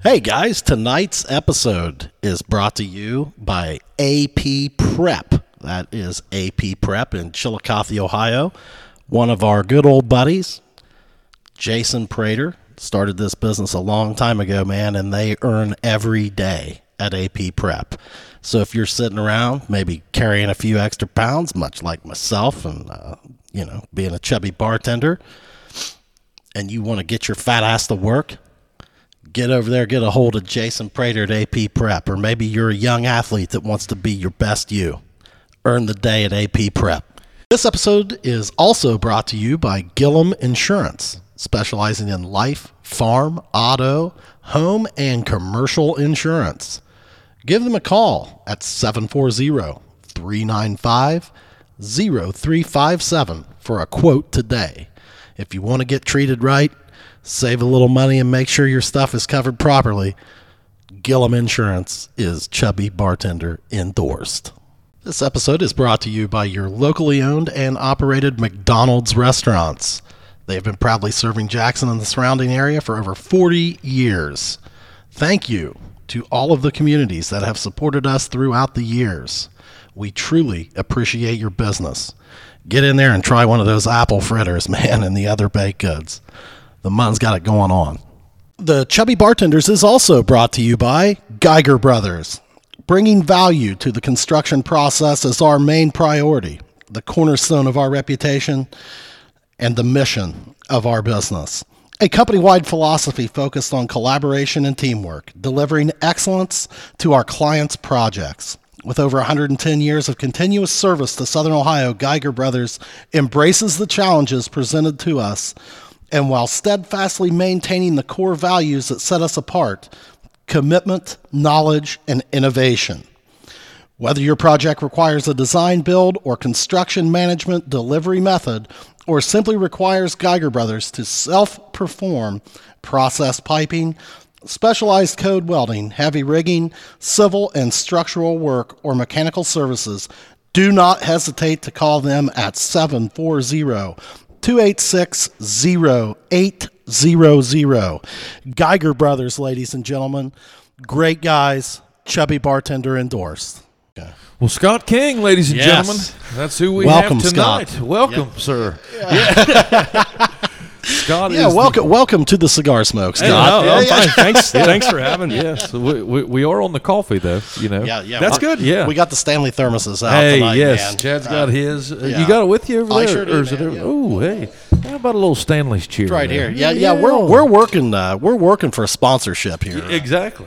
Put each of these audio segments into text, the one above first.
Hey guys, tonight's episode is brought to you by AP Prep. That is AP Prep in Chillicothe, Ohio. One of our good old buddies, Jason Prater, started this business a long time ago, man, and they earn every day at AP Prep. So if you're sitting around, maybe carrying a few extra pounds, much like myself, and uh, you know, being a chubby bartender, and you want to get your fat ass to work, get over there, get a hold of Jason Prater at AP Prep, or maybe you're a young athlete that wants to be your best you. Earn the day at AP Prep. This episode is also brought to you by Gillum Insurance, specializing in life, farm, auto, home, and commercial insurance. Give them a call at 740 395 0357 for a quote today. If you want to get treated right, save a little money, and make sure your stuff is covered properly, Gillum Insurance is Chubby Bartender endorsed. This episode is brought to you by your locally owned and operated McDonald's restaurants. They have been proudly serving Jackson and the surrounding area for over 40 years. Thank you to all of the communities that have supported us throughout the years. We truly appreciate your business. Get in there and try one of those apple fritters, man, and the other baked goods. The mun's got it going on. The Chubby Bartenders is also brought to you by Geiger Brothers. Bringing value to the construction process is our main priority, the cornerstone of our reputation, and the mission of our business. A company wide philosophy focused on collaboration and teamwork, delivering excellence to our clients' projects. With over 110 years of continuous service to Southern Ohio, Geiger Brothers embraces the challenges presented to us, and while steadfastly maintaining the core values that set us apart commitment, knowledge, and innovation. Whether your project requires a design build or construction management delivery method, or simply requires Geiger Brothers to self perform process piping, specialized code welding, heavy rigging, civil and structural work, or mechanical services, do not hesitate to call them at 740 286 0800. Geiger Brothers, ladies and gentlemen. Great guys. Chubby bartender endorsed. Well, Scott King, ladies and Yes. gentlemen, that's who we Welcome, have tonight. Scott. Welcome, sir. Yeah. Scott Yeah, is welcome, welcome to the cigar smoke, Hey, Scott. no, I'm fine. Thanks, thanks for having The, me. yes, we, we, we are on the coffee though. You know. Yeah, yeah. That's good. Yeah. We got the Stanley thermoses out Hey, tonight, yes, man. Chad's Uh, got his. Uh, yeah. You got it with you over I there, sure do, or is man, over- yeah. Oh, hey, how about a little Stanley's cheer? It's right there? here. Yeah, yeah. We're we're working. Uh, we're working for a sponsorship here. exactly.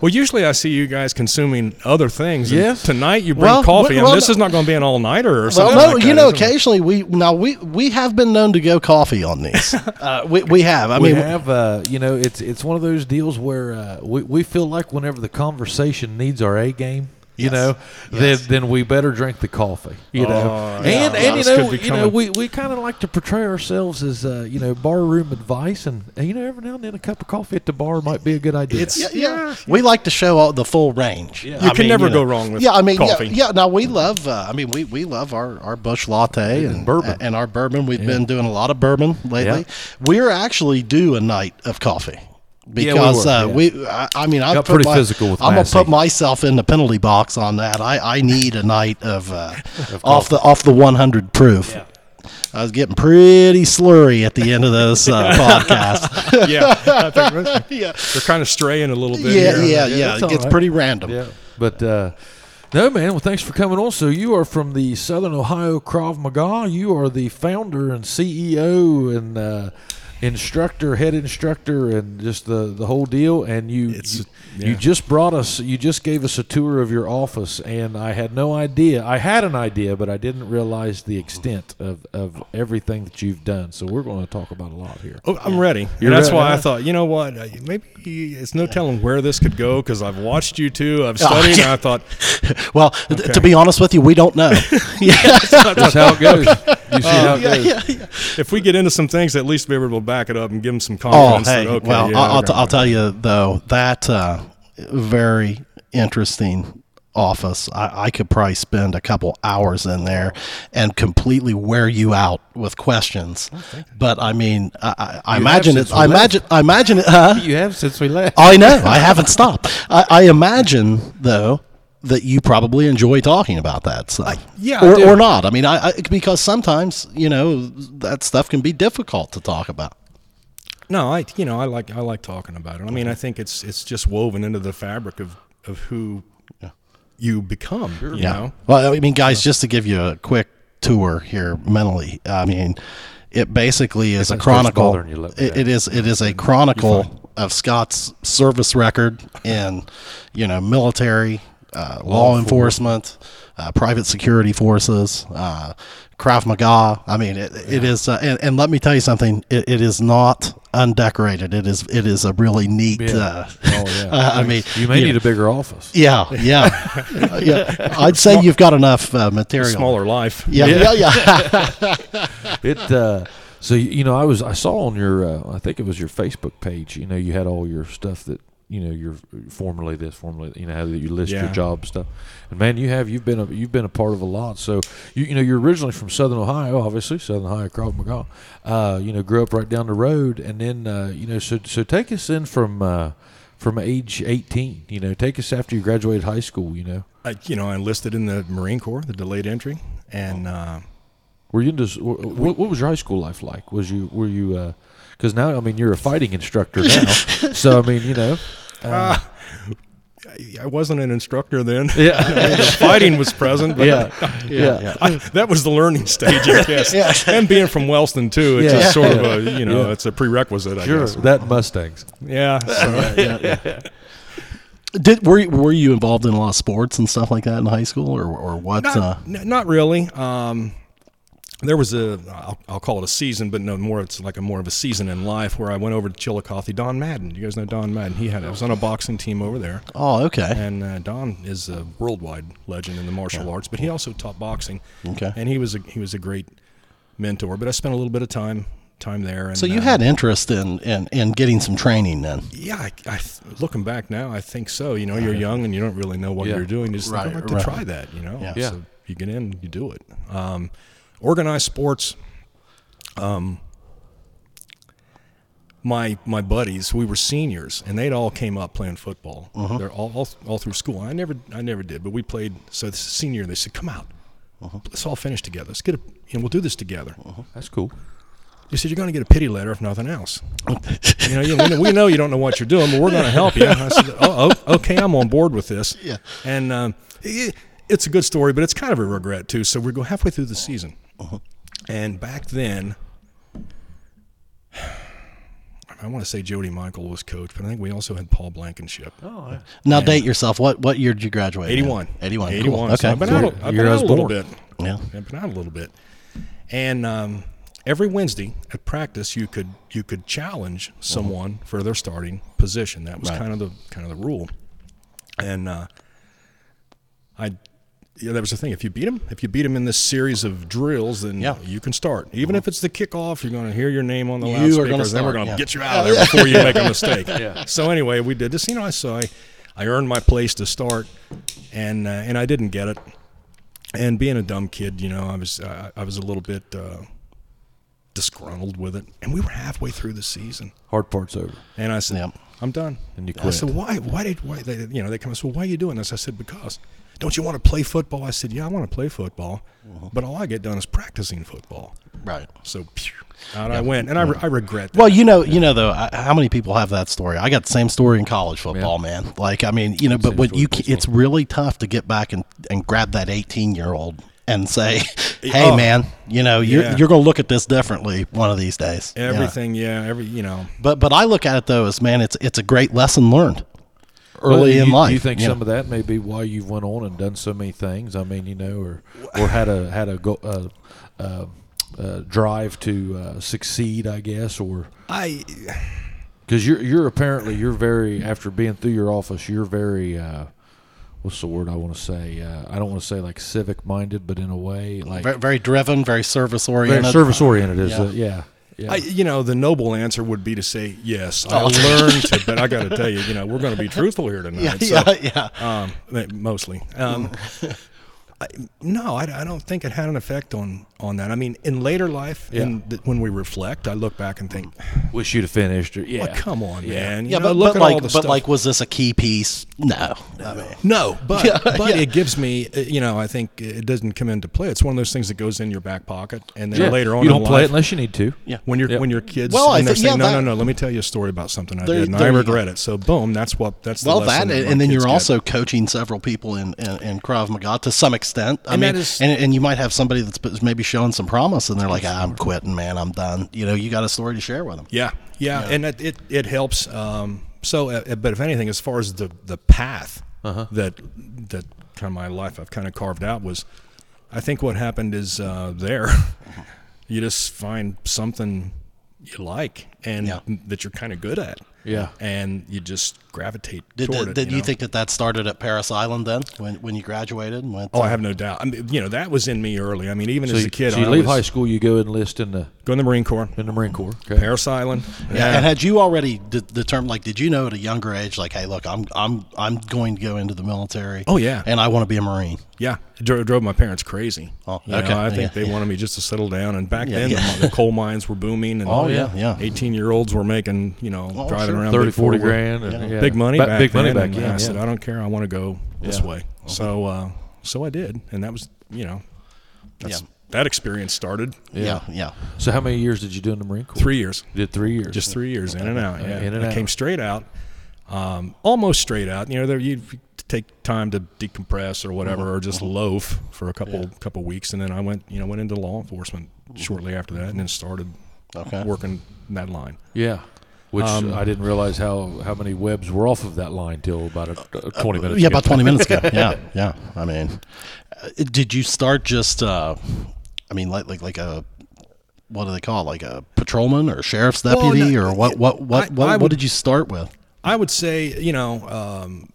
Well, usually I see you guys consuming other things. and Yes. Tonight you bring Well, coffee. well, and this is not going to be an all nighter or Well, something. no, like you that, know, is it? occasionally we now we we have been known to go coffee on these. uh, we we have. I we mean, have, uh, you know, it's it's one of those deals where uh, we we feel like whenever the conversation needs our A game, you Yes. know, Yes. then then we better drink the coffee, you know. Oh, and yeah. and you know, you know, we, we kind of like to portray ourselves as uh, you know barroom advice, and uh, you know, every now and then a cup of coffee at the bar might be a good idea. It's- yeah, yeah. We like to show all the full range. Yeah. You can never go wrong with Yeah, I mean, coffee. Yeah, yeah. Now we love. Uh, I mean, we, we love our, our Busch Light and bourbon. and our bourbon. We've been doing a lot of bourbon lately. Yeah. We're actually due a night of coffee. We Because were, uh, yeah. we, I, I mean, I Got put pretty my, physical with I'm gonna put myself in the penalty box on that. I, I need a night of, uh, off the off the 100 proof. I was getting pretty slurry at the end of those uh, podcasts. yeah, I think yeah, they're kind of straying a little bit. yeah, here. yeah, Yeah, yeah. it's It gets right. pretty random. Yeah, but uh, no, man. Well, thanks for coming on. So you are from the Southern Ohio Krav Maga. You are the founder and CEO and uh, instructor, head instructor, and just the the whole deal. And you It's- you, yeah. you just brought us. You just gave us a tour of your office, and I had no idea. I had an idea, but I didn't realize the extent of of everything that you've done. So we're going to talk about a lot here. Oh, I'm ready. You're that's ready, why? I thought, you know what? uh, Maybe it's no telling where this could go because I've watched you two. I've Oh, studied, yeah. and I thought, Well, th- to be honest with you, we don't know. yeah, That's how it goes. You see how it yeah, goes. yeah, yeah. if we get into some things, at least be able to back it up and give them some confidence. Oh, hey. that, okay, well, yeah, I'll, I'll, okay. t- I'll tell you though that uh, very interesting office, I, I could probably spend a couple hours in there and completely wear you out with questions. but I mean, I, I, I imagine have it. I imagine. I imagine it. Huh? You have since we left. I know. I haven't stopped. I, I imagine though that you probably enjoy talking about that stuff. yeah, or, or not. I mean, I, I because sometimes you know that stuff can be difficult to talk about. No, I you know I like I like talking about it. I mean, I think it's it's just woven into the fabric of of who you become. You know, Well, I mean, guys, just to give you a quick tour here mentally, I mean, it basically is a chronicle. bothering you, let It, know. it is it is a chronicle of Scott's service record in, you know, military, uh, law enforcement, uh, private security forces, uh, Krav Maga. I mean, it, it is, uh, and, and let me tell you something. It, it is not undecorated. It is it is a really neat. Yeah. Uh, Oh, yeah. I mean, You may you need know, a bigger office. yeah, yeah, yeah. I'd say you've got enough uh, material. smaller life. Yeah, yeah, yeah. It uh, so you know I was I saw on your uh, I think it was your Facebook page. You know you had all your stuff that you know you're formerly this formerly you know how you list your Yeah. job stuff. And man, you have you've been a, you've been a part of a lot. So you you know you're originally from Southern Ohio, obviously Southern Ohio Krav Maga. Uh, you know grew up right down the road, and then uh, you know so so take us in from. Uh, from age 18, you know, take us after you graduated high school, you know. I, you know, I enlisted in the Marine Corps, the delayed entry, and uh, Were you into what, what was your high school life like? Was you were you because now I mean you're a fighting instructor now, so I mean you know I, I wasn't an instructor then. yeah the fighting was present, but yeah yeah I, that was the learning stage, I guess. yeah. And being from Wellston too, it's Yeah. just sort of a you know, Yeah. it's a prerequisite, I sure guess. that Mustangs Yeah. So, Did were you, were you involved in a lot of sports and stuff like that in high school, or or what? not, uh, n- not really. Um, there was a, I'll, I'll call it a season, but no more. It's like a more of a season in life where I went over to Chillicothe. Don Madden, you guys know Don Madden. He had, I was on a boxing team over there. oh, okay. And uh, Don is a worldwide legend in the martial arts, but he also taught boxing. Okay. And he was a, he was a great mentor. But I spent a little bit of time time there. And, So you uh, had interest in, in in getting some training then. yeah. I, I looking back now, I think so. You know, you're young and you don't really know what Yeah. you're doing. You just Right, think, I'd like to right. try that. You know. Yeah. Yeah. So you get in, you do it. Um, organized sports. Um, my my buddies, we were seniors, and they'd all came up playing football. Uh-huh. They're all, all all through school. I never I never did, but we played. So this senior, they said, "Come out, Uh-huh. let's all finish together. Let's get a, you know, we'll do this together." that's cool You said, "You're going to get a pity letter if nothing else. you know, you, we, know, we know you don't know what you're doing, but we're going to help you." I said, "Oh, oh, okay, I'm on board with this." Yeah. And um, it, it's a good story, but it's kind of a regret too. So we go halfway through the season, and back then, I want to say Jody Michael was coach, but I think we also had Paul Blankenship. oh yeah. Now date yourself. What what year did you graduate? in? 81. 81. cool. 81. Okay. So I've been cool. out, a- I've been I out a little born. bit. Yeah. I've been out a little bit. And um, every Wednesday at practice, you could you could challenge someone for their starting position. That was Right. kind of the kind of the rule. And uh, I, yeah, that was the thing. If you beat them, if you beat them in this series of drills, then Yeah. you can start. Even if it's the kickoff, you're going to hear your name on the You are loudspeakers. gonna then we're going to yeah. get you out of there before you make a mistake. yeah. So anyway, we did this. You know, I so I, I earned my place to start, and uh, and I didn't get it. And being a dumb kid, you know, I was uh, I was a little bit uh, disgruntled with it. And we were halfway through the season, hard part's over and I said, Yep. "I'm done." And you I quit. said, "Why? Why did? Why?" They, you know, they come and said, "Why are you doing this?" I said, "Because." Don't you want to play football? I said, "Yeah, I want to play football, Uh-huh. but all I get done is practicing football." Right. So phew, out I went, and I, re- I regret that. Well, you know, you know though, I, how many people have that story? I got the same story in college football, man. Like, I mean, you know, but Same what you, in baseball. it's really tough to get back and and grab that eighteen year old and say, "Hey, Oh. man, you know, you're Yeah. you're going to look at this differently one of these days." you everything, yeah, every you know, But but I look at it though as man, it's it's a great lesson learned early Well, in you, life. You think know? some of that may be why you've went on and done so many things? I mean, you know, or or had a had a go, uh, uh, uh, drive to uh, succeed, I guess, or I because you're you're apparently you're very after being through your office, you're very uh, what's the word I want to say? Uh, I don't want to say like civic minded, but in a way like very, very driven, very service very oriented. service oriented is Yeah. uh, yeah. Yeah. I, you know, the noble answer would be to say yes. I Oh. learned to, but I got to tell you, you know, we're going to be truthful here tonight. Yeah, so, yeah, yeah. Um, mostly. Um, I, no, I, I don't think it had an effect on on that. I mean, in later life, in the, when we reflect, I look back and think, Wish you'd have finished. Or, yeah. well, come on, Yeah. man. You Yeah, know, but, look but at like, all the but stuff. like, was this a key piece? No. I mean, No, but Yeah, but yeah. it gives me, uh, you know, I think it doesn't come into play. It's one of those things that goes in your back pocket, and then Yeah. later on, you don't play it unless you need to. yeah. when you're Yep. when your kids Well, I they're think- saying, no, no, that- no, let me tell you a story about something I There- did, and I regret it. So boom, that's what that's the Well, that, that and then you're also coaching several people in, in, in Krav Maga to some extent. I And mean, that is- and, and you might have somebody that's maybe showing some promise, and they're like, ah, "I'm quitting, man. I'm done." You know, you got a story to share with them. yeah, yeah, and it it, it helps. Um, so, uh, but if anything, as far as the the path Uh-huh. that that kind of my life I've kind of carved out was, I think what happened is uh, there, you just find something you like and Yeah. that you're kind of good at. Yeah. and you just gravitate Did, toward did, it. did you know? think that that started at Parris Island then, when when you graduated and went? Oh, I have no doubt. I mean, you know, that was in me early. I mean, even So as you, a kid, so you I leave was high school, you go enlist in the go in the Marine Corps, in the Marine Corps. Okay. Parris Island. Yeah. And had you already de- determined, like, did you know at a younger age, like, hey, look, I'm I'm I'm going to go into the military. Oh, yeah. and I want to be a Marine. Yeah, it drove, drove my parents crazy. Oh, You know, okay. I think Yeah, they yeah. wanted me just to settle down. And back Yeah, then, yeah. The, the coal mines were booming. And Oh, yeah, yeah. 18 year olds were making, you know, Oh, driving sure. around 30, 40 grand. And, yeah. Big money Ba- back Big money then, back and then. I said. I don't care. I want to go this Yeah. way. So, uh, so I did, and that was, you know, that's, Yeah. that experience started Yeah, yeah. So how many years did you do in the Marine Corps? three years. You did three years. just three years in and out. Yeah, In and I out. came straight out, um, almost straight out. You know, there you take time to decompress or whatever, Mm-hmm. or just loaf for a couple couple weeks, and then I went, you know, went into law enforcement Mm-hmm. shortly after that, and then started Okay. working that line. yeah. Which Um, I didn't realize how, how many webs were off of that line till about a, a 20 minutes Yeah, ago. about 20 minutes ago. Yeah, yeah. I mean, uh, did you start just, uh, I mean, like, like, like a, what do they call it? Like a patrolman or sheriff's Well, deputy no, or what, what, what, I- what, I what would- did you start with? I would say, you know, um,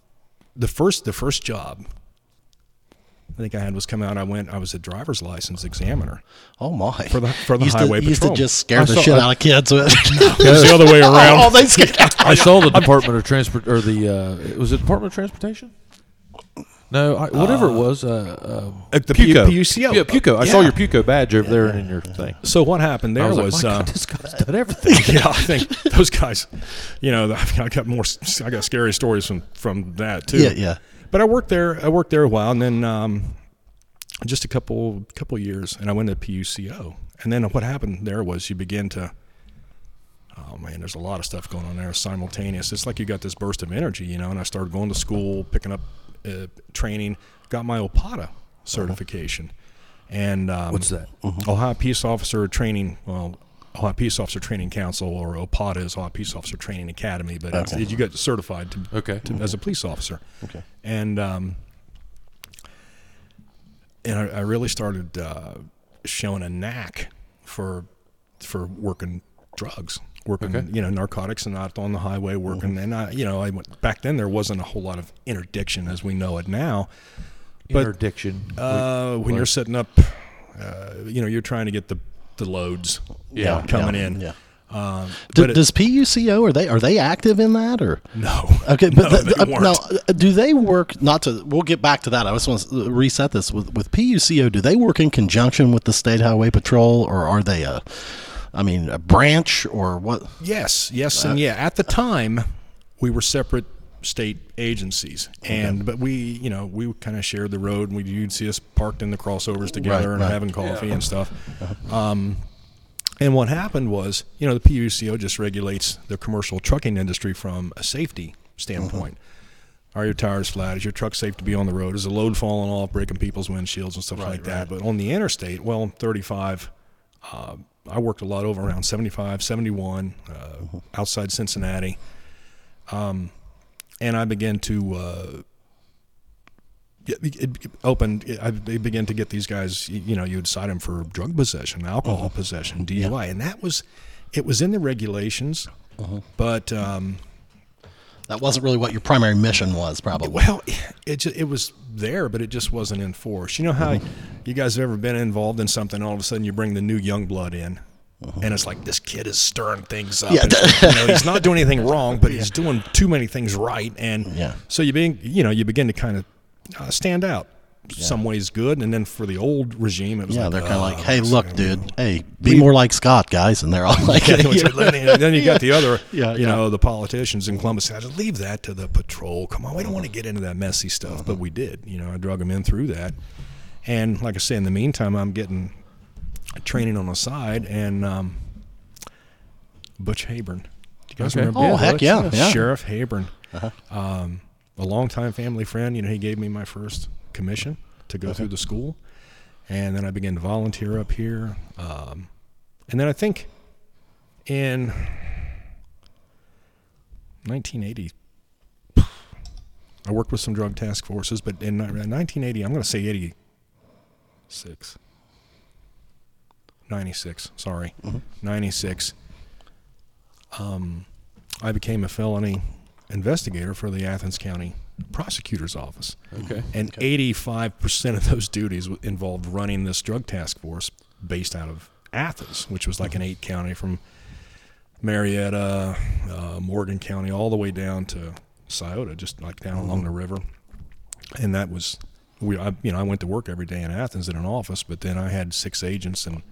the first the first job I think I had was coming out. I went. I was a driver's license examiner. Oh my! For the- for the used highway to, used to just scare I the saw- shit I- out of kids with. It was the other way around. oh, they scared. I saw the Department of Transport or the uh, was it Department of Transportation? No, I, whatever it was. Uh, um, Uh, the Puco. P- PUCO. Yeah, Puco. I saw Yeah. your Puco badge over there in your thing. So what happened there I was, was, like, my uh, God, this guy's done everything. yeah, I think those guys, you know, I got more, I got scary stories from from that too. Yeah, yeah. But I worked there. I worked there a while, and then um, just a couple couple years, and I went to PUCO. And then what happened there was you begin to. Oh man, there's a lot of stuff going on there simultaneous. It's like you got this burst of energy, you know. And I started going to school, picking up uh, training, got my OPOTA certification, and um, What's that? Ohio Peace Officer Training. Well, Ohio Peace Officer Training Council, or OPOTA is Ohio Peace Officer Training Academy, but it's- Okay. you get certified to, Okay. to, as a police officer. Okay. And um, and I, I really started uh, showing a knack for for working drugs, working Okay. you know narcotics and not on the highway working. And I you know I went back then there wasn't a whole lot of interdiction as we know it now. But- Interdiction. Uh, when you're setting up, uh, you know, you're trying to get the the loads Yeah, coming yeah, in. Yeah. Um, Do, it- does PUCO are they are they active in that or? no, Okay, but No, th- they uh, now, uh, do they work? Not to. We'll get back to that. I just want to reset this with with PUCO. Do they work in conjunction with the State Highway Patrol, or are they a? I mean, a branch or what? Yes, yes, Uh, and yeah. At the time, we were separate state agencies, and but we, you know, we kind of shared the road, and we you'd see us parked in the crossovers together and right. having coffee and stuff. Um, and what happened was, you know, the PUCO just regulates the commercial trucking industry from a safety standpoint. Are your tires flat? Is your truck safe to be on the road? Is the load falling off, breaking people's windshields and stuff like that? But on the interstate, well, 35, uh, I worked a lot over around 75, 71, uh, outside Cincinnati. Um, and I began to uh, it, opened. I began to get these guys. You know, you would cite them for drug possession, alcohol possession, DUI, and that was it was in the regulations. But um, That wasn't really what your primary mission was, probably. well, it just, it was there, but it just wasn't enforced. You know how you guys have ever been involved in something? All of a sudden, you bring the new young blood in, and it's like this kid is stirring things up. Yeah. And you know, he's not doing anything wrong, but he's doing too many things right, and Yeah. so you being you know, you begin to kind of uh, stand out. Some ways good, and then for the old regime, it was Yeah, like, they're kind of like, "Oh, hey, look, like, dude, hey, be more like Scott, guys, and they're all like, Yeah, and then you got the other, Yeah, you yeah. know, the politicians in Columbus. I said, leave that to the patrol. Come on, we don't want to get into that messy stuff, but we did. You know, I drug them in through that, and like I say, in the meantime, I'm getting training on the side, and um, Butch Hayburn. Do you guys Okay. remember? Oh, heck yeah, yeah. Sheriff Hayburn, um, a longtime family friend. You know, he gave me my first commission to go through the school, and then I began to volunteer up here. Um, and then I think in 1980, I worked with some drug task forces, but in 1980, I'm going to say 86. 96, sorry. 96. Um, I became a felony investigator for the Athens County Prosecutor's Office. Okay. And 85% of those duties involved running this drug task force based out of Athens, which was like an eight county from Marietta, uh, Morgan County, all the way down to Scioto, just like down along the river. And that was, we, I, you know, I went to work every day in Athens in an office, but then I had six agents and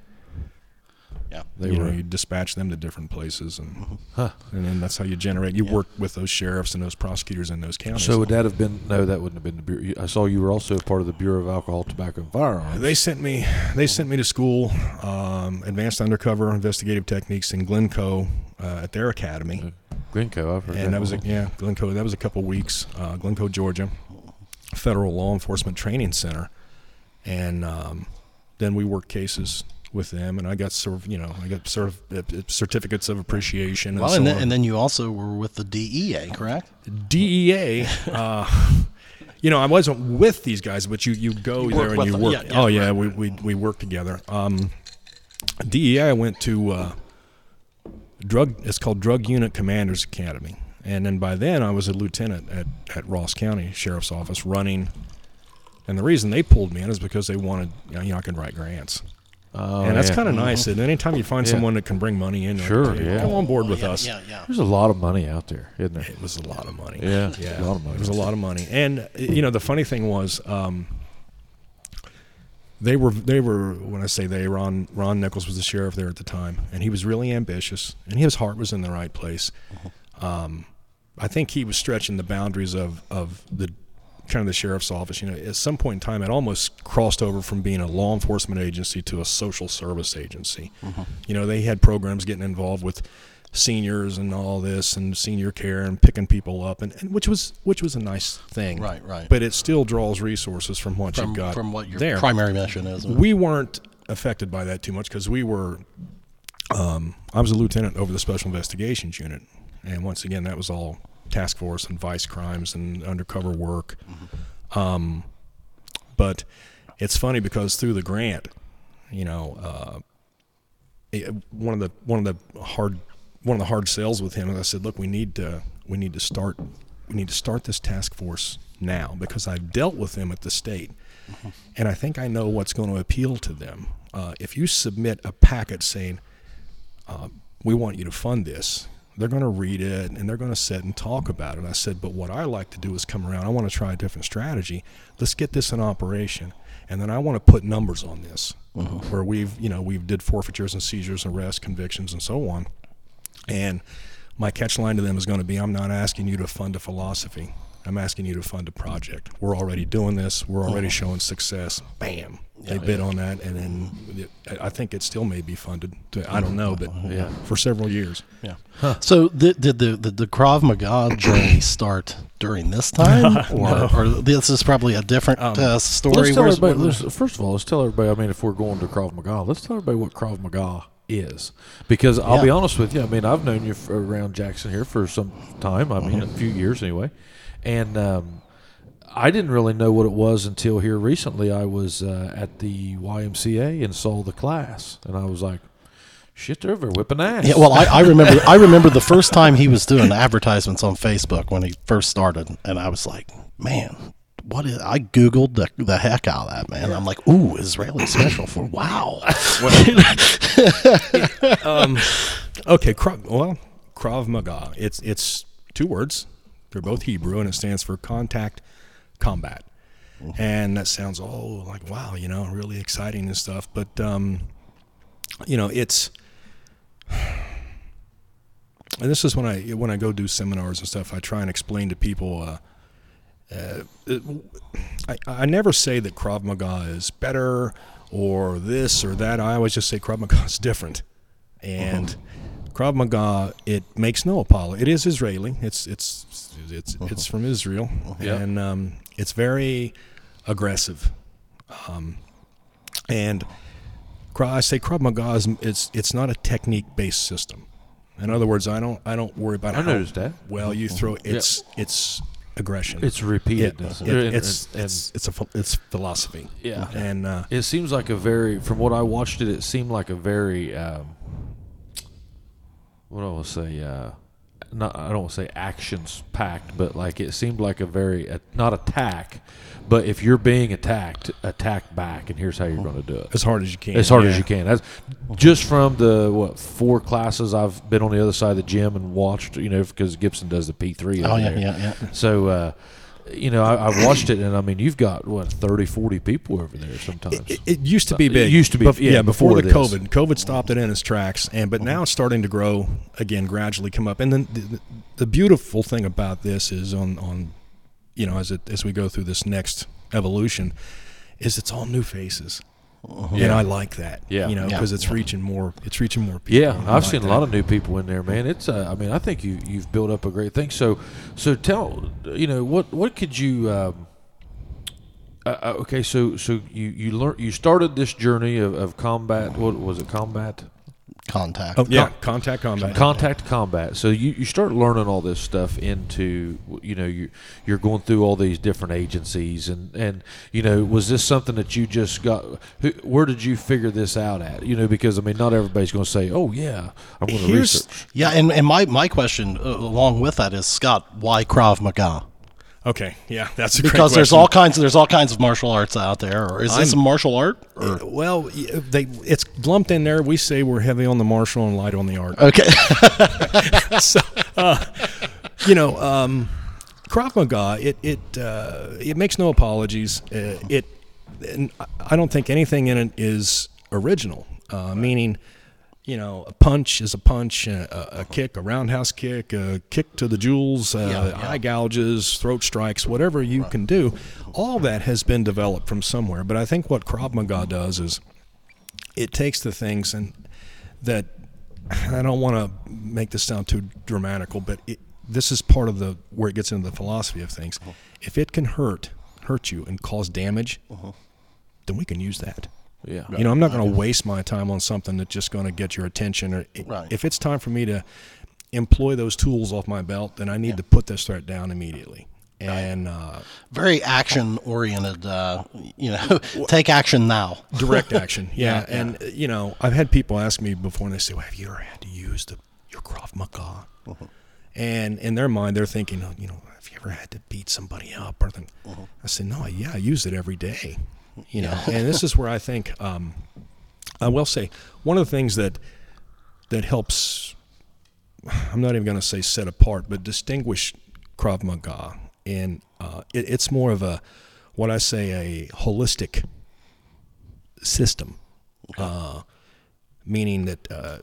yeah, They you were know, you dispatch them to different places, and Huh. and then that's how you generate. You work with those sheriffs and those prosecutors in those counties. So would that have been? No, that wouldn't have been the bureau. I saw you were also part of the Bureau of Alcohol, Tobacco, and Firearms. They sent me. They sent me to school, um, advanced undercover investigative techniques in Glynco uh, at their academy, Glynco, I've heard and that was a, yeah, Glynco. That was a couple weeks. Uh, Glynco, Georgia, Federal Law Enforcement Training Center, and um, then we worked cases with them, and I got sort of, you know, I got sort of uh, certificates of appreciation. And Well, so and then, on. and then you also were with the DEA, correct? DEA. Uh, you know, I wasn't with these guys, but you you go You there and you them. work. Yeah, yeah, oh yeah, we, we we work together. Um, DEA. I went to uh, drug. It's called Drug Unit Commanders Academy, and then by then I was a lieutenant at at Ross County Sheriff's Office running. And the reason they pulled me in is because they wanted, you know, I can write grants. Oh, and that's yeah. kind of nice. And anytime you find Yeah. someone that can bring money in, Sure, like, hey, yeah. come on board with yeah, us. Yeah, yeah. There's a lot of money out there, isn't there? It was a lot of money. Yeah, yeah, a lot of money. It was a lot of money, and you know the funny thing was, um, they were they were when I say they, Ron Ron Nichols was the sheriff there at the time, and he was really ambitious, and his heart was in the right place. Um, I think he was stretching the boundaries of of the kind of the sheriff's office. You know, at some point in time, it almost crossed over from being a law enforcement agency to a social service agency. You know, they had programs getting involved with seniors and all this and senior care and picking people up and, and which was which was a nice thing Right, right. but it still draws resources from what From, you've got from what your there primary mission is. we weren't affected by that too much because we were um, i was a lieutenant over the special investigations unit and once again that was all task force and vice crimes and undercover work um, but it's funny because through the grant you know uh, it- one of the one of the hard one of the hard sales with him is I said, look, we need to we need to start we need to start this task force now because I've dealt with them at the state, and I think I know what's going to appeal to them. Uh, if you submit a packet saying uh, we want you to fund this, they're going to read it and they're going to sit and talk about it. I said, but what I like to do is come around. I want to try a different strategy. Let's get this in operation, and then I want to put numbers on this, mm-hmm. where we've you know we've did forfeitures and seizures, arrests, convictions, and so on. And my catch line to them is going to be I'm not asking you to fund a philosophy. I'm asking you to fund a project. We're already doing this. We're already mm-hmm. showing success. Bam. They bid on that, and then it, I think it still may be funded. To, I don't know, but Yeah. for several years. Yeah. So did, did the, the the Krav Maga journey start during this time, or, or this is probably a different uh, story? Let's tell everybody. let's- first of all, let's tell everybody. I mean, if we're going to Krav Maga, let's tell everybody what Krav Maga is, because I'll be honest with you. I mean, I've known you for, around Jackson here for some time. I mean, a few years anyway, and um, I didn't really know what it was until here recently. I was uh, at the YMCA and saw the class, and I was like, "Shit, they're over whipping ass." Yeah, well, I, I remember I remember the first time he was doing advertisements on Facebook when he first started, and I was like, man, what is? I googled the the heck out of that man. I'm like, ooh, Israeli special for wow. um, okay, well, Krav Maga. It's it's two words. They're both Hebrew, and it stands for contact combat. And that sounds oh like wow, you know, really exciting and stuff. But um, you know, it's and this is when I when I go do seminars and stuff. I try and explain to people. Uh, uh, it, I, I never say that Krav Maga is better or this or that. I always just say Krav Maga is different, and Krav Maga it makes no apology. It is Israeli. It's it's it's it's from Israel, Yeah. and um, it's very aggressive. Um, and I say Krav Maga is it's it's not a technique based system. In other words, I don't I don't worry about I how noticed that. well you throw. It's it's aggression. It's It- repeatedness. it- And- it's, and- it's it's a it's philosophy. Yeah. and uh, It seems like a very, from what I watched it, it seemed like a very, um, what do I want to say? Uh, not, I don't want to say actions packed, but like it seemed like a very, uh, not attack, but if you're being attacked, attack back, and here's how you're going to do it. as hard as you can. As hard yeah. as you can. That's just from the what four classes I've been on the other side of the gym and watched. You know, because Gibson does the P three. Oh yeah, yeah, yeah. So, uh, you know, I, I watched it, and I mean, you've got what 30, 40 people over there sometimes. It, it used to be big. It used to be- Bef- yeah, before, before the this. COVID. COVID stopped it in its tracks, and but now it's starting to grow again, gradually come up. And then the, the, the beautiful thing about this is on on, you know, as it as we go through this next evolution, is it's all new faces. And Yeah. I like that. Yeah. you know, Yeah. because it's reaching more. It's reaching more people. Yeah, I I've like seen a lot of new people in there, man. It's, uh, I mean, I think you you've built up a great thing. So, so tell, you know, what what could you? Um, uh, uh, okay, so so you you learned you started this journey of, of combat. What was it? Combat, Contact. Oh yeah, contact combat. contact combat. So you, you start learning all this stuff into you know you you're going through all these different agencies and and you know was this something that you just got? Who, where did you figure this out at? You know, because I mean, not everybody's going to say, "Oh yeah, I'm going to research." Yeah, and, and my, my question uh, along with that is Scott, why Krav Maga? Okay, yeah, that's a great Because there's all kinds there's all kinds of martial arts out there. Or is this I'm- a martial art? Or Uh, Well, they it's lumped in there. We say we're heavy on the martial and light on the art. okay, so, uh, you know, um, Krav Maga, it it uh, it makes no apologies. Uh, it, I don't think anything in it is original. Uh, meaning, you know, a punch is a punch, a, a kick, a roundhouse kick, a kick to the jewels, uh, Yeah, yeah. eye gouges, throat strikes, whatever you can do. All that has been developed from somewhere. But I think what Krav Maga does is it takes the things and that I don't want to make this sound too dramatical, but it, this is part of the where it gets into the philosophy of things. If it can hurt hurt you and cause damage, then we can use that. Yeah. You know, I'm not going to waste my time on something that's just going to get your attention. Or Right. if it's time for me to employ those tools off my belt, then I need to put this threat down immediately. And uh, very action oriented. Uh, you know, take action now. direct action. Yeah, Yeah, and you know, I've had people ask me before, and they say, well, "Have you ever had to use the your Krav Maga?" And in their mind, they're thinking, oh, you know, have you ever had to beat somebody up? Or something? I said, no, yeah, I use it every day. You know, and this is where I think um, I will say one of the things that that helps. I'm not even going to say set apart, but distinguish Krav Maga, and uh, it, it's more of a what I say a holistic system, uh, meaning that uh,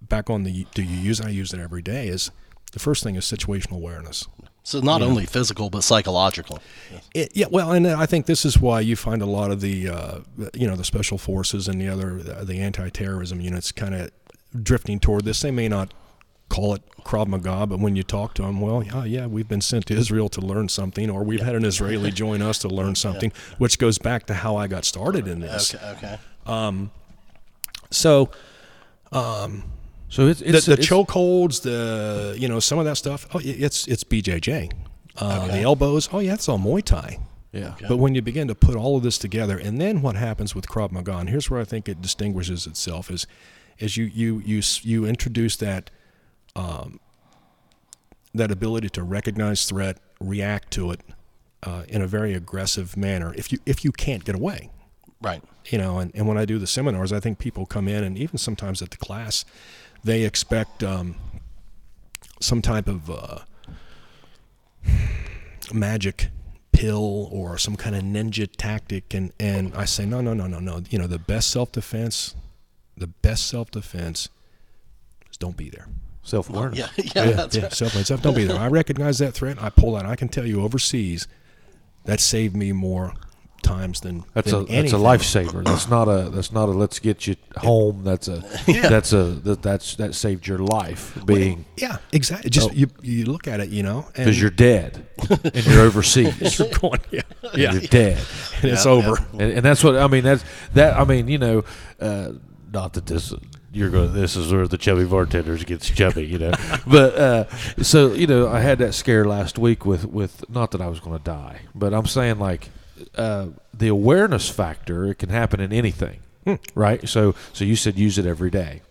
back on the do you use? I use it every day. Is the first thing is situational awareness. So not only physical but psychological. It, yeah, well, and uh, I think this is why you find a lot of the uh, you know the special forces and the other uh, the anti-terrorism units kind of drifting toward this. They may not call it Krav Maga, but when you talk to them, well, yeah, yeah, we've been sent to Israel to learn something, or we've had an Israeli join us to learn something, which goes back to how I got started in this. Okay, okay. Um, so um, So it's the, it's the it's- chokeholds, the you know some of that stuff. Oh, it's it's BJJ. Uh, The elbows. Oh yeah, it's all Muay Thai. Yeah. But when you begin to put all of this together, and then what happens with Krav Maga, and here's where I think it distinguishes itself is, is you you you you introduce that, um, that ability to recognize threat, react to it, uh, in a very aggressive manner if you if you can't get away Right. you know and, and when i do the seminars i think people come in and even sometimes at the class they expect um, some type of uh, magic pill or some kind of ninja tactic and, and i say no no no no no you know the best self-defense the best self-defense is don't be there Self awareness. Yeah. Yeah. That's yeah, right. self-defense don't be there i recognize that threat i pull out i can tell you overseas that saved me more times than That's than a that's a lifesaver. That's not a that's not a let's get you home. That's a that's a that that's that saved your life being Yeah, exactly. Just Oh. you you look at it, you know, because you're dead and you're overseas. you're going, yeah, and yeah, You're dead. and it's Yeah, over. and, and that's what I mean. That's that. I mean, you know, uh, not that this you're going. This is where the chubby bartenders gets chubby, you know. but uh, so you know, I had that scare last week with with not that I was going to die, but I'm saying like uh, the awareness factor. It can happen in anything, right? So so you said use it every day.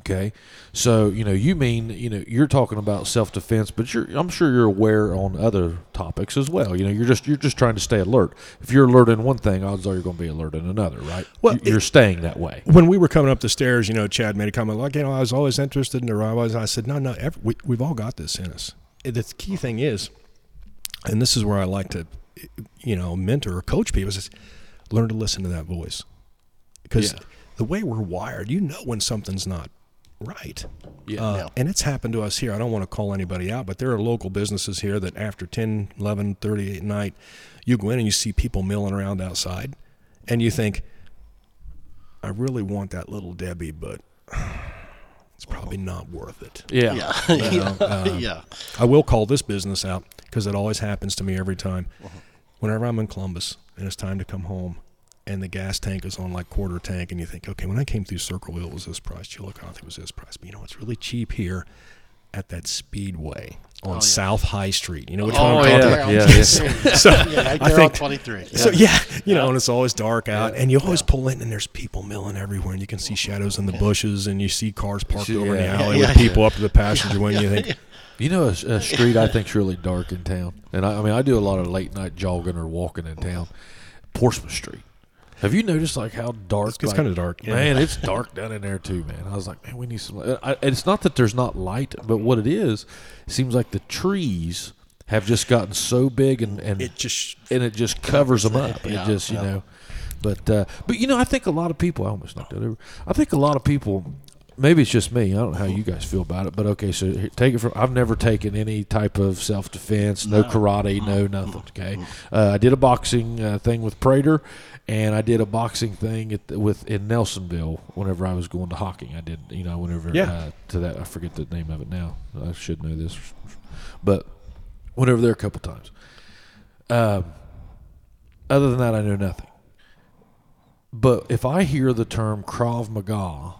Okay, so you know you mean you know you're talking about self defense, but you're I'm sure you're aware on other topics as well. You know you're just you're just trying to stay alert. If you're alert in one thing, odds are you're going to be alert in another, right? Well, You- you're staying that way. When we were coming up the stairs, you know, Chad made a comment like, you know, I was always interested in the I was. I said, no, no, every, we, we've all got this in us. The key thing is, and this is where I like to, you know, mentor or coach people is learn to listen to that voice, because Yeah. the way we're wired, you know when something's not right. Yeah. Uh, Yeah. And it's happened to us here. I don't want to call anybody out, but there are local businesses here that after 10, 11, 30 at night, you go in and you see people milling around outside, and you think, I really want that little Debbie, but it's probably not worth it. Yeah. Yeah. yeah. um, yeah. I will call this business out because it always happens to me every time. Whenever I'm in Columbus and it's time to come home, and the gas tank is on like quarter tank, and you think, okay, when I came through Circleville, it was this price. You look out, it was this price. But you know, it's really cheap here at that Speedway on oh, yeah. South High Street. You know which Oh, one I'm yeah. talking about? Yeah, yeah. So Yeah, right I think on 23. so yeah, you know, and it's always dark out, and you always pull in, and there's people milling everywhere, and you can see shadows in the bushes, and you see cars parked See- over in the alley Yeah, with yeah. people up to the passenger window. You think, You know, a, a street I think's really dark in town, and I, I mean, I do a lot of late night jogging or walking in town. Portsmouth Street. Have you noticed like how dark? It's like- kinda dark, yeah. Man, it's dark down in there too, man. I was like, man, we need some. I, and it's not that there's not light, but what it is, it seems like the trees have just gotten so big and and it just and it just covers them up. It just you yeah. know, but uh, but you know, I think a lot of people. I almost knocked that over. I think a lot of people. Maybe it's just me. I don't know how you guys feel about it, but okay. So here, take it from. I've never taken any type of self defense, no, karate, no nothing. Okay, uh, I did a boxing uh, thing with Prater, and I did a boxing thing at the, with in Nelsonville. Whenever I was going to hockey, I did. You know, whenever Yeah. uh, to that, I forget the name of it now. I should know this, but whenever there a couple times. Um, other than that, I know nothing. But if I hear the term Krav Maga,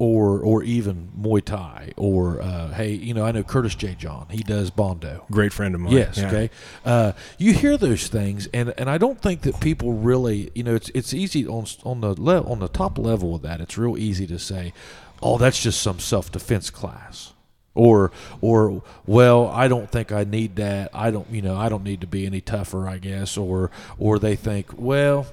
or or even Muay Thai, or uh, hey, you know, I know Curtis J. John. He does Bondo. great friend of mine. Yes. Yeah. Okay. Uh, you hear those things, and, and I don't think that people really, you know, it's it's easy on on the le- on the top level of that. It's real easy to say, oh, that's just some self defense class, or or well, I don't think I need that. I don't, you know, I don't need to be any tougher, I guess, or or they think, well.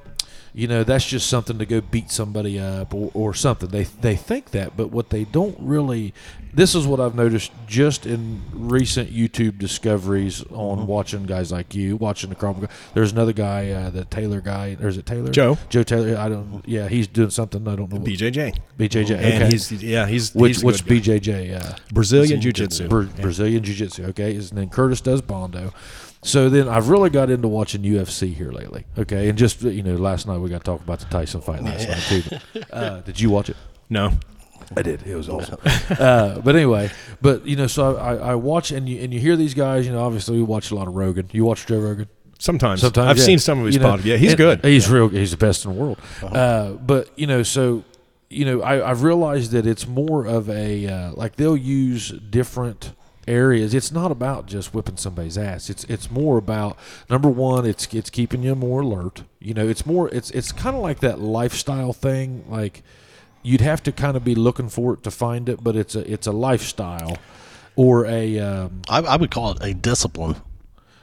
You know that's just something to go beat somebody up or, or something. They they think that, but what they don't really. This is what I've noticed just in recent YouTube discoveries on Mm-hmm. watching guys like you, watching the Chrome. There's another guy, uh, the Taylor guy. there's a Taylor? Joe. Joe Taylor. I don't. Yeah, he's doing something. I don't know. What, BJJ. BJJ. And Okay. he's yeah he's which he's which. BJJ? Uh, Brazilian Jiu Jitsu. Bra- Brazilian Jiu Jitsu. Okay, and then Curtis does Bondo. So then I've really got into watching UFC here lately. Okay, and just you know, last night we got to talk about the Tyson fight last night too. Uh, did you watch it? No, I did. It was awesome. uh, but anyway, but you know, so I, I watch and you and you hear these guys. You know, obviously we watch a lot of Rogan. You watch Joe Rogan. sometimes. Sometimes I've yeah. seen some of his You know, podcasts. Yeah, he's and good. He's real. He's the best in the world. uh but you know, so you know, I, I've realized that it's more of a uh, like they'll use different areas. It's not about just whipping somebody's ass. It's it's more about number one. It's it's keeping you more alert. You know, it's more. It's it's kind of like that lifestyle thing. Like you'd have to kind of be looking for it to find it, but it's a it's a lifestyle or a um, I, I would call it a discipline.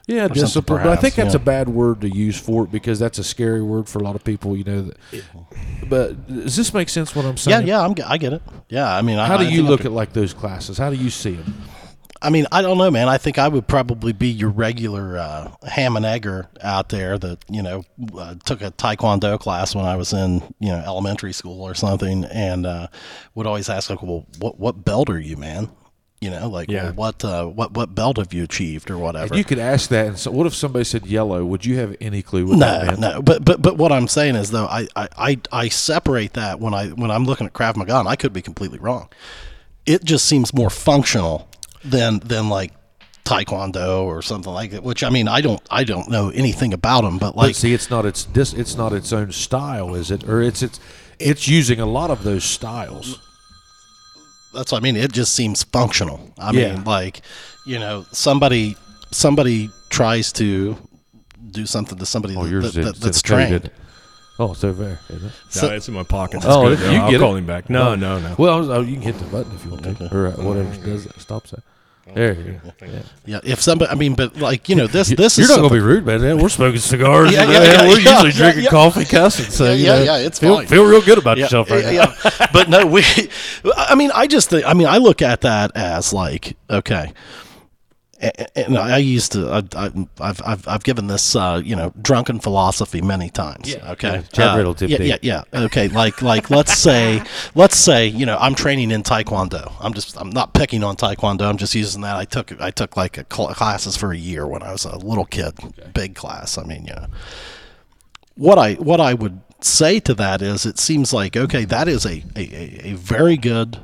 Yeah, discipline. But I think that's yeah. a bad word to use for it because that's a scary word for a lot of people. You know. That, but does this make sense? What I'm saying? yeah, yeah, I'm, I get it. Yeah, I mean, I, How do I you look at like those classes? How do you see them? I mean, I don't know, man. I think I would probably be your regular uh, ham and egger out there that you know uh, took a taekwondo class when I was in you know elementary school or something, and uh, would always ask like, "Well, what what belt are you, man?" You know, like, Yeah. well, what uh, what what belt have you achieved or whatever. And you could ask that. And so, what if somebody said yellow? Would you have any clue what no, that meant? no, but but but what I'm saying is though, I, I I I separate that when I when I'm looking at Krav Maga, and I could be completely wrong. It just seems more functional than than like taekwondo or something like that. Which I mean, I don't I don't know anything about them, but But like see, it's not its this. It's not its own style, is it? Or it's it's it's using a lot of those styles. that's what I mean. It just seems functional. I Yeah. mean, like you know, somebody somebody tries to do something to somebody Oh, that, yours that, is that- that's trained. Oh, it's over there. Isn't it? So- no, it's in my pocket. It's Oh, good, you though. can I'll get call it. him back. No, no, no. Well, was, oh, you can hit the button if you want to, or uh, whatever does that. Stops that. There you go. Yeah. Yeah, if somebody, I mean, but like you know, this this is. You're is not gonna be rude, man. We're smoking cigars. Yeah, yeah, uh, yeah, we're yeah, usually yeah, drinking yeah. coffee, cussing. So Yeah, you yeah, know, yeah, it's feel, fine. feel real good about yourself right yeah, now. but no, we. I mean, I just think. I mean, I look at that as like okay, A- and I used to. I, I, I've I've I've given this uh, you know drunken philosophy many times. Yeah, Okay. yeah. Chad Uh, Riddle, Tip Yeah, yeah, yeah. Okay. Like like let's say let's say you know I'm training in Taekwondo. I'm just I'm not picking on Taekwondo. I'm just using that. I took I took like a cl- classes for a year when I was a little kid. Big class. I mean, yeah. what I what I would say to that is it seems like okay that is a, a, a, a very good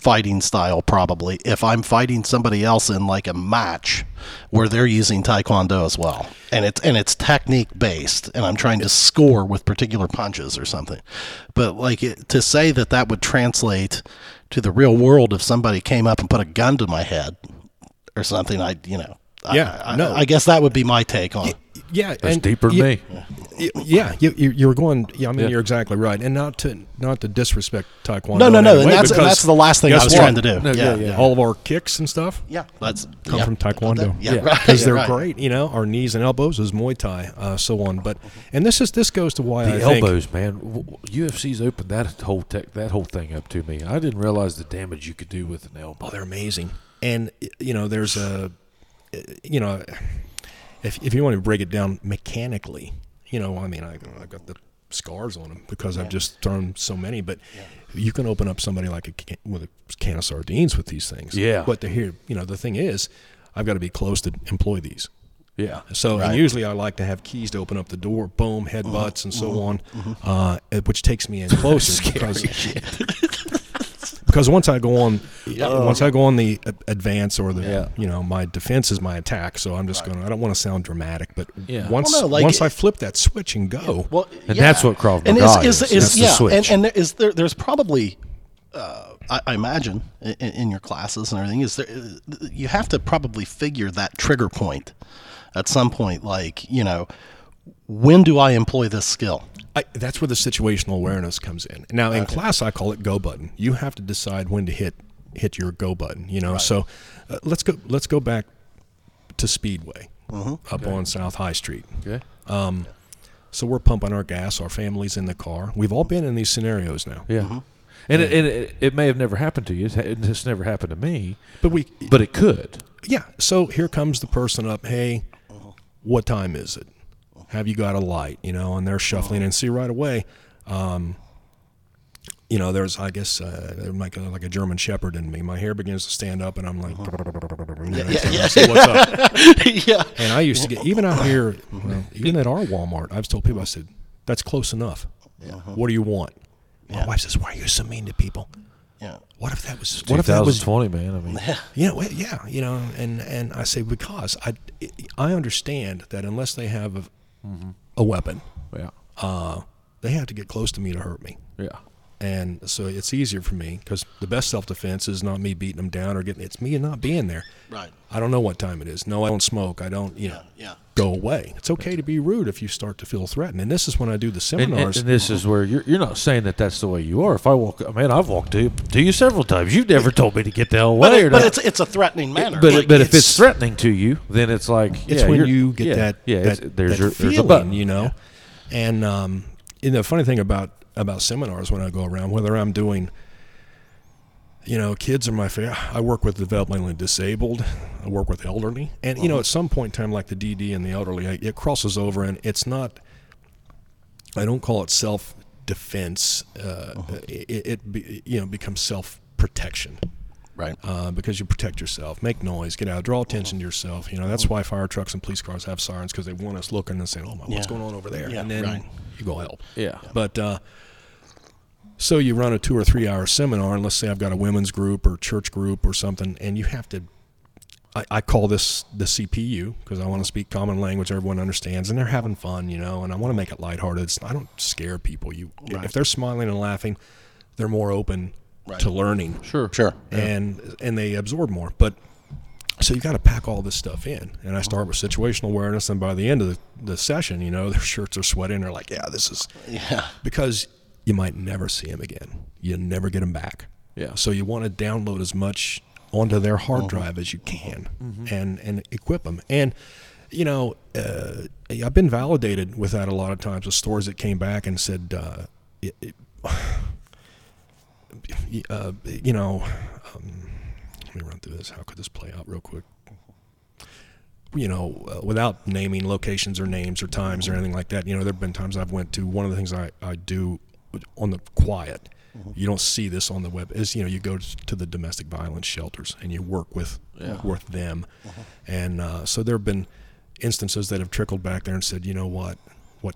fighting style probably if I'm fighting somebody else in like a match where they're using taekwondo as well and it's and it's technique based and I'm trying to score with particular punches or something but like it, to say that that would translate to the real world if somebody came up and put a gun to my head or something I you know Yeah, I, no. I guess that would be my take on it. Yeah, That's and deeper than you- me. Yeah, you, you, you're going. Yeah, I mean, Yeah. you're exactly right, and not to not to disrespect taekwondo. No, no, no, any and that's- and that's the last thing I was what? trying to do. No, Yeah, yeah, yeah. All of our kicks and stuff Yeah, that's come yeah. from taekwondo. Yeah, Yeah. right. because they're right. great. You know, our knees and elbows is Muay Thai, uh, so on. But and this is this goes to why The I think elbows, man. W- w- UFC's opened that whole tech, that whole thing up to me. I didn't realize the damage you could do with an elbow. Oh, they're amazing. And you know, there's a, you know, if if you want to break it down mechanically, you know, I mean, I I got the scars on them because I've just thrown so many. But you can open up somebody like a can, with a can of sardines with these things. Yeah. But to here, you know, the thing is, I've got to be close to employ these. Yeah. So and usually I like to have keys to open up the door, boom, headbutts, and so on, Mm-hmm. uh, uh, which takes me in closer because because once I go on, once I go on the advance or the Yeah. you know my defense is my attack. So I'm just gonna I don't want to sound dramatic, but Yeah. once Well, no, like- once I flip that switch and go, Well, And that's what Krav and Maga is, is. is, That's the switch. and, and is there? There's probably, uh, I, I imagine, in, in your classes and everything, is there? You have to probably figure that trigger point at some point. Like, you know, when do I employ this skill? I, that's where the situational awareness comes in. Now in class, I call it go button. You have to decide when to hit hit your go button. You know, so uh, let's go let's go back to Speedway up on South High Street. Okay. Um. So we're pumping our gas. Our family's in the car. We've all been in these scenarios now. Yeah. And, it, and it, it may have never happened to you. It's, it's never happened to me, But we, but it could. yeah. So here comes the person up. Hey, what time is it? Have you got a light? You know, and they're shuffling and see right away. Um, you know, there's I guess uh, there might go like a German Shepherd in me. My hair begins to stand up, and I'm like, you know, so I say, what's up? yeah, And I used to get even out here, well, even at our Walmart. I've told people, I said, that's close enough. What do you want? My Yeah. wife says, why are you so mean to people? yeah. What if that was? What if that was 2020, man. I mean, you know, yeah, you know, and and I say because I I understand that unless they have a, a weapon, yeah. uh, they have to get close to me to hurt me. Yeah. And so it's easier for me because the best self defense is not me beating them down or getting. It's me and not being there. Right. I don't know what time it is. No, I don't smoke. I don't. You know, Yeah. go away. It's okay to be rude if you start to feel threatened. And this is when I do the And, seminars. and, and this is where you're, you're not saying that that's the way you are. If I walk, man, I've walked to, to you several times. You've never told me to get the hell But, away. it- or but it's it's a threatening manner. but Like, but if it's it's- threatening to you, then it's like it's yeah, when you're- get yeah, that yeah. that, it's, there's that your feeling, there's a button, you know. And um, you know, the funny thing about about seminars when I go around, whether I'm doing, you know, kids are my favorite. I work with developmentally disabled. I work with elderly, and you know, Uh-huh. at some point in time, like the DD and the elderly, it crosses over, and it's not. I don't call it self defense. Uh, Uh-huh. It, it be, you know becomes self protection right. uh, because you protect yourself, make noise, get out, draw attention to yourself. You know that's why fire trucks and police cars have sirens because they want us looking and saying, "Oh my, what's going on over there?" Yeah, and then right. you go help. Yeah. But uh, so you run a two or three hour seminar, and let's say I've got a women's group or church group or something, and you have to. I, I call this the CPU because I want to speak common language everyone understands, and they're having fun, you know, and I want to make it lighthearted. It's, I don't scare people. You, Right. if they're smiling and laughing, they're more open Right. to learning Sure. Sure. and and they absorb more. But so you got to pack all this stuff in, and I start with situational awareness, and by the end of the, the session, you know, their shirts are sweating. They're like, "Yeah, this is," Yeah. because you might never see them again. You never get them back. Yeah. So you want to download as much onto their hard Mm-hmm. drive as you can, and and equip them. And you know, uh, I've been validated with that a lot of times with stores that came back and said, uh, it, it, uh, you know, um, let me run through this. How could this play out real quick? You know, uh, without naming locations or names or times or anything like that. You know, there have been times I've went to. One of the things I, I do on the quiet, you don't see this on the web, is you know you go to the domestic violence shelters and you work with with them, and uh, so there have been instances that have trickled back there and said, you know what, what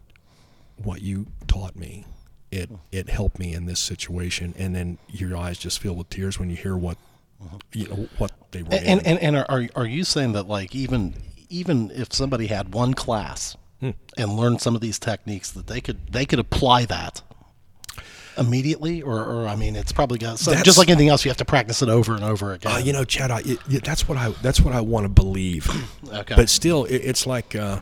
what you taught me it it helped me in this situation. And then your eyes just fill with tears when you hear what you know what they were And and, and, and are- are are you saying that like even even if somebody had one class Hmm. and learned some of these techniques that they could they could apply that immediately or, or I mean it's probably got so That's- just like anything else you have to practice it over and over again. uh, you know chad I, it, it- that's what i that's what i want to believe. Okay. but still it, it's like uh,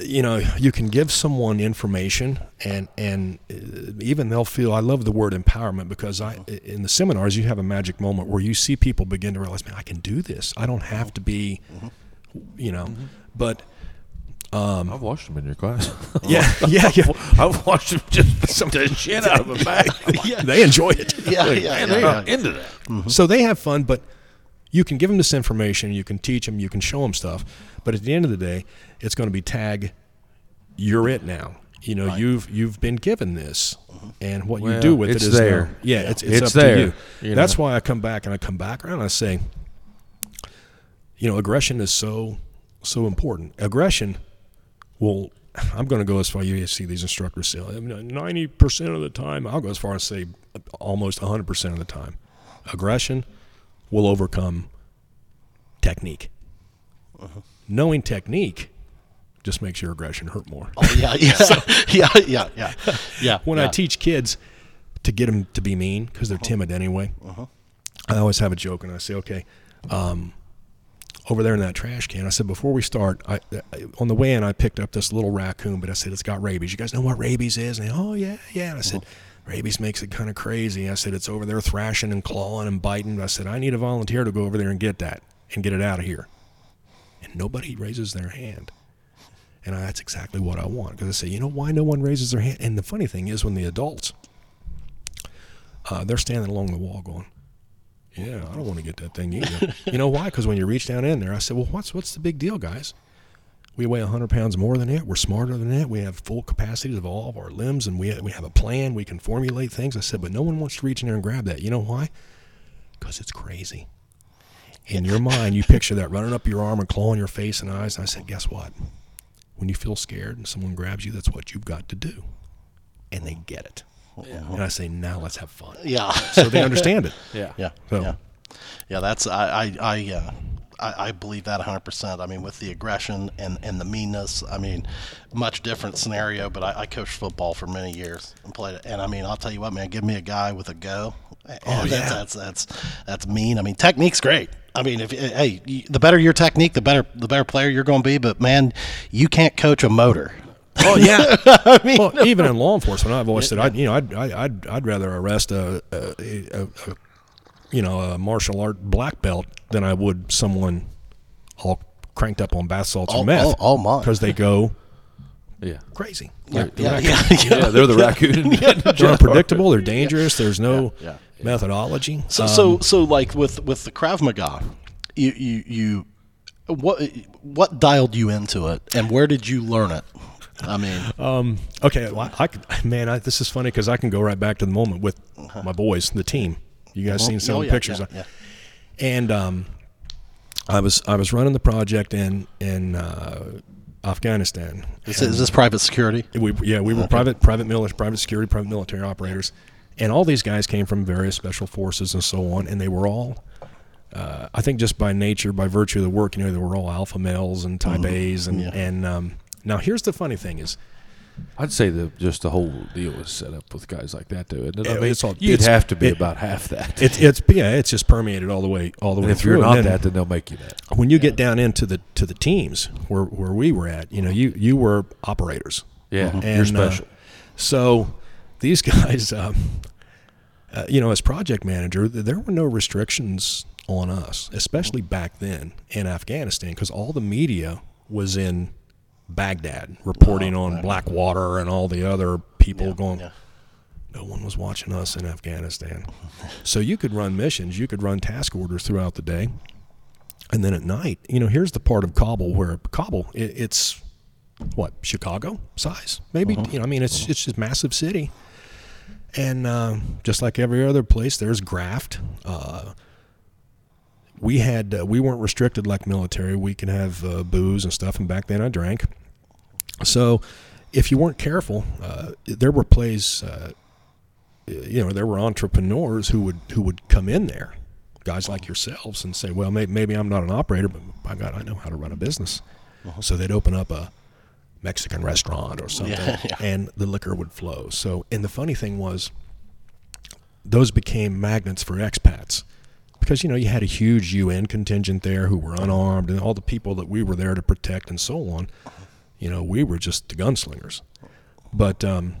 you know you can give someone information and and uh, even they'll feel i love the word empowerment because i in the seminars you have a magic moment where you see people begin to realize man i can do this. I don't have to be you know? But Um, I've watched them in your class. yeah yeah yeah I've watched them just some the shit out of them back. they enjoy it yeah, yeah, Man, yeah, they yeah. into that. Mm-hmm. So they have fun, but you can give them this information, you can teach them, you can show them stuff. But at the end of the day, it's going to be tag. You're it now. You know, you've you've been given this, mm-hmm. and what you do with it it's there. now- yeah, it's it's, It's up there, to you. you That's know. why I come back and I come back around. And I say, you know, aggression is so so important. Aggression will. I'm going to go as far. You see these instructors say ninety percent of the time. I'll go as far as say almost hundred percent of the time. Aggression will overcome technique. Uh-huh. Knowing technique just makes your aggression hurt more. Oh, yeah, yeah, yeah, yeah, yeah, yeah. when I teach kids to get them to be mean because they're uh-huh. timid anyway, uh-huh. I always have a joke and I say, okay, um, over there in that trash can, I said before we start, I, I, on the way in, I picked up this little raccoon, but I said it's got rabies. You guys know what rabies is? And they, oh yeah, yeah. And I said. Rabies makes it kind of crazy. I said it's over there thrashing and clawing and biting. I said I need a volunteer to go over there and get that and get it out of here. And nobody raises their hand. And I, that's exactly what I want because I say, you know why no one raises their hand? And the funny thing is, when the adults, uh, they're standing along the wall going, "Yeah, I don't want to get that thing either." you know why? Because when you reach down in there, I said, "Well, what's what's the big deal, guys? We weigh 100 pounds more than it. We're smarter than it. We have full capacities of all of our limbs, and we we have a plan. We can formulate things." I said, "But no one wants to reach in there and grab that. You know why? Because it's crazy." In your mind, you picture that running up your arm and clawing your face and eyes. And I said, "Guess what? when you feel scared and someone grabs you, that's what you've got to do. And they get it. And I say, now let's have fun. yeah, So they understand it. Yeah. yeah, So- yeah, yeah. That's I, I, I, uh, I, I believe that 100%. I mean, with the aggression and, and the meanness, I mean, much different scenario, but I, I coached football for many years and played it. And I mean, I'll tell you what, man, give me a guy with a go. Oh, yeah. That's, that's, that's, that's mean. I mean, technique's great. I mean, if hey, the better your technique, the better the better player you're going to be. But man, you can't coach a motor. Oh yeah. I well, even in law enforcement, I've always said, I, you know, I'd, I- I'd, I'd rather arrest a, a, a, a, you know, a martial art black belt than I would someone all cranked up on bath salts All- or meth. all- all because they go Yeah. crazy. Yeah, Like, yeah, they're yeah, yeah. Yeah, they're the raccoon. They're unpredictable. They're dangerous. There's no Yeah, methodology. So, Um, so, so, like with with the Krav Maga, you, you, you, what, what dialed you into it, and where did you learn it? I mean, Um, okay, well, I, could, man, I, this is funny because I can go right back to the moment with my boys, the team. You guys seen some oh, yeah, pictures, yeah, yeah. and um, I was I was running the project in in uh, Afghanistan. is, is this private security? We yeah we were private private military private security private military operators, and all these guys came from various special forces and so on, and they were all. Uh, I think just by nature, by virtue of the work, you know, they were all alpha males and type A's, and Yeah. and um, now here's the funny thing is, I'd say the just the whole deal is set up with guys like that, though. Isn't it? I mean, it's all- you'd it's- have to be it- about half that. it's it's yeah, it's just permeated all the way all the and way if through. you're not then that, then they'll make you that. when you get down into the to the teams where where we were at, you know, you you were operators. Yeah, And, you're uh, special. so these guys, um, uh, you know, as project manager, there were no restrictions on us, especially back then in Afghanistan, because all the media was in Baghdad reporting on Blackwater and all the other people going. yeah. No one was watching us in Afghanistan. so you could run missions, you could run task orders throughout the day. And then at night, you know, here's the part of Kabul where Kabul, it, it's what Chicago size, maybe. You know, I mean, it's it's just a massive city, and uh, just like every other place, there's graft. Uh, we had uh, we weren't restricted like military. We can have uh, booze and stuff, and back then I drank. So, if you weren't careful, uh, there were plays. Uh, you know, there were entrepreneurs who would who would come in there, guys like yourselves, and say, "Well, maybe, maybe I'm not an operator, but by God, I know how to run a business." So they'd open up a Mexican restaurant or something, Yeah, yeah. and the liquor would flow. So, and the funny thing was, those became magnets for expats because you know you had a huge UN contingent there who were unarmed, and all the people that we were there to protect and so on. You know, we were just the gunslingers. But um,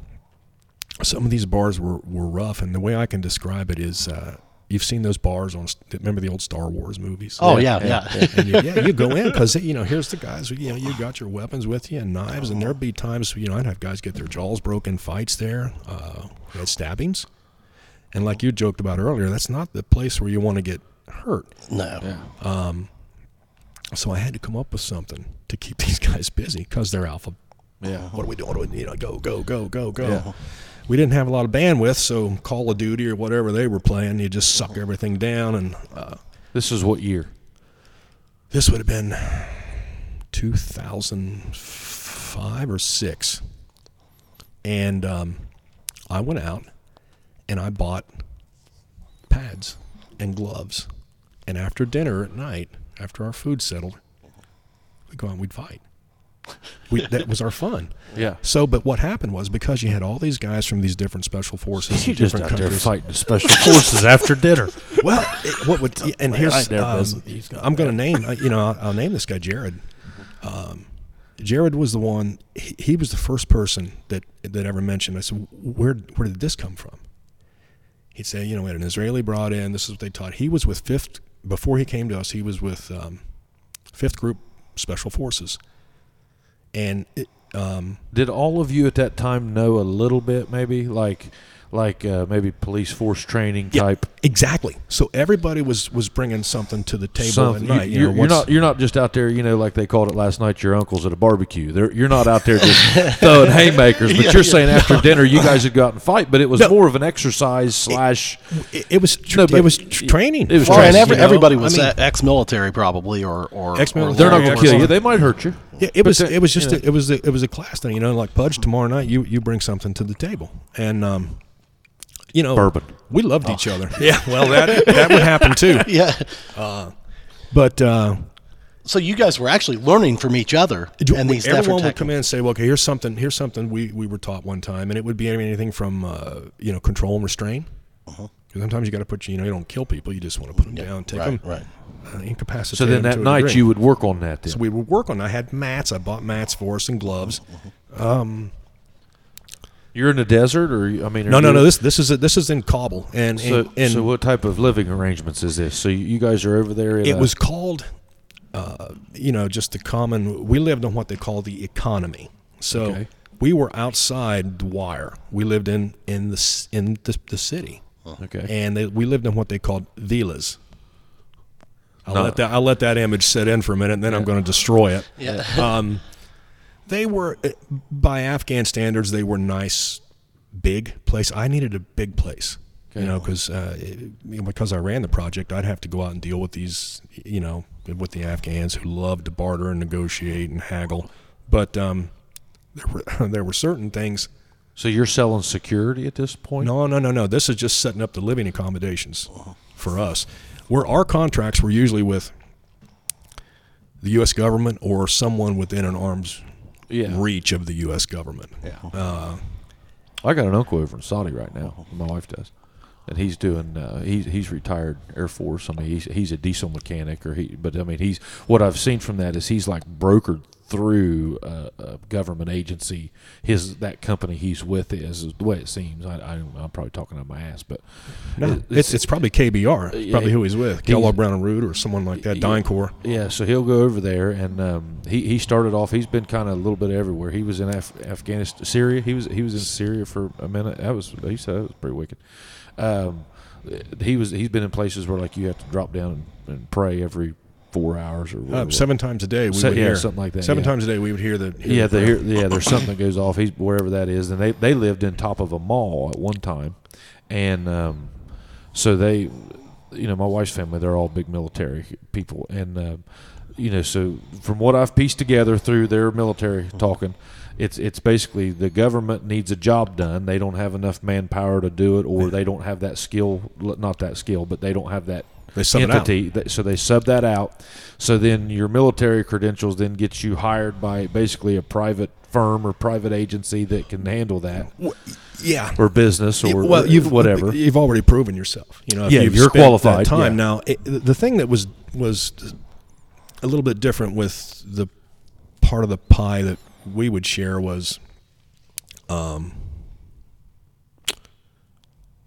some of these bars were, were rough, and the way I can describe it is, uh, you've seen those bars on. Remember the old Star Wars movies? Oh yeah, yeah. and you, yeah, you go in because you know here's the guys. You know, you got your weapons with you and knives, and there'd be times you know I'd have guys get their jaws broken, fights there, uh, stabbings, and like you joked about earlier, that's not the place where you want to get hurt. No. So I had to come up with something to keep these guys busy because they're alpha. Yeah. What are we doing? You know, go, go, go, go, go. Yeah. We didn't have a lot of bandwidth, so Call of Duty or whatever they were playing, you just suck everything down. And uh, This is what year? this would have been 2005 or six. And um, I went out and I bought pads and gloves. And after dinner at night, after our food settled, we'd go out and we'd fight. We, that was our fun. Yeah. So, but what happened was because you had all these guys from these different special forces, You just different out there countries. fighting the special forces after dinner. Well, it, what would and here's I ain't never um, messing with these guys. I'm going to name uh, you know I'll, I'll name this guy Jared. Um, Jared was the one. He, he was the first person that that ever mentioned. I said, "Where where did this come from?" He'd say, "You know, we had an Israeli brought in. This is what they taught." He was with fifth before he came to us. He was with um, fifth group special forces, and it, um, Did all of you at that time know a little bit, maybe like, like uh, maybe police force training Yeah, type? exactly. So everybody was was bringing something to the table Something. at night. You, You, are know, you're not you're not just out there, you know, like they called it last night. Your uncles at a barbecue. They're, you're not out there just throwing haymakers. But Yeah, you're yeah. saying after dinner you guys would go out and fight. But it was No. more of an exercise slash. It, it was tr- No, but it was tr- training. it was Well, training, and every, you know? everybody was I mean- ex-military probably, or or Ex-military. They're not going to kill you. They might hurt you. Yeah, it was But the- it was just you a, it was a, it was a class thing, you know. Like Pudge, tomorrow night you you bring something to the table, and um, you know, Bourbon. We loved each other. Yeah, well that that would happen too. Yeah. But uh, So you guys were actually learning from each other and these everyone would techniques. come in and say, "Well, okay, here's something. Here's something we, we were taught one time, and it would be anything from uh, you know control and restrain. Uh-huh. 'Cause Sometimes you got to put you know you don't kill people, you just want to put them down, take right, them, right. uh, incapacitate. So then that night you would work on that. Then. So we would work on. I had mats. I bought mats for us and gloves. Um, You're in the desert, or I mean, no, no, no. This this is this is in Kabul, and So, and, and so what type of living arrangements is this? So you you guys are over there. In it a- was called, uh, you know, just the common. We lived on what they call the economy. So Okay. we were outside the wire. We lived in in the in the, the city, okay. and they, we lived in what they called villas. I'll No. let that I'll let that image sit in for a minute, and then I'm going to destroy it. Yeah. Um, they were, uh, by Afghan standards, they were nice, big place. I needed a big place, Okay. you know, because uh, it- you know, because I ran the project, I'd have to go out and deal with these, you know, with the Afghans who loved to barter and negotiate and haggle. But um, there were there were certain things. So you're selling security at this point? No, no, no, no. This is just setting up the living accommodations for us. Where our contracts were usually with the U.S. government or someone within an arm's Yeah. reach of the U.S. government. Yeah. Uh, I got an uncle over in Saudi right now. My wife does, and he's doing. Uh, he's he's retired Air Force. I mean, he's he's a diesel mechanic, or he. But I mean, he's what I've seen from that is he's like brokered through a, a government agency. His that company he's with is, the way it seems. I, I I'm probably talking out my ass, but no, it- it's, it's probably KBR. It's Yeah, probably who he's with. Kellogg Brown and Root or someone like that. Yeah. DynCorp. Yeah, so he'll go over there, and um, he he started off. He's been kind of a little bit everywhere. He was in Af- Afghanistan, Syria. He was he was in Syria for a minute. That was he said that was pretty wicked. Um, he was he's been in places where like you have to drop down and, and pray every four hours or Uh, seven times a day we Se- would yeah, hear something like that, Seven yeah. times a day we would hear the hear Yeah, the the, prayer. yeah. There's something that goes off. He's wherever that is, and they they lived in top of a mall at one time, and um, so they, you know, my wife's family, they're all big military people, and um, you know, so from what I've pieced together through their military talking. It's it's basically the government needs a job done. They don't have enough manpower to do it, or they don't have that skill. Not that skill, but they don't have that They sub it out. so they sub that out. So then your military credentials then gets you hired by basically a private firm or private agency that can handle that yeah. or business or well, you've whatever. You've already proven yourself. You know, if Yeah, spent that qualified, Time yeah. now. It, the thing that was was a little bit different with the part of the pie that we would share was, um,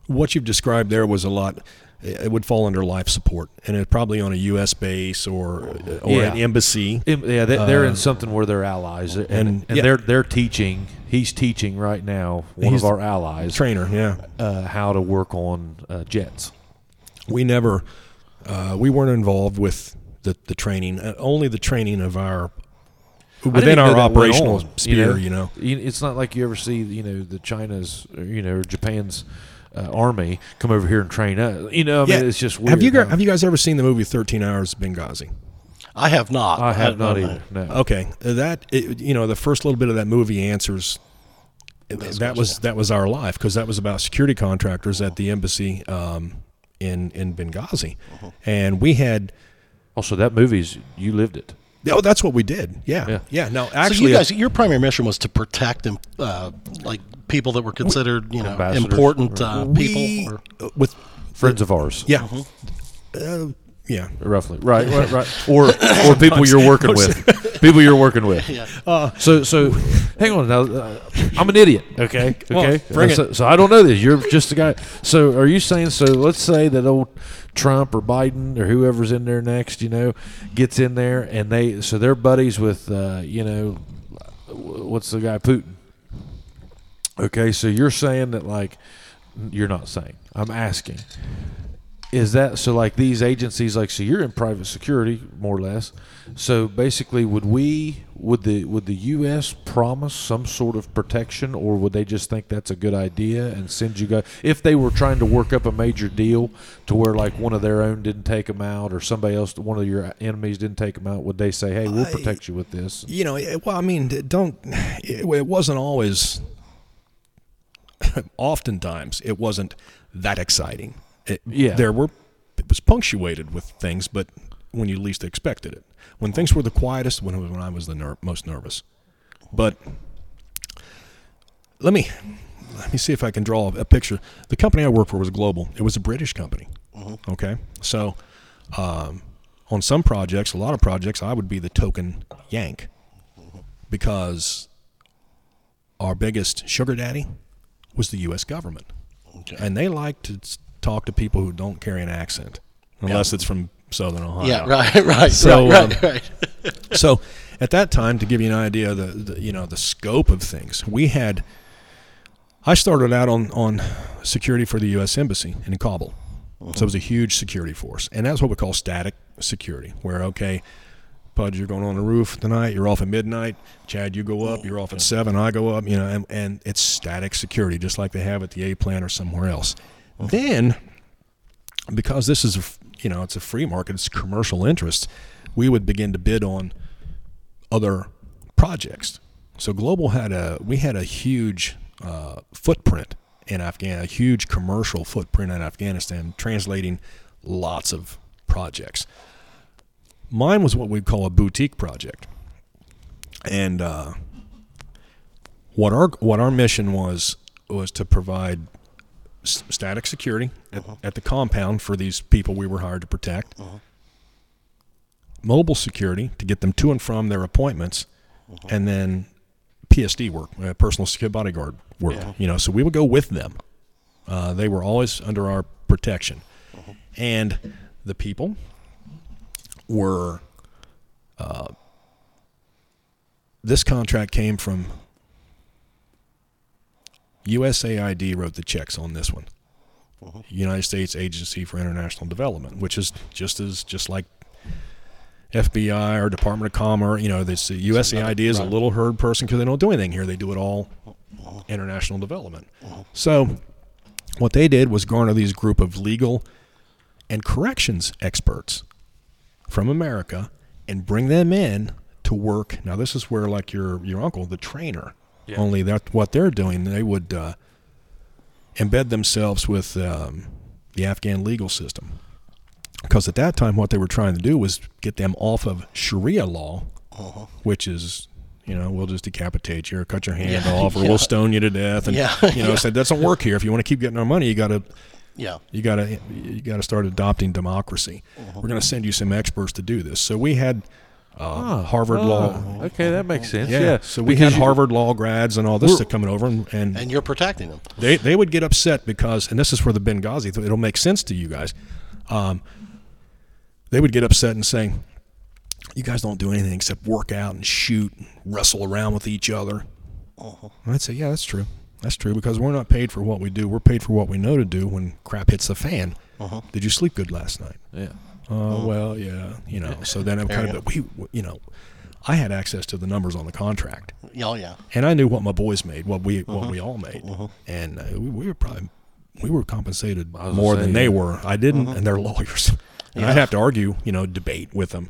what you've described there was a lot. It would fall under life support, and it probably on a U.S. base or or Yeah. an embassy. Yeah, they, they're in something where they're allies, and, and- and, yeah. they're they're teaching. He's teaching right now one He's of our allies Trainer, yeah. uh, how to work on uh, jets. we never uh, we weren't involved with the, the training uh, only the training of our within our operational on, sphere you know, You- It's not like you ever see, you know, the China's, you know, Japan's uh, army come over here and train us. You know, I mean, it's just weird. have you huh? guys, have you guys ever seen the movie 13 hours Benghazi I have not. I have not don't either. No. okay uh, that it, you know the first little bit of that movie answers that was that was our life because that was about security contractors at the embassy um, in in Benghazi Uh-huh. and we had Also, that movie's you lived it. Oh that's what we did yeah Yeah. yeah, no So actually you guys, your primary mission was to protect them, uh, like people that were considered, you know, Ambassadors, important uh, we people. Or, uh, with Friends of ours. yeah Uh-huh. uh, yeah roughly right, right, right. Or or people you're working with, people you're working with. Uh, So so, hang on now. Uh, I'm an idiot. Okay, Well, okay. bring it. so, so I don't know this. You're just a guy. So are you saying? So let's say that old Trump or Biden or whoever's in there next, you know, gets in there and they so they're buddies with, uh, you know, what's the guy Putin. Okay, so you're saying that like you're not saying. I'm asking. Is that so? Like these agencies, like so, you're in private security, more or less. So basically, would we, would the, would the U.S. promise some sort of protection, or would they just think that's a good idea and send you guys? If they were trying to work up a major deal to where like one of their own didn't take them out, or somebody else, one of your enemies didn't take them out, would they say, "Hey, we'll I- protect you with this"? you know, well, I mean, don't. It, it wasn't always. Oftentimes, it wasn't that exciting. It, Yeah. there were. It was punctuated with things, but when you least expected it. When things were the quietest, when was when I was the ner- most nervous. But let me let me see if I can draw a picture. The company I worked for was global. It was a British company. Okay, so um, on some projects, a lot of projects, I would be the token Yank because our biggest sugar daddy was the U.S. government, Okay. and they like to s- talk to people who don't carry an accent, unless it's from Southern Ohio. yeah, right, right, So, right, right, um, right. So at that time, to give you an idea of the, the you know the scope of things, we had. I started out on on security for the U.S. Embassy in Kabul, so it was a huge security force, and that's what we call static security. Where okay, Pudge, you're going on the roof tonight. You're off at midnight. Chad, you go up. You're off at seven. I go up. You know, and, and it's static security, just like they have at the A plant or somewhere else. Then, because this is a you know it's a free market, it's commercial interest, we would begin to bid on other projects. So Global had a we had a huge uh, footprint in Afghan, a huge commercial footprint in Afghanistan, translating lots of projects. Mine was what we'd call a boutique project, and uh, what our what our mission was was to provide s- static security at, at the compound for these people we were hired to protect mobile security to get them to and from their appointments, and then PSD work, uh, personal security bodyguard work. Yeah. You know, so we would go with them. Uh, they were always under our protection, and the people were. Uh, this contract came from USAID wrote the checks on this one. Uh-huh. United States Agency for International Development, which is just as just like FBI or Department of Commerce. You know, this USAID is a little herd person because they don't do anything here. They do it all uh-huh. international development. Uh-huh. So, what they did was garner these group of legal and corrections experts from America and bring them in to work. Now, this is where, like your your uncle, the trainer, Yeah. only that what they're doing, they would uh, embed themselves with um, the Afghan legal system. Because at that time, what they were trying to do was get them off of Sharia law, which is, you know, we'll just decapitate you or cut your hand Yeah, off or yeah. we'll stone you to death. And, Yeah, you know, so that doesn't work here. If you want to keep getting our money, you got to Yeah. you got to you got to start adopting democracy. We're going to send you some experts to do this. So we had uh, Harvard law. Oh, Okay, that makes sense. Yeah. Yeah. So we Because had Harvard law grads and all this stuff coming over, and, and, And you're protecting them. they they would get upset because, and this is where the Benghazi. It'll make sense to you guys. Um, they would get upset and say, "You guys don't do anything except work out and shoot, and wrestle around with each other." And I'd say, "Yeah, that's true. That's true because we're not paid for what we do. We're paid for what we know to do when crap hits the fan." Did you sleep good last night? Yeah. Oh well, yeah, you know. So then I'm kind of we, you know, I had access to the numbers on the contract, Oh yeah. and I knew what my boys made, what we Uh-huh. what we all made, and uh, we, we were probably we were compensated more gonna than say, they were. I didn't, and they're lawyers, and I'd have to argue, you know, debate with them.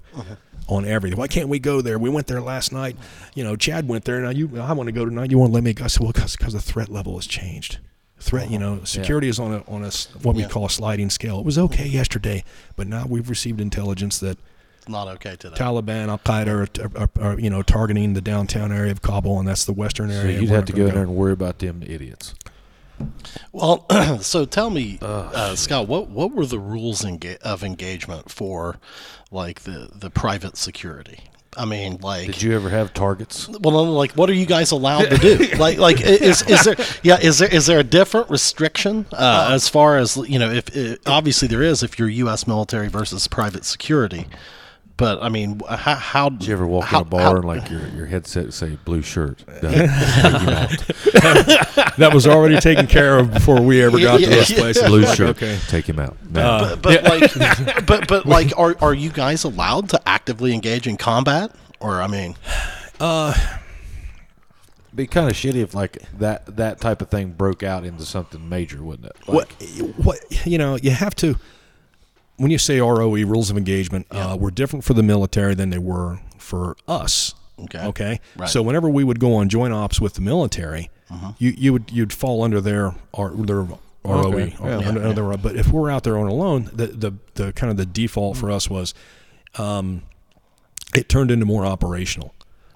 On everything. Why can't we go there? We went there last night. You know, Chad went there. Now you, I want to go tonight. You won't let me go. I said, well, because the threat level has changed. Threat, you know, security is on a on a what we Yeah. call a sliding scale. It was okay yesterday, but now we've received intelligence that It's not okay today. Taliban, Al Qaeda are, are, are, you know targeting the downtown area of Kabul, and that's the western So area. you'd have to gonna go in there and worry about them idiots. Well, so tell me, uh, Scott, what what were the rules enga- of engagement for like the the private security? I mean, like, Did you ever have targets? well, no, like, what are you guys allowed to do? like, like, is is there, yeah, is there is there a different restriction uh, as far as you know? If uh, obviously there is, if you're U.S. military versus private security, but I mean, how how Did you ever walk how, in a bar how- and like your, your headset say blue shirt? Done. Take you out. That was already taken care of before we ever got Yeah, to this yeah. place. Blue shirt. Okay. Take him out. No. but, but like, but but like, are are you guys allowed to actively engage in combat? Or I mean, uh, be kind of shitty if like that that type of thing broke out into something major, wouldn't it? What, what you know, you have to. When you say ROE, rules of engagement, uh, were different for the military than they were for us. Okay. Okay. Right. Uh-huh. So whenever we would go on joint ops with the military, you you would you'd fall under their R, their ROE. Okay. or Yeah. under- under- but if we're out there on alone, the, the the kind of the default for us was um, it turned into more operational.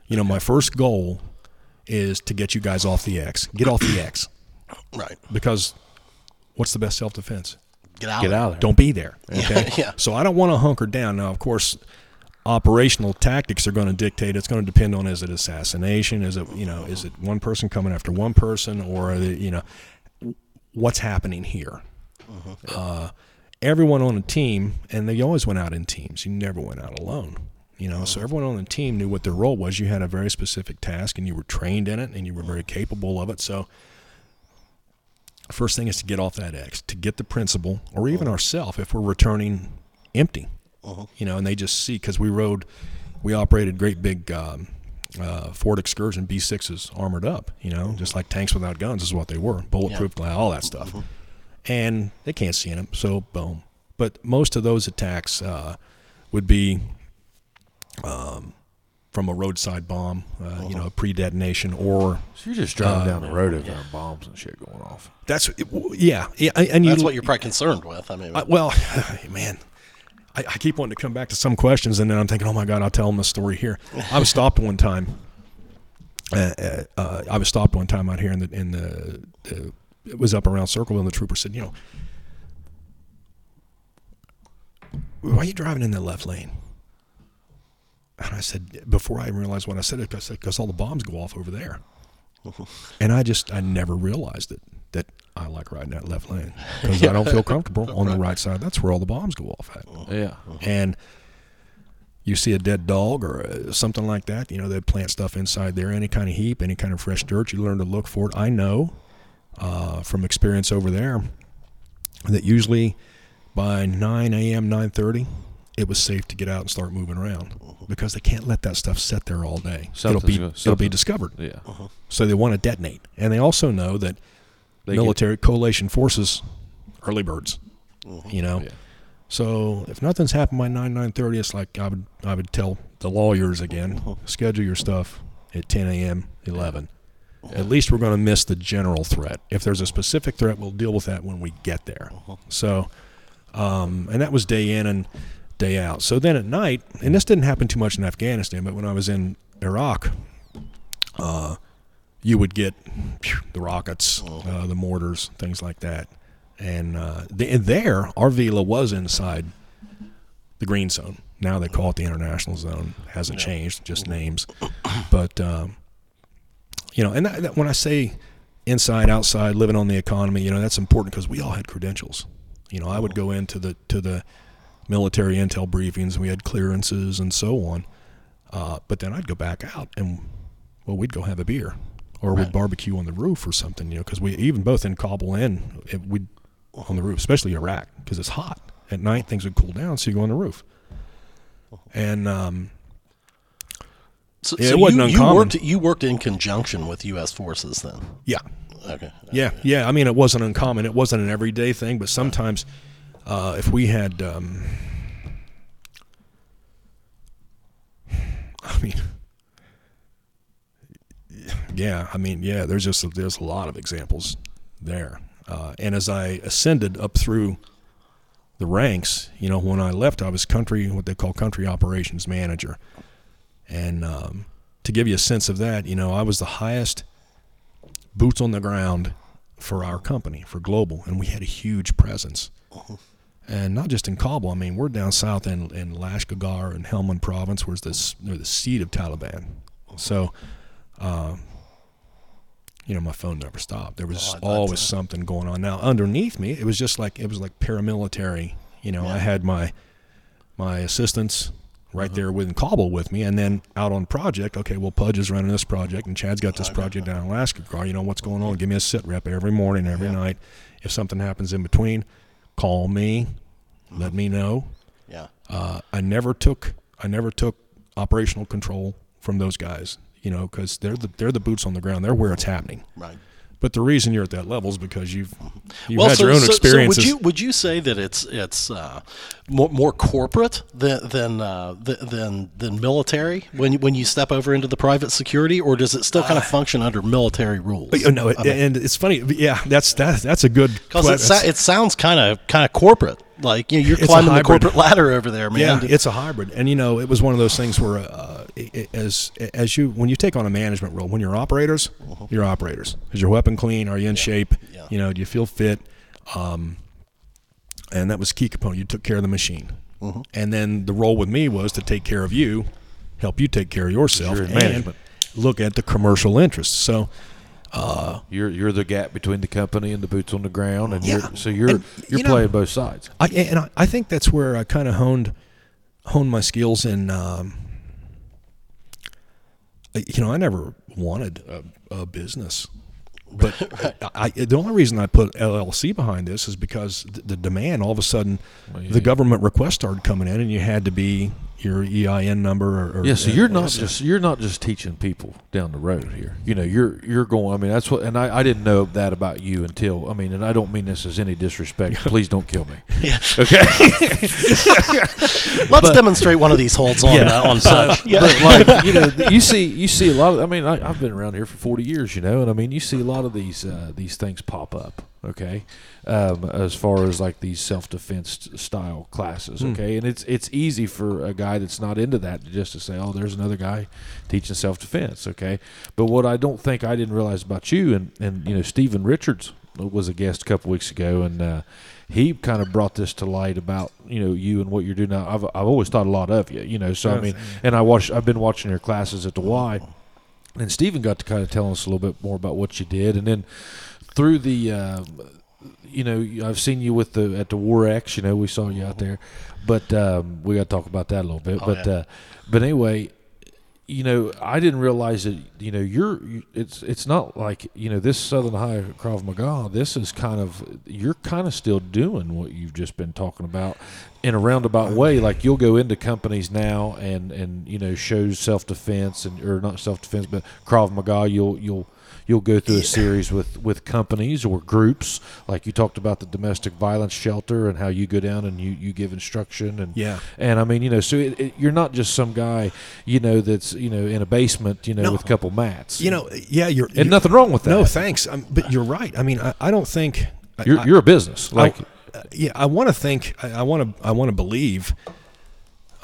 You know, my first goal is to get you guys off the X. Get off the X Right. because what's the best self defense? Get out. Get of out of there. Don't be there. Okay. yeah. So I don't want to hunker down. Now, of course, operational tactics are going to dictate. It's going to depend on is it assassination? Is it you know is it one person coming after one person or are they, you know what's happening here? Mm-hmm. Uh, everyone on a team, and they always went out in teams. You never went out alone. You know, so mm-hmm. everyone on the team knew what their role was. You had a very specific task, and you were trained in it, and you were very capable of it. So, first thing is to get off that X, to get the principal, or even ourselves if we're returning empty. You know, and they just see because we rode, we operated great big um, uh, Ford Excursion B6s armored up. You know, just like tanks without guns is what they were, bulletproof glass, all that stuff. And they can't see in them, so boom. But most of those attacks uh, would be um, from a roadside bomb, uh, you know, a pre-detonation, or So you're just driving down the road having bombs and shit going off. that's yeah, yeah, and you That's what you're probably concerned with. I mean, I, well, man, I, I keep wanting to come back to some questions, and then I'm thinking, oh my god, I'll tell them the story here. I was stopped one time. Uh, uh, uh, I was stopped one time out here in the in the. Uh, it was up around Circleville, and the trooper said, you know, why are you driving in the left lane? And I said, before I even realized what I said, I said, because all the bombs go off over there. And I just, I never realized it that I like riding that left lane because I don't feel comfortable on the right side. That's where all the bombs go off at. Yeah. And you see a dead dog or uh, something like that, you know, they plant stuff inside there, any kind of heap, any kind of fresh dirt. You learn to look for it. I know uh, from experience over there that usually by 9 a.m., 9:30, it was safe to get out and start moving around because they can't let that stuff sit there all day. it'll Something's be go- it'll be discovered. Yeah. Uh-huh. So they want to detonate, and they also know that They get- military coalition forces, early birds. Uh-huh. You know, Yeah. so if nothing's happened by nine nine thirty, it's like I would I would tell the lawyers again, uh-huh. schedule your stuff at ten a.m. eleven. At least we're going to miss the general threat. If there's a specific threat, we'll deal with that when we get there. So, um, and that was day in and day out. So then at night, and this didn't happen too much in Afghanistan, but when I was in Iraq, uh, you would get phew, the rockets, uh, the mortars, things like that. And, uh, the, and there, our villa was inside the green zone. Now they call it the international zone. Hasn't changed, just names. But um, you know, and that, that, when I say inside, outside, living on the economy, you know, that's important because we all had credentials. You know, I would go into the to the military intel briefings. We had clearances and so on. Uh, but then I'd go back out and well, we'd go have a beer or we'd barbecue on the roof or something. You know, because we even both in Kabul and it, we'd on the roof, especially Iraq, because it's hot at night. Things would cool down, so you go on the roof. And um, so, yeah, it wasn't you, you uncommon. worked you worked in conjunction with U.S. forces then. yeah, Okay. Yeah, yeah. I mean, it wasn't uncommon. It wasn't an everyday thing, but sometimes, uh, if we had, um, I mean, yeah, I mean, yeah. There's just there's a lot of examples there. Uh, and as I ascended up through the ranks, you know, when I left, I was country what they call country operations manager, and um, to give you a sense of that, you know, I was the highest boots on the ground for our company for global and we had a huge presence and not just in kabul i mean we're down south in, in lashkargah and helmand province where's this the seat of taliban. So uh, you know my phone never stopped. There was Oh, always something going on. Now underneath me it was just like it was like paramilitary you know i had my my assistants right there with in Kabul with me, and then out on project. Okay, well, Pudge is running this project, and Chad's got this project down in Alaska. Car, you know what's going on? Give me a sit rep every morning, every night. If something happens in between, call me, let me know. Yeah. Uh, I never took I never took operational control from those guys, you know, because they're the they're the boots on the ground. They're where it's happening. Right. But the reason you're at that level is because you've you've well, had so, your own so- so experiences. would you would you say that it's it's uh, more, more corporate than than, uh, than than military when you, when you step over into the private security, or does it still kind of function under military rules? Oh, no, it, and it's funny. Yeah, that's that. That's a good. Because it, sa- it sounds kind of kind of corporate. Like you know, you're It's climbing the corporate ladder over there, man. Yeah, it's a hybrid, and you know, it was one of those things where, uh, as as you when you take on a management role, when you're operators, you're operators. Is your weapon clean? Are you in shape? Yeah. You know, do you feel fit? Um, and that was key component. You took care of the machine, and then the role with me was to take care of you, help you take care of yourself, and management. look at the commercial interests. So, You're you're the gap between the company and the boots on the ground, and Yeah. you're so you're And, you're you know- playing both sides. I and I, I think that's where I kind of honed honed my skills in. Um, you know, I never wanted a, a business, but I, the only reason I put LLC behind this is because the, the demand. All of a sudden, Well, yeah. the government requests started coming in, and you had to be your EIN number. Or, or Yeah, so you're not just you're not just teaching people down the road here. You know, you're you're going. I mean, that's what, and I, I didn't know that about you until I mean, and I don't mean this as any disrespect. Please don't kill me. Yeah. Okay. Let's demonstrate one of these holds on uh, on touch. Yeah. But like you know, you see you see a lot of. I mean, I, I've been around here for forty years, you know, and I mean, you see a lot of these uh, these things pop up. Okay, um, as far as like these self defense style classes. Okay, and it's it's easy for a guy that's not into that just to say, oh, there's another guy teaching self defense. Okay, but what I don't think I didn't realize about you and and you know Stephen Richards was a guest a couple weeks ago and. Uh, he kind of brought this to light about you know you and what you're doing now. I've I've always thought a lot of you, you know. So I mean, and I watched. I've been watching your classes at the Y, and Stephen got to kind of tell us a little bit more about what you did, and then through the, um, you know, I've seen you with the at the WAR-X. You know, we saw you out there, but um, we got to talk about that a little bit. Oh, but yeah. uh, but anyway, you know, I didn't realize that. You know, you're. You, it's it's not like you know this Southern Ohio Krav Maga. This is kind of you're kind of still doing what you've just been talking about in a roundabout way. Like you'll go into companies now and and you know shows self defense and or not self defense, but Krav Maga. You'll you'll you'll go through a series with with companies or groups like you talked about the domestic violence shelter and how you go down and you you give instruction and Yeah. and I mean, you know, so it, it, you're not just some guy, you know, that's you know in a basement, you know, No. with a couple mats. You know, yeah, you're. and you're- nothing wrong with that. No, thanks. Um, but you're right. I mean, I, I don't think you're I- you're a business. Like, I, uh, yeah, I want to think. I- want to. I want to believe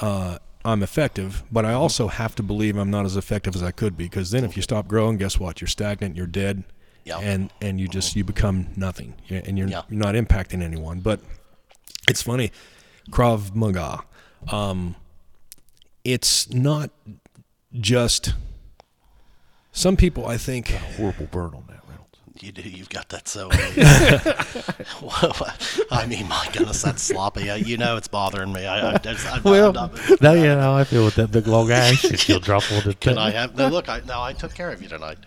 uh, I'm effective, but I also have to believe I'm not as effective as I could be. Because then, if you stop growing, guess what? You're stagnant. You're dead. Yeah. And and you just you become nothing, and you're, Yeah. you're not impacting anyone. But it's funny, Krav Maga. Um, it's not just. Some people, I think, horrible burn on that, Reynolds. You do. You've got that so. Well, I mean, my goodness, that's sloppy. Uh, You know, it's bothering me. I, I, just, I'm, Well, I'm not, now you know I feel with that big long ash. If you'll drop on the Can I have? No, look. I no. I took care of you tonight.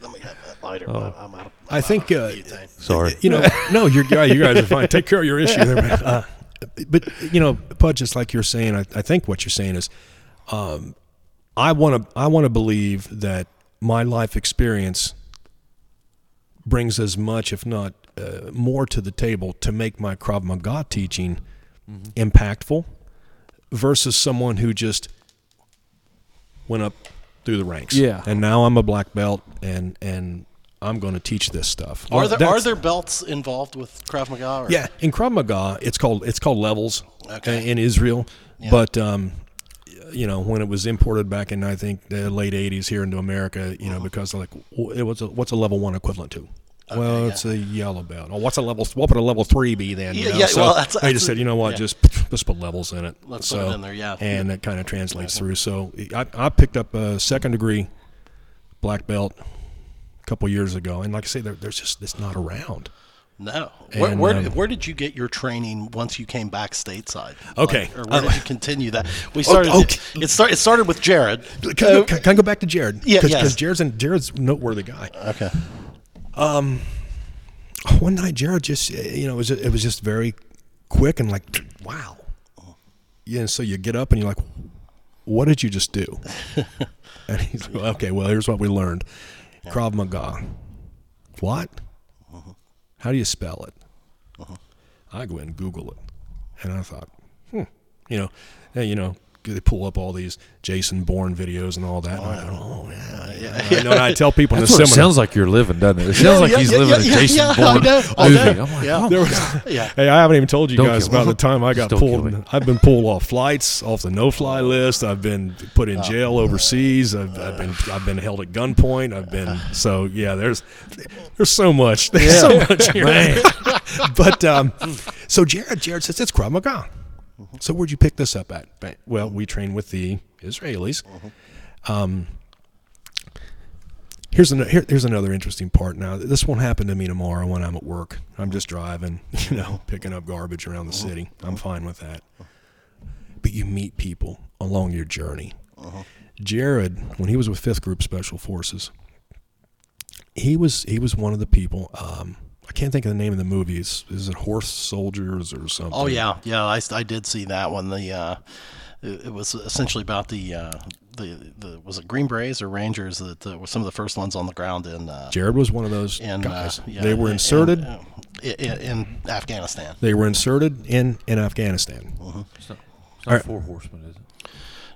Let me have that lighter. Oh. I'm out of. I think, I'm uh, out of butane. Sorry. you know, no, you're yeah, you guys are fine. Take care of your issue there, man. Uh, but you know, Pudge, just like you're saying, I, I think what you're saying is, um, I want to I want to believe that my life experience brings as much, if not uh, more, to the table to make my Krav Maga teaching impactful, versus someone who just went up through the ranks. Yeah. and now I'm a black belt, and and I'm going to teach this stuff. Are Well, there are there belts involved with Krav Maga? Or? yeah, in Krav Maga, it's called it's called levels Okay. in Israel. Yeah. But um, you know, when it was imported back in I think the late '80s here into America, you know, uh-huh. because like it was a, what's a level one equivalent to? well, yeah. it's a yellow belt. Oh, what's a level? What would a level three be then? you Yeah, know? yeah, So well, that's- that's just said, you know what, yeah. just just put levels in it. Let's put so, it in there, yeah. and that kind of translates through. So I, I picked up a second degree black belt a couple years ago, and like I say, there, there's just it's not around. No. Where, And, where, um, where did you get your training once you came back stateside? Okay. Like, or where Uh, did you continue that? We started. okay. It, start, it started with Jared. Can, I go- can, can I go back to Jared? Yeah, because yes. Jared's an, Jared's a noteworthy guy. Okay. Um, One night, Jared just uh, you know it was it was just very quick and like wow. Yeah, and so you get up and you're like, what did you just do? and he's like, okay, well here's what we learned: Krav Maga. What? How do you spell it? I go and Google it, and I thought, hmm, you know, you know, they pull up all these Jason Bourne videos and all that. and I go, oh yeah, yeah. I know. And I tell people in the That's it seminar. sounds like you're living, doesn't it? It sounds like yeah, he's yeah, living yeah, a Jason yeah, Bourne know, I movie. I'm like, Yeah. oh, There was, Yeah. hey, I haven't even told you Don't guys kill me. about the time I got pulled. I've been pulled off flights, off the no-fly list. I've been put in jail overseas. I've, I've been I've been held at gunpoint. I've been so yeah. There's there's so much. There's so much here. but um, so Jared Jared says it's Krav Maga. So where'd you pick this up at? Well, we train with the Israelis. Mm-hmm. Um, Here's an, here, here's another interesting part. Now, this won't happen to me tomorrow when I'm at work. I'm just driving, you know, mm-hmm. picking up garbage around the mm-hmm. city. I'm fine with that. But you meet people along your journey. Uh-huh. Jared, when he was with Fifth Group Special Forces, he was he was one of the people. Um, I can't think of the name of the movie. Is, is it Horse Soldiers or something? Oh yeah, yeah. I, I did see that one. The uh, it, it was essentially about the uh, the the was it Green Berets or Rangers that uh, were some of the first ones on the ground in uh, Jared was one of those in guys. Uh, yeah, they were in- inserted. in, uh, in, in Afghanistan. they were inserted in in Afghanistan. It's not, it's not Four Horsemen, is it?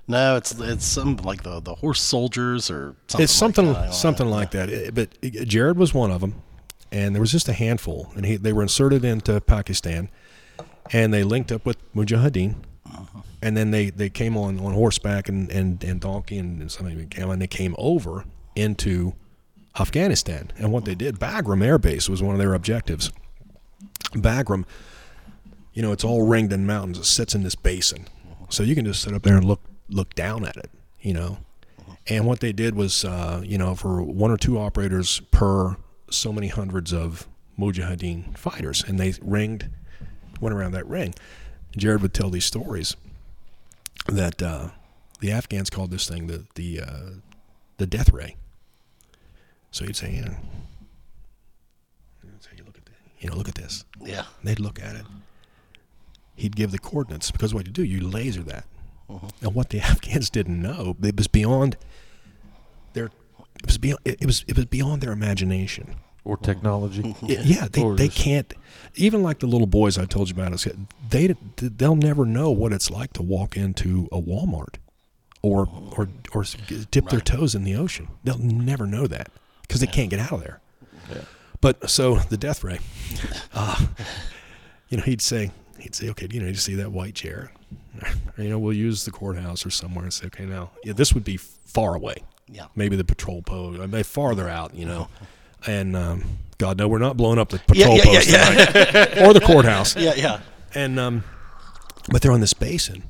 No, it's it's some like the the horse soldiers or something. it's something like that. Something like that. It- But Jared was one of them, and there was just a handful, and he, they were inserted into Pakistan, and they linked up with Mujahideen, uh-huh. and then they, they came on, on horseback and, and, and donkey and something even came, and they came over into Afghanistan. And what they did, Bagram Air Base was one of their objectives. Bagram, you know, it's all ringed in mountains. It sits in this basin, uh-huh. so you can just sit up there and look look down at it. You know, uh-huh. and what they did was, uh, you know, for one or two operators per so many hundreds of Mujahideen fighters, and they ringed, went around that ring. Jared would tell these stories that uh, the Afghans called this thing the the uh, the death ray. So he'd say, you know, he'd look at this. You know, look at this. Yeah. They'd look at it. He'd give the coordinates because what you do, you laser that. And what the Afghans didn't know, it was beyond. It was beyond. It was. It was beyond their imagination. Or technology. It- yeah, they, Or they just- can't. Even like the little boys I told you about, is they they'll never know what it's like to walk into a Walmart, or or or dip their toes in the ocean. They'll never know that because they can't get out of there. But so the death ray, uh, you know, he'd say he'd say, okay, you know, you see that white chair, you know, we'll use the courthouse or somewhere and say, okay, now yeah, this would be far away Yeah. maybe the patrol post, I mean, farther out, you know. And um, God, no, we're not blowing up the patrol yeah, yeah, post tonight. or the courthouse. Yeah. Yeah. And um, but they're on this basin.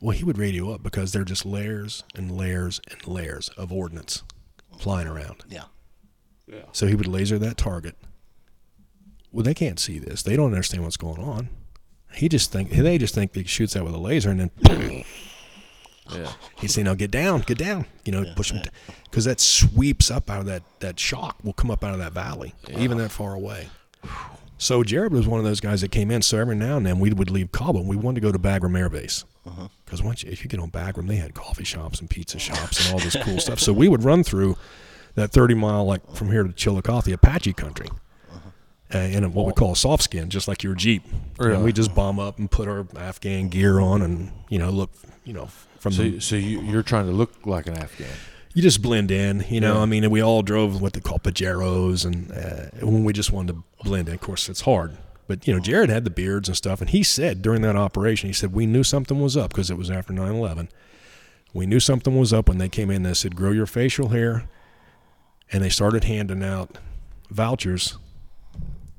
Well, he would radio up because they're just layers and layers and layers of ordnance flying around. Yeah. Yeah. So he would laser that target. Well, they can't see this. They don't understand what's going on. He just think they just think he shoots that with a laser and then Yeah. He'd say, "Now get down, get down." You know, push him because that sweeps up out of that that shock will come up out of that valley, even that far away. So Jared was one of those guys that came in. So every now and then we would leave Kabul. and We wanted to go to Bagram Air Base because once you, if you get on Bagram, they had coffee shops and pizza shops and all this cool stuff. So we would run through that thirty mile like from here to Chillicothe, Apache country. Uh, in a, what we call a soft skin, just like your Jeep. Really? And we just bomb up and put our Afghan gear on, and you know, look, you know, from So, the so you, you're trying to look like an Afghan. you just blend in, you know. Yeah. I mean, we all drove what they call pajeros, and uh, when we just wanted to blend in, of course, it's hard. But you know, Jared had the beards and stuff, and he said during that operation, he said we knew something was up because it was after 9/11. We knew something was up when they came in. They said, "Grow your facial hair," and they started handing out vouchers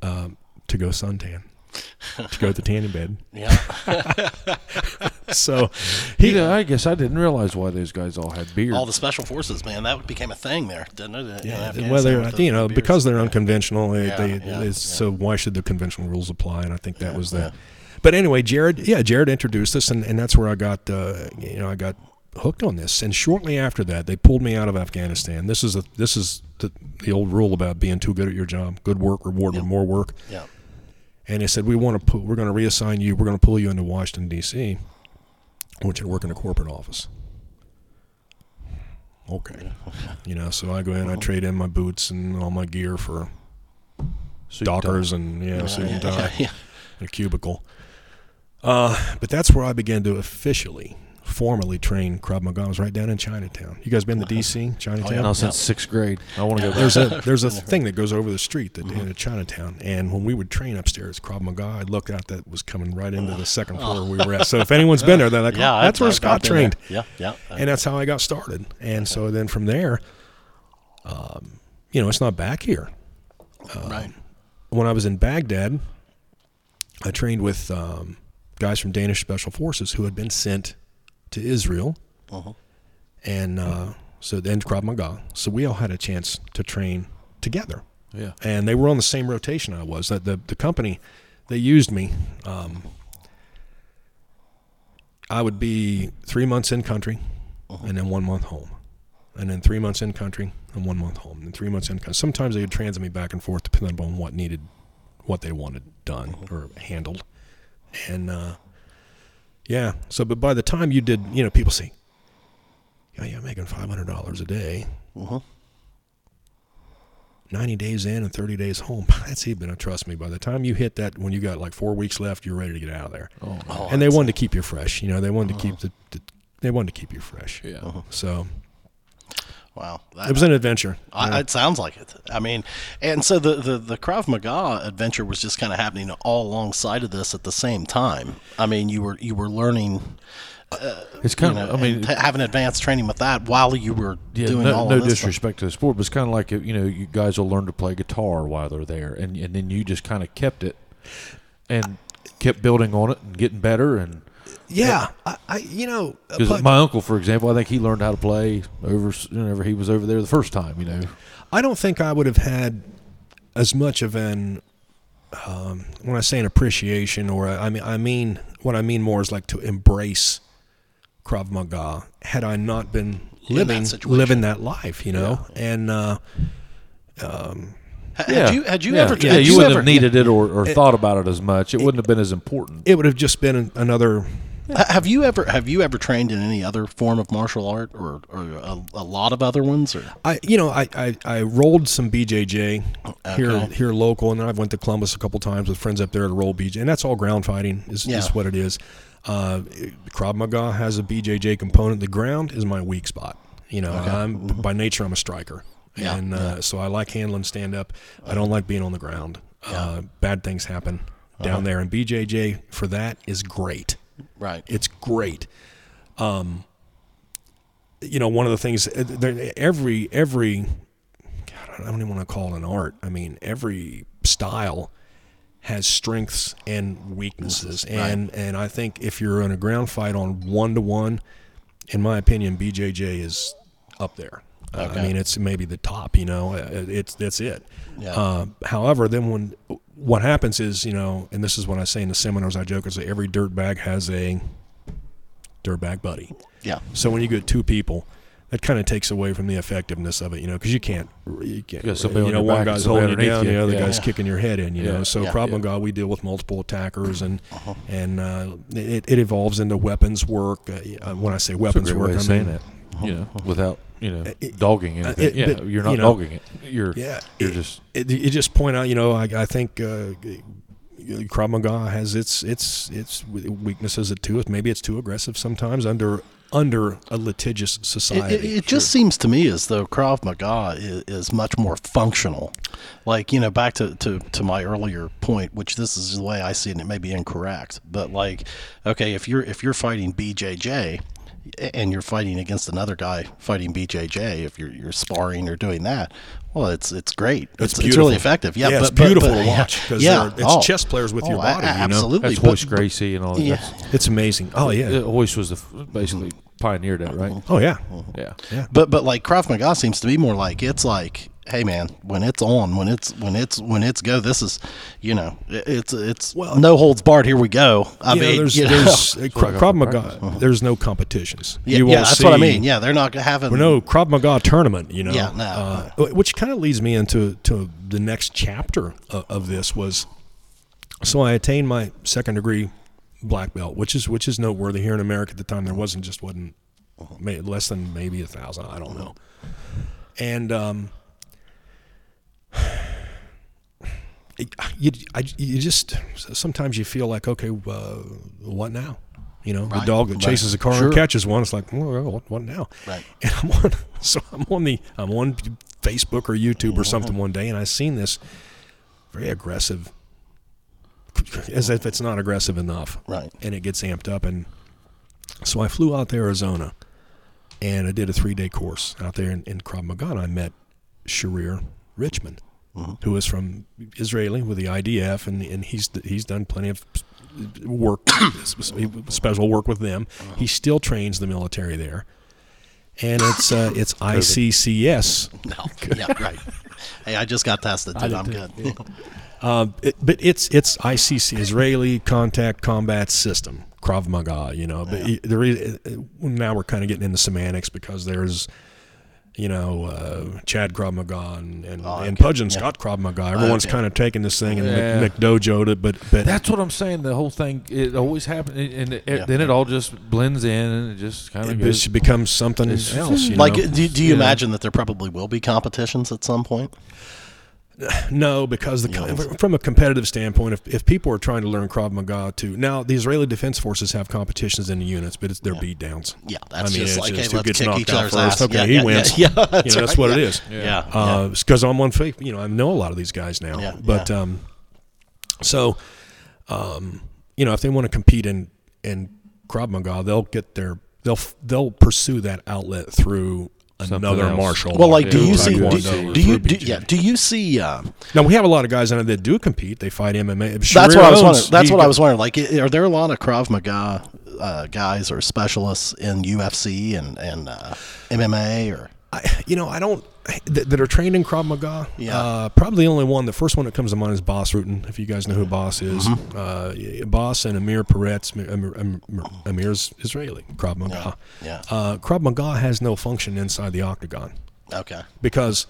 um, to go suntan, to go to the tanning bed. Yeah. So He, he, I guess I didn't realize why those guys all had beards. All the special forces, man, that became a thing there, didn't it? in Yeah, Afghanistan well, they're you know the because they're unconventional. They, Yeah, they, yeah, it's- yeah. So why should the conventional rules apply? And I think that was the. yeah. But anyway, Jared, yeah, Jared introduced us, and, and that's where I got uh, you know I got hooked on this. And shortly after that, they pulled me out of Afghanistan. This is a this is the, the old rule about being too good at your job. Good work rewarded with more work. Yeah. And they said we want to we're going to reassign you. We're going to pull you into Washington D.C. I want you to work in a corporate office. Okay, you know, so I go in, I trade in my boots and all my gear for Suit and tie. Dockers and yeah, suit and tie Yeah. in a cubicle. Uh, but that's where I began to officially, formally train Krav Maga was right down in Chinatown. You guys been to DC, Chinatown? Now since sixth grade, I want to go. There's a there's a thing that goes over the street that in Chinatown, and when we would train upstairs Krav Maga, I'd look out that was coming right into the second floor we were at. So if anyone's been there, they're like, Yeah, oh, I've- that's where I've- Scott I've trained, there. Yeah, yeah. and that's how I got started. And so then from there, um, you know, it's not back here. right. When I was in Baghdad, I trained with um, guys from Danish Special Forces who had been sent to Israel, Uh-huh. and uh, so then Krav Maga. So we all had a chance to train together. Yeah. and they were on the same rotation I was. That the the company they used me. Um, I would be three months in country, and then one month home, and then three months in country and one month home, and three months in country. Sometimes they would transit me back and forth depending on what needed, what they wanted done or handled, and uh, yeah. So, but by the time you did, you know, people say, "Yeah, you're making five hundred dollars a day." Uh-huh. 90 days in and 30 days home. That's even, trust me, by the time you hit that, when you got like four weeks left, you're ready to get out of there. Oh, Oh, and they wanted to keep you fresh. You know, they wanted to keep the, the they wanted to keep you fresh. yeah. So Wow. That- it was an adventure. I, Yeah. It sounds like it. I mean, and so the, the, the Krav Maga adventure was just kind of happening all alongside of this at the same time. I mean, you were you were learning, uh, It's you kind know, of. I mean, t- having advanced training with that while you were yeah, doing no, all no of this. stuff. disrespect to the sport, but it's kind of like you know, you guys will learn to play guitar while they're there, and and then you just kind of kept it and kept building on it and getting better. And yeah, I, I you know, uh, because my uncle, for example, I think he learned how to play over whenever he was over there the first time. You know, I don't think I would have had as much of an um, when I say an appreciation, or I mean, I mean what I mean more is like to embrace Krav Maga had I not been In that living living that life, you know, and. Uh, Ha- yeah. Had you had you yeah. ever? Yeah, had you, wouldn't ever, have needed it or, or thought about it as much. It wouldn't have been as important. it would have just been another Ha- Have you ever have you ever trained in any other form of martial art or, or a, a lot of other ones? Or I you know I, I, I rolled some BJJ here Okay. here local, and then I've went to Columbus a couple times with friends up there to roll BJ, and that's all ground fighting is, Yeah. is what it is. Uh, Krav Maga has a BJJ component. The ground is my weak spot. You know, I'm by nature I'm a striker, Mm-hmm. Yeah, and uh, so I like handling stand up. I don't like being on the ground. Uh, bad things happen Uh-huh. down there, and BJJ for that is great. right? It's great. Um, you know, one of the things uh, every every God, I don't even want to call it an art. I mean, every style has strengths and weaknesses, and and I think if you're in a ground fight on one to one, in my opinion, BJJ is up there. Uh, I mean, it's maybe the top. You know, Uh, it's that's it. Yeah. Uh, however, then when what happens is, you know, and this is what I say in the seminars, I joke, is that every dirt bag has a dirt bag buddy. yeah. So when you get two people, that kind of takes away from the effectiveness of it, you know, because you can't, you can't, got somebody you know, your one guy's holding you down, underneath the other Yeah. guy's kicking your head in, you know. So Yeah. Krav Yeah. Maga, we deal with multiple attackers, and Uh-huh. and uh, it, it evolves into weapons work. Uh, when I say weapons work, way of I saying mean, it. You know, without you know it- dogging uh, anything. it- yeah, but, you're not you know, dogging it. You're yeah, You're it- just it, you just point out, you know, I, I think uh, Krav Maga has its its its weaknesses too. Maybe it's too aggressive sometimes under under a litigious It, society. it, it just seems to me as though Krav Maga is, is much more functional. Like, you know, back to, to, to my earlier point, which this is the way I see it, and it may be incorrect. But like, okay, if you're if you're fighting BJJ and you're fighting against another guy fighting BJJ, if you're you're sparring or doing that, well, it's it's great. It's, it's, beautiful. really effective. Yeah, Yeah, but, it's beautiful but- to watch because yeah, it's oh. chess players with oh, your Oh, a- body. you know? absolutely. that's but- Royce Gracie and all. Yeah. That's- It's amazing. Oh yeah. Royce was the basically mm-hmm. pioneered that, right? Mm-hmm. Oh yeah. Yeah. But but like Krav Maga seems to be more like it's like, hey man, when it's on, when it's when it's when it's go, this is, you know, it's it's Well- no holds barred. Here we go. I yeah, mean, there's, you there's what I Krav got Krav from Maga. practice. There's no competitions. yeah, You yeah, won't that's what I mean. Yeah, they're not having Well, no Krav Maga tournament, you know. Yeah, no. Uh, which kind of leads me into to the next chapter of, of this was. So I attained my second degree black belt, which is which is noteworthy here in America at the time. There wasn't just wasn't may, less than maybe a thousand. I don't know. And um, it- you I, you just sometimes you feel like okay, uh, what now? You know, Right, the dog that right. chases a car Sure. and catches one. It's like, well, what, what now? Right. And I'm on, so I'm on the, I'm on Facebook or YouTube or something one day, and I seen this very aggressive, as if it's not aggressive enough, Right. and it gets amped up. And so I flew out to Arizona, and I did a three day course out there in, in Krav Maga. I met Sharir Richman, who is from Israeli with the IDF, and, and he's he's done plenty of work, special work with them. He still trains the military there, and it's uh, it's ICCS. No. Yeah. Right. Hey, I just got tested. Dude. I'm good. Uh, it, but it's it's ICC Israeli Contact Combat System Krav Maga. You know, but it- there is, uh, now we're kind of getting into semantics because there's. You know, uh, Chad Krav Maga and, and, Oh, and. Pudgeon Yeah. Scott Krav Maga. Everyone's okay. kind of taking this thing and Yeah. Mc, McDojoed it, but but That's what I'm saying. The whole thing, it always happens, and it, Yeah. then it all just blends in, and it just kind of it becomes something else. You like, know? do, do you Yeah. imagine that there probably will be competitions at some point? No, because the Yeah. from a competitive standpoint, if, if people are trying to learn Krav Maga too, now the Israeli Defense Forces have competitions in the units, but it's their beat downs. Yeah, that's I mean, just it's like, just hey, who gets knocked out first. ass. Okay, yeah, he yeah, wins. Yeah, yeah, you know, that's what yeah. it is. Yeah, yeah. Uh, because I'm on fake. You know, I know a lot of these guys now. Yeah, but yeah. um, so, um, you know, if they want to compete in in Krav Maga, they'll get their they'll they'll pursue that outlet through another else. martial. well, art, like, do through you see? Do, Taekwondo do you? Do, yeah. Do you see? Uh, Now we have a lot of guys on it that do compete. They fight MMA. that's what I was wondering. That's what I was wondering. Like, are there a lot of Krav Maga uh, guys or specialists in UFC and and uh, MMA or? I, you know, I don't that, that are trained in Krav Maga. Yeah. Uh, probably the only one. The first one that comes to mind is Bas Rutten. If you guys know who Bas is, Mm-hmm. uh, Bas and Amir Peretz. Amir, Amir, Amir's Israeli Krav Maga. Yeah. Uh, Krav Maga has no function inside the octagon Okay. because.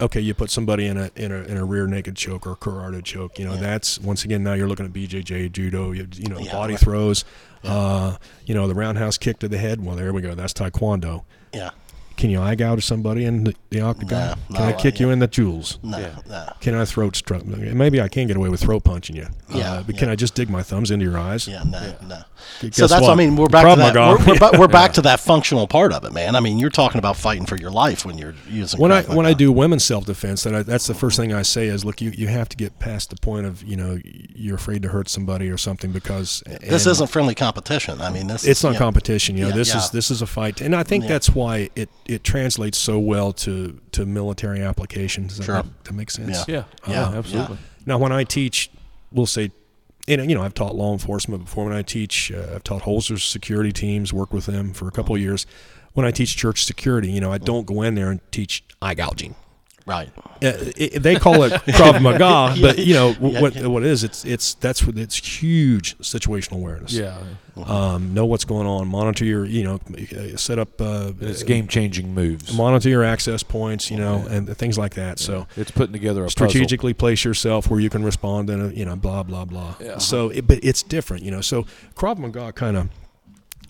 Okay, you put somebody in a in a in a rear naked choke or karate choke. You know that's once again now you're looking at BJJ judo. You, you know Yeah, body right. throws. Uh, you know the roundhouse kick to the head. Well, there we go. That's taekwondo. Yeah. Can you eye gouge somebody in the, the octagon? Nah, can I like kick you it. in the jewels? No. Yeah. No. Can I throat struck? Maybe I can get away with throat punching you. Yeah, Uh, but can. I just dig my thumbs into your eyes? Yeah. No. No. Guess So that's. what? I mean, we're back to that. We're, we're, ba- we're back to that functional part of it, man. I mean, you're talking about fighting for your life when you're using. when I Krav when I do women's self defense, that I, that's the first thing I say is, look, you, you have to get past the point of you know you're afraid to hurt somebody or something because this isn't friendly competition. I mean, this. it's not yeah. competition. You know, Yeah, this yeah. is this is a fight, and I think Yeah. that's why it, it translates so well to to military applications. Does that, Sure. make, that make sense? Yeah. yeah, Yeah, yeah, absolutely. Now, when I teach, we'll say, and you know, I've taught law enforcement before. When I teach, uh, I've taught Holzer's security teams, worked with them for a couple of years. When I teach church security, you know, I uh-huh. don't go in there and teach eye gouging. Right. Uh, it, they call it Krav Maga, but you know Yeah, what yeah. what it is? It's it's that's what it's huge situational awareness. Yeah, Um, know what's going on. Monitor your, you know, uh, set up. Uh, it's game changing moves. Monitor your access points, you know, and things like that. So It's putting together a strategically place yourself where you can respond and you know blah blah blah. Yeah. So, it, but it's different, you know. So Krav Maga kind of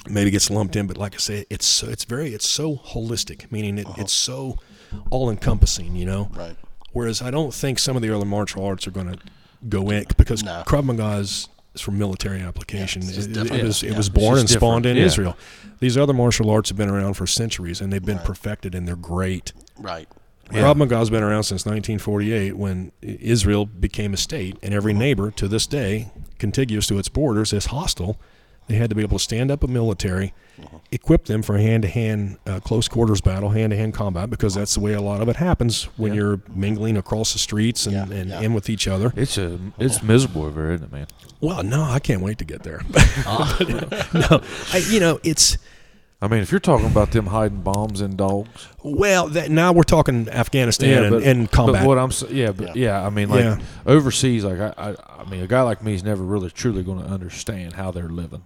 maybe gets lumped in, but like I say, it's so, it's very it's so holistic, meaning it, it's so all encompassing, you know. Right. Whereas I don't think some of the other martial arts are going to go in because No. Krav Maga is, is for military application. it's just it, it different. was it Yeah. was born and spawned in. Yeah. Israel. These other martial arts have been around for centuries and they've been Right. perfected and they're great. Right. Krav Maga's been around since 1948 when Israel became a state, and every neighbor to this day, contiguous to its borders, is hostile. They had to be able to stand up a military, equip them for hand-to-hand uh, close quarters battle, hand-to-hand combat, because that's the way a lot of it happens when Yeah. you're mingling across the streets and, Yeah, and yeah. in with each other. It's a it's miserable over there, isn't it, man? Well, no, I can't wait to get there. no, I, you know, it's I mean, if you're talking about them hiding bombs in dogs, well. That, now we're talking Afghanistan and, and combat. But what I'm yeah, but yeah, I mean, like Yeah. overseas, like I, I, I mean, a guy like me is never really truly going to understand how they're living.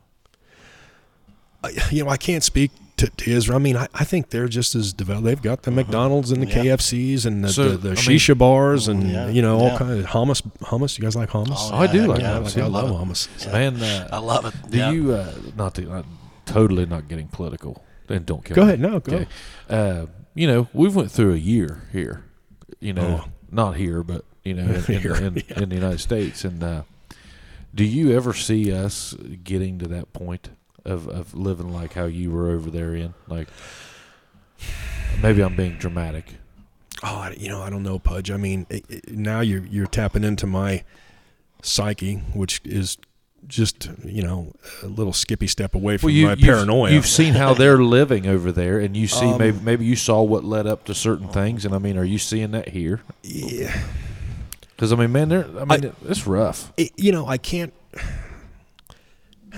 I- you know, I can't speak to, to Israel. I mean, I, I think they're just as developed. They've got the McDonald's and the Yeah. KFCs and the, So, the, the I mean- shisha bars and Yeah. you know all Yeah. kind of hummus. Hummus. You guys like hummus? Oh, I do yeah, like yeah, that. I, like, I I love love hummus. Yeah. Man, uh, I love it. do yeah. you uh, not to not, totally not getting political? Then don't kill Go me. ahead. No, go. Okay. Uh, you know, we've went through a year here. You know, Oh. not here, but you know, in, in, Here, in, yeah. in the United States, and uh, Do you ever see us getting to that point of, of living like how you were over there in? Like, maybe I'm being dramatic. Oh, I- you know, I don't know, Pudge. I mean, it, it, now you're you're tapping into my psyche, which is just you know a little skippy step away from my you've- paranoia. You've seen how they're living over there, and you see Um, maybe maybe you saw what led up to certain things, and I mean, are you seeing that here? yeah, Because I mean, man, they're I mean, I- it's rough. it, you know, I can't.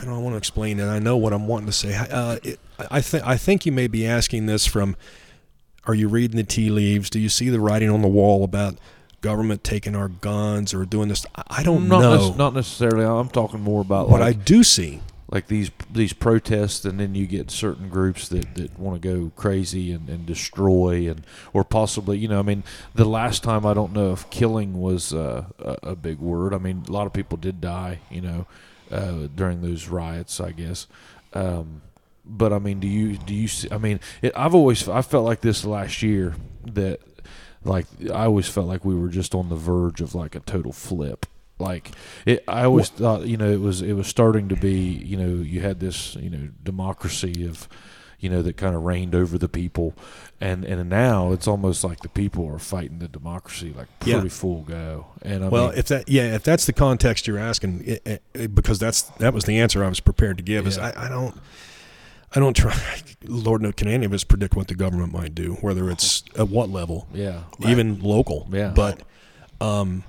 I want to explain it? I know what I'm wanting to say. Uh, it, I think I think you may be asking this from. Are you reading the tea leaves? Do you see the writing on the wall about government taking our guns or doing this? I- don't not know. nec- not necessarily. I'm talking more about what I do see like these these protests, and then you get certain groups that, that want to go crazy and, and destroy, and or possibly, you know, I mean, the last time I don't know if killing was uh, a, a big word. I mean, a lot of people did die, you know, uh, during those riots, I guess. Um, but I mean, do you do you? See, I mean, it, I've always I felt like this last year that like I always felt like we were just on the verge of like a total flip. Like it, I always thought you know it was it was starting to be you know you had this you know democracy of you know that kind of reigned over the people, and and now it's almost like the people are fighting the democracy like Yeah. pretty full go. And I Well, mean, if that yeah, if that's the context you're asking, it, it- it- because that's that was the answer I was prepared to give. Is I, I don't, I don't try. Lord knows, can any of us predict what the government might do, whether it's at what level, yeah, even local. Yeah. But um,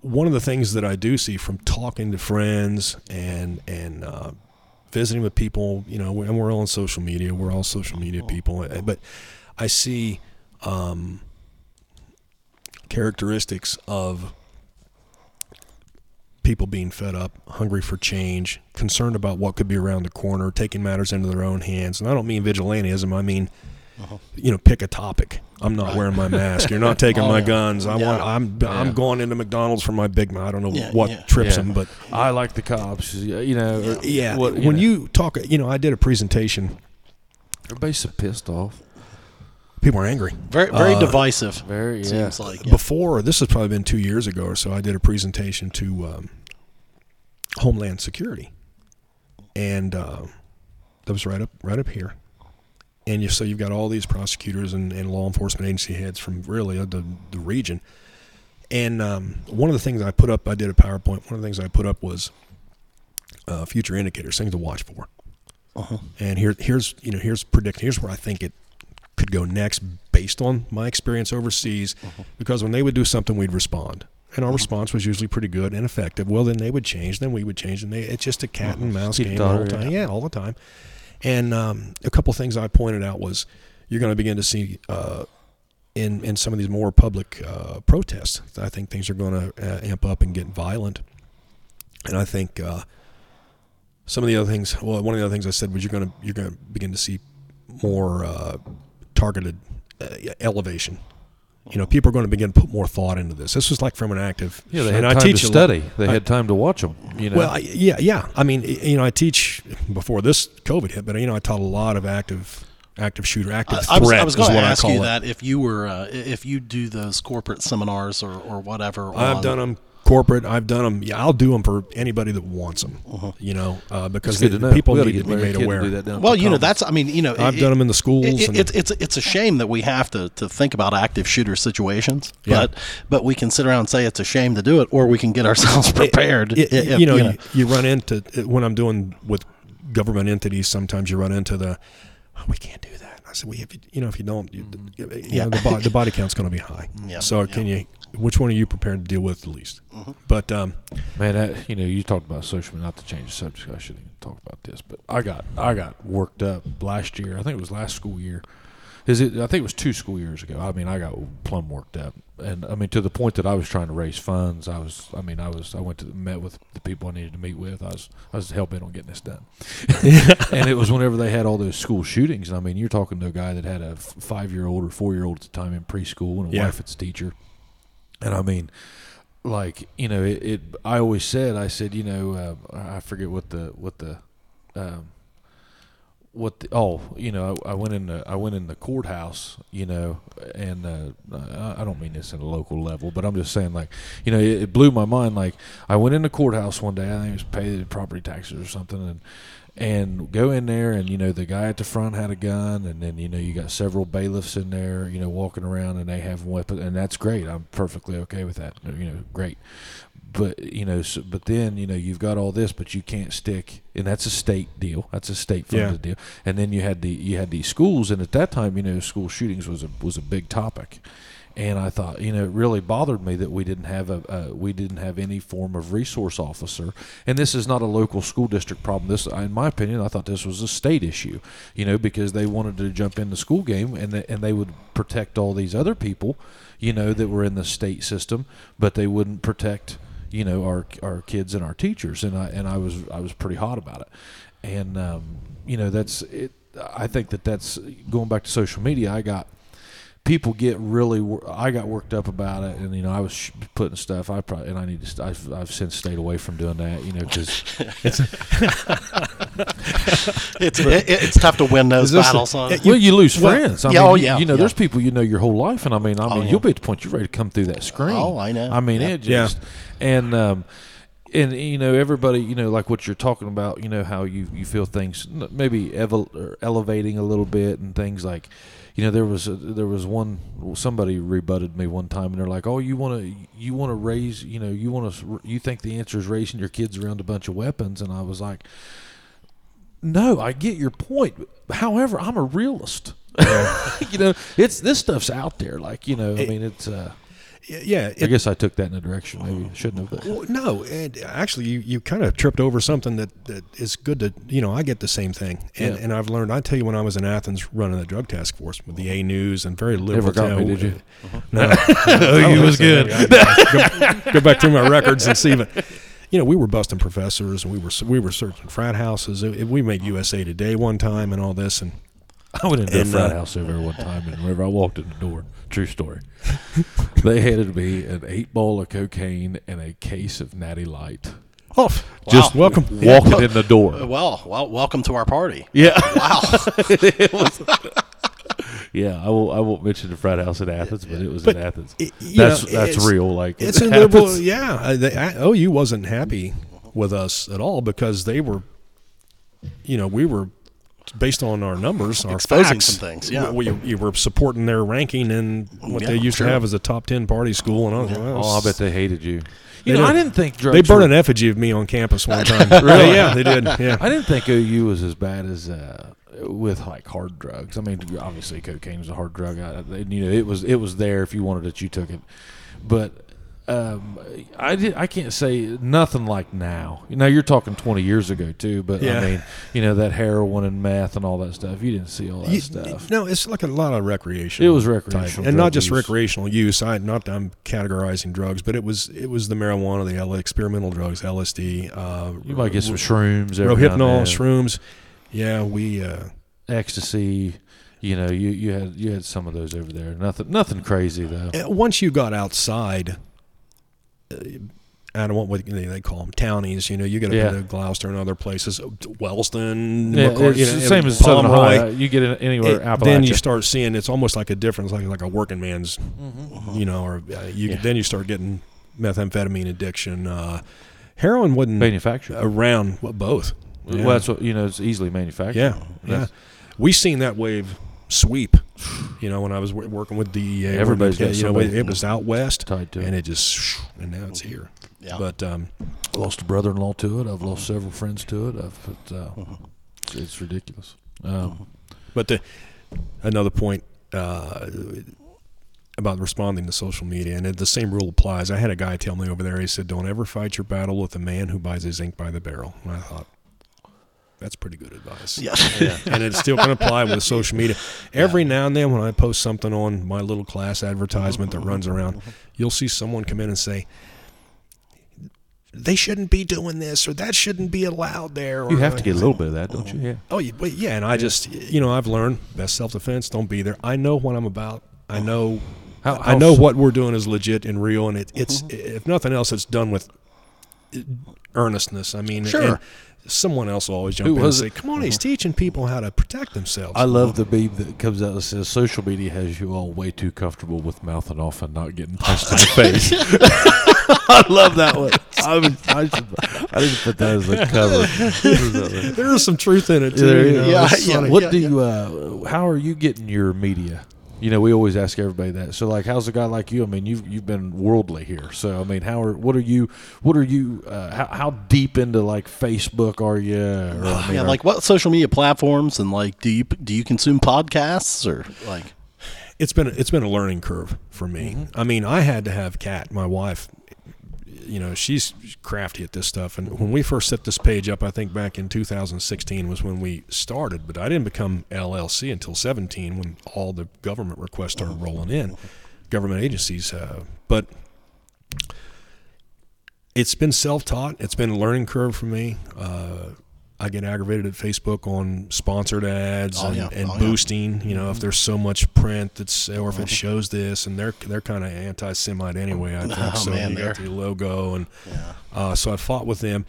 one of the things that I do see from talking to friends and and uh, visiting with people, you know, and we're all on social media. We're all social media people, uh, but I see um, characteristics of people being fed up, hungry for change, concerned about what could be around the corner, taking matters into their own hands. And I don't mean vigilantism. I mean, you know, pick a topic. I'm not wearing my mask. You're not taking Oh, my yeah. guns. I Yeah. want. I'm. I'm going into McDonald's for my Big Mac. I don't know Yeah, what yeah. trips Yeah. them, but I like the cops. You know, or- yeah. what, when know. you talk, you know, I did a presentation. everybody's so pissed off. People are angry. Very very Uh, divisive. Very yeah. Seems like yeah. Before this has probably been two years ago or so. I did a presentation to um, Homeland Security, and uh, that was right up right up here. And you, so you've got all these prosecutors and, and law enforcement agency heads from really uh, the, the region. And um, one of the things I put up, I did a PowerPoint. One of the things I put up was uh, future indicators, things to watch for. Uh-huh. And here, here's you know here's predict here's where I think it could go next based on my experience overseas. Because when they would do something, we'd respond, and our response was usually pretty good and effective. Well, then they would change, then we would change, and they, it's just a cat and mouse game daughter, all the time. yeah. Yeah, all the time. And um, a couple things I pointed out was you're going to begin to see uh, in in some of these more public uh, protests. I think things are going to uh, amp up and get violent. And I think uh, some of the other things. Well, one of the other things I said was you're going to you're going to begin to see more uh, targeted uh, elevation. You know, people are going to begin to put more thought into this. This was like from an active. Yeah, they and had I teach to a lot- study. They I- had time to watch them. You know. well, I, yeah, yeah. I mean, you know, I teach before this COVID hit, but you know, I taught a lot of active, active shooter, active I, I was, threat I was is going to ask you it. that if you were uh, if you do those corporate seminars or, or whatever. I've on- done them corporate. I've done them. Yeah, I'll do them for anybody that wants them. You know, uh, because It's good the- to know. people need to be made aware. do that Well, you know, that's I mean, you know, I've it- done them in the schools. It, and, it's it's it's a shame that we have to, to think about active shooter situations, Yeah. but but we can sit around and say it's a shame to do it, or we can get ourselves prepared. it- i- if, you know, you, you run into when I'm doing with government entities. Sometimes you run into the, "Oh, we can't do that. I said, we if you, you know, if you don't, you, you Yeah. know, the, bo- the body count's going to be high. Yeah, So yeah. can you? Which one are you prepared to deal with the least? But um, Man, that, you know, you talked about social media. Not to change the subject, I shouldn't even talk about this, but I got I got worked up last year. I think it was last school year. Is it? I think it was two school years ago. I mean, I got plumb worked up, and I mean to the point that I was trying to raise funds. I was, I mean, I was, I went to met with the people I needed to meet with. I was, I was hell bent on getting this done. and it was whenever they had all those school shootings. And I mean, you're talking to a guy that had a five year old or four year old at the time in preschool and a Yeah. wife that's a teacher. And I mean, like you know, it, it. I always said, I said, you know, uh, I forget what the what the, um, what the, oh you know I, I went in the I went in the courthouse you know and uh, I, I don't mean this at a local level but I'm just saying like you know it, it blew my mind like I went in the courthouse one day I think it was paid property taxes or something and and go in there and you know the guy at the front had a gun and then you know you got several bailiffs in there you know walking around and they have weapons and that's great. I'm perfectly okay with that you know great. But you know so, but then you know you've got all this but you can't stick and that's a state deal. That's a state funded deal. And then you had the you had these schools and at that time you know school shootings was a was a big topic and I thought, you know, it really bothered me that we didn't have a uh, we didn't have any form of resource officer. And this is not a local school district problem. This, in my opinion, I thought this was a state issue. You know, because they wanted to jump in the school game and they, and they would protect all these other people, you know, that were in the state system, but they wouldn't protect, you know, our our kids and our teachers. And I and I was I was pretty hot about it. And um, you know, that's it. I think that that's going back to social media. I got people get really wor- I got worked up about it and you know I was sh- putting stuff I probably and I need to st- I've, I've since stayed away from doing that you know because It's it, it's tough to win those Is this a- battles. well you lose friends I yeah, mean oh, you- yeah, you know yeah. there's people you know your whole life and I mean I mean yeah. you'll be at the point you're ready to come through that screen Oh, I know. I mean Yeah. it just and um and you know everybody you know like what you're talking about you know how you you feel things maybe evol- or elevating a little bit and things like you know there was a, there was one somebody rebutted me one time and they're like oh you want to you want to raise you know you want to you think the answer is raising your kids around a bunch of weapons? And I was like no I get your point. However I'm a realist. You know it's this stuff's out there like you know I mean it's uh yeah. I guess I took that in a direction maybe I shouldn't have well, no, and actually, you, you kind of tripped over something that, that is good to you know. I get the same thing, and, Yeah. and I've learned. I tell you, when I was in Athens running the drug task force with the A News and very liberal. Never got town- me, did you? No, oh, he was good. go, go back through my records and see, but you know, we were busting professors and we were we were searching frat houses. It- we made USA Today one time and all this, and I went into And, a frat uh, house over there one time, and whenever I walked in the door, true story, they handed me an eight ball of cocaine and a case of Natty Light. oh, Wow. just welcome. Walking in the door. well, well, welcome to our party. Yeah, Wow. yeah. I will. I won't mention the frat house in Athens, but it was in Athens. it- that's know, that's real. Like It's it liberal, yeah. uh, They, I, OU wasn't happy with us at all because they were, you know, we were based on our numbers, our Exposing facts, some things, yeah. We, we were supporting their ranking and what Yeah, they used sure. to have as a top ten party school, and I was, well, Oh, I bet they hated you. They You know, did. I didn't think drugs. they burned were- an effigy of me on campus one time. really? Yeah, they did. Yeah. I didn't think OU was as bad as uh, with like hard drugs. I mean, obviously cocaine was a hard drug. I, you know, it was it was there if you wanted it, you took it. But um, I did. I can't say nothing like now. You know, you're talking 20 years ago too. But Yeah. I mean, you know, that heroin and meth and all that stuff. You didn't see all that You- stuff. No, it's like a lot of recreation. It was recreational and not just use. recreational use. I not I'm categorizing drugs, but it was it was the marijuana, the L- experimental drugs, LSD. Uh, You might get some shrooms, now rohypnol, shrooms. Yeah, we. Uh, ecstasy. You know, you, you had you had some of those over there. Nothing nothing crazy though. Uh, once you got outside, I don't want what they they call them townies. You know, you get up Yeah. into Glouster and other places, uh, Wellston, Yeah, McCoy, it's you know, same as Southern Pomeroy. Ohio. You get it anywhere It- then you start seeing it's almost like a difference, like like a working man's, you know, or uh, you Yeah. then you start getting methamphetamine addiction. Uh, heroin wasn't manufactured. around well, both. Yeah. Well, that's what you know. It's easily manufactured. Yeah, yeah. That's- We seen that wave sweep. You know, when I was w- working with DEA, Everybody's got you know, somebody it, it was out west, tied to and it just and now it's here. Yeah. But um, I lost a brother-in-law to it. I've lost several friends to it. I've, but, uh, it's, it's ridiculous. Um, But the another point uh, about responding to social media, and it, the same rule applies. I had a guy tell me over there. He said, "Don't ever fight your battle with a man who buys his ink by the barrel." And I thought, that's pretty good advice. Yeah. and it still can apply with social media. Every now and then, when I post something on my little class advertisement that runs around, you'll see someone come in and say. They shouldn't be doing this, or that shouldn't be allowed there. You have to get a little bit of that, don't you? Yeah. Oh, yeah, yeah, and I just, you know, I've learned best self defense. Don't be there. I know what I'm about. I oh. know, How- I know s- what we're doing is legit and real, and it, it's mm-hmm. if nothing else, it's done with uh, earnestness. I mean, Sure. And someone else will always jump Who in and was say, "Come on, he's teaching people how to protect themselves." I love the beep that comes out that says social media has you all way too comfortable with mouthing off and not getting punched in the face. I love that one. I, was, I, should, I didn't put that as a cover. there is some truth in it too. There you know, Yeah, yeah. funny. what do you? Uh, how are you getting your media? You know, we always ask everybody that. So, like, how's a guy like you? I mean, you've you've been worldly here. So, I mean, how are what are you? What are you? Uh, how how deep into like Facebook are you? Or, I mean, yeah, like what social media platforms and like do you do you consume podcasts or like it's been it's been a learning curve for me. Mm-hmm. I mean, I had to have Kat, my wife. You know, she's crafty at this stuff. And when we first set this page up, I think back in 2016 was when we started. But I didn't become LLC until 17 when all the government requests started rolling in, government agencies. Uh, but it's been self-taught. It's been a learning curve for me. Uh, I get aggravated at Facebook on sponsored ads Oh, and, yeah. and Oh, yeah. boosting. You know, if there's so much print that's or if it shows this, and they're they're kind of anti-Semite anyway. I think Oh, so. man, you got they're- the logo, and uh, so I fought with them.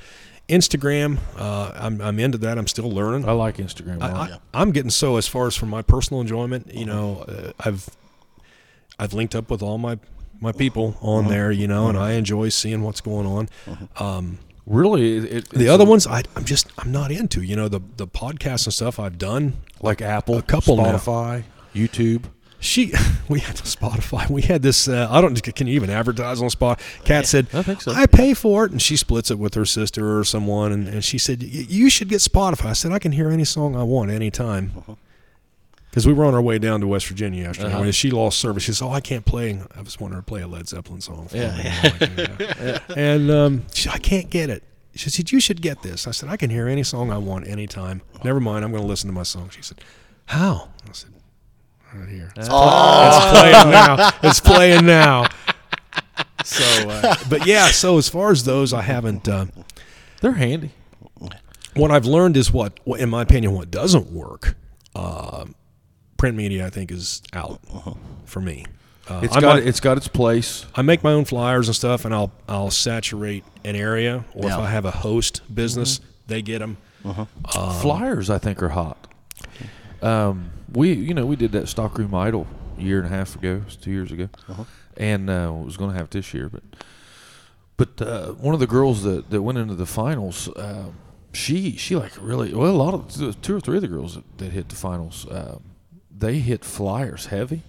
Instagram, uh, I'm I'm into that. I'm still learning. I like Instagram. a I, lot. I, I'm getting so as far as for my personal enjoyment, you know, uh, I've I've linked up with all my my people on there, you know, and I enjoy seeing what's going on. Um, really, it, the other a- ones, I, I'm just I'm not into. You know, the the podcasts and stuff I've done. like Apple, a couple now. Spotify, YouTube. She, we had Spotify. We had this. Uh, I don't. Can you even advertise on Spot? Kat said, I think so. I pay for it, and she splits it with her sister or someone. And, and she said, "Y- you should get Spotify. I said, I can hear any song I want anytime. Because we were on our way down to West Virginia yesterday. Uh-huh. When she lost service, she said, "Oh, I can't play." I was wanting her to play a Led Zeppelin song. Yeah. me. Yeah. And um, she said, I can't get it. She said, "You should get this." I said, "I can hear any song I want anytime. Never mind. I'm going to listen to my song." She said, "How?" I said, "Right here." It's, it's playing now. It's playing now. So, uh, but yeah. So as far as those, I haven't. Uh, They're handy. what I've learned is what, what in my opinion, what doesn't work. Uh, print media, I think, is out for me. Uh, It's I got might- it's got its place. I make my own flyers and stuff, and I'll I'll saturate an area, or if I have a host business, they get them. Flyers, I think, are hot. Um, we, you know, we did that Stockroom Idol a year and a half ago, two years ago, and uh, was going to have it this year, but but uh, one of the girls that, that went into the finals, um, she she like really well a lot of two or three of the girls that, that hit the finals, um, they hit flyers heavy,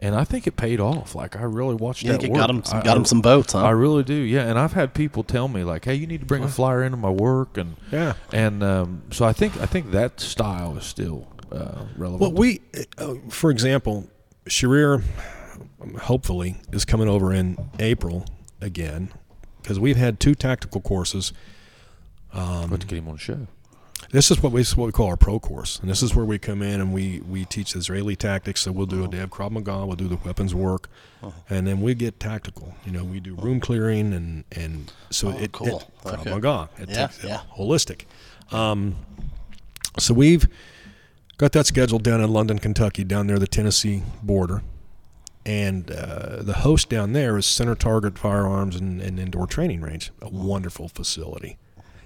and I think it paid off. Like I really watched you that think it work. got him some, I- got I- him some votes, huh? I really do, yeah. And I've had people tell me like, "Hey, you need to bring a flyer into my work," and Yeah. and um, so I think I think that style is still uh, relevant. Well, we, uh, for example, Sharir, hopefully, is coming over in April again because we've had two tactical courses. Got to get him on the show. This is what we, what we call our pro course, and this is where we come in and we, we teach Israeli tactics. So we'll do a day of Krav Maga, we'll do the weapons work, and then we get tactical. You know, we do room clearing and and so Oh, it, cool. it Krav Okay. Maga. It Yeah, takes yeah. holistic. Um, so we've got that scheduled down in London, Kentucky, down near the Tennessee border. And uh, the host down there is Center Target Firearms and, and Indoor Training Range, a wonderful facility.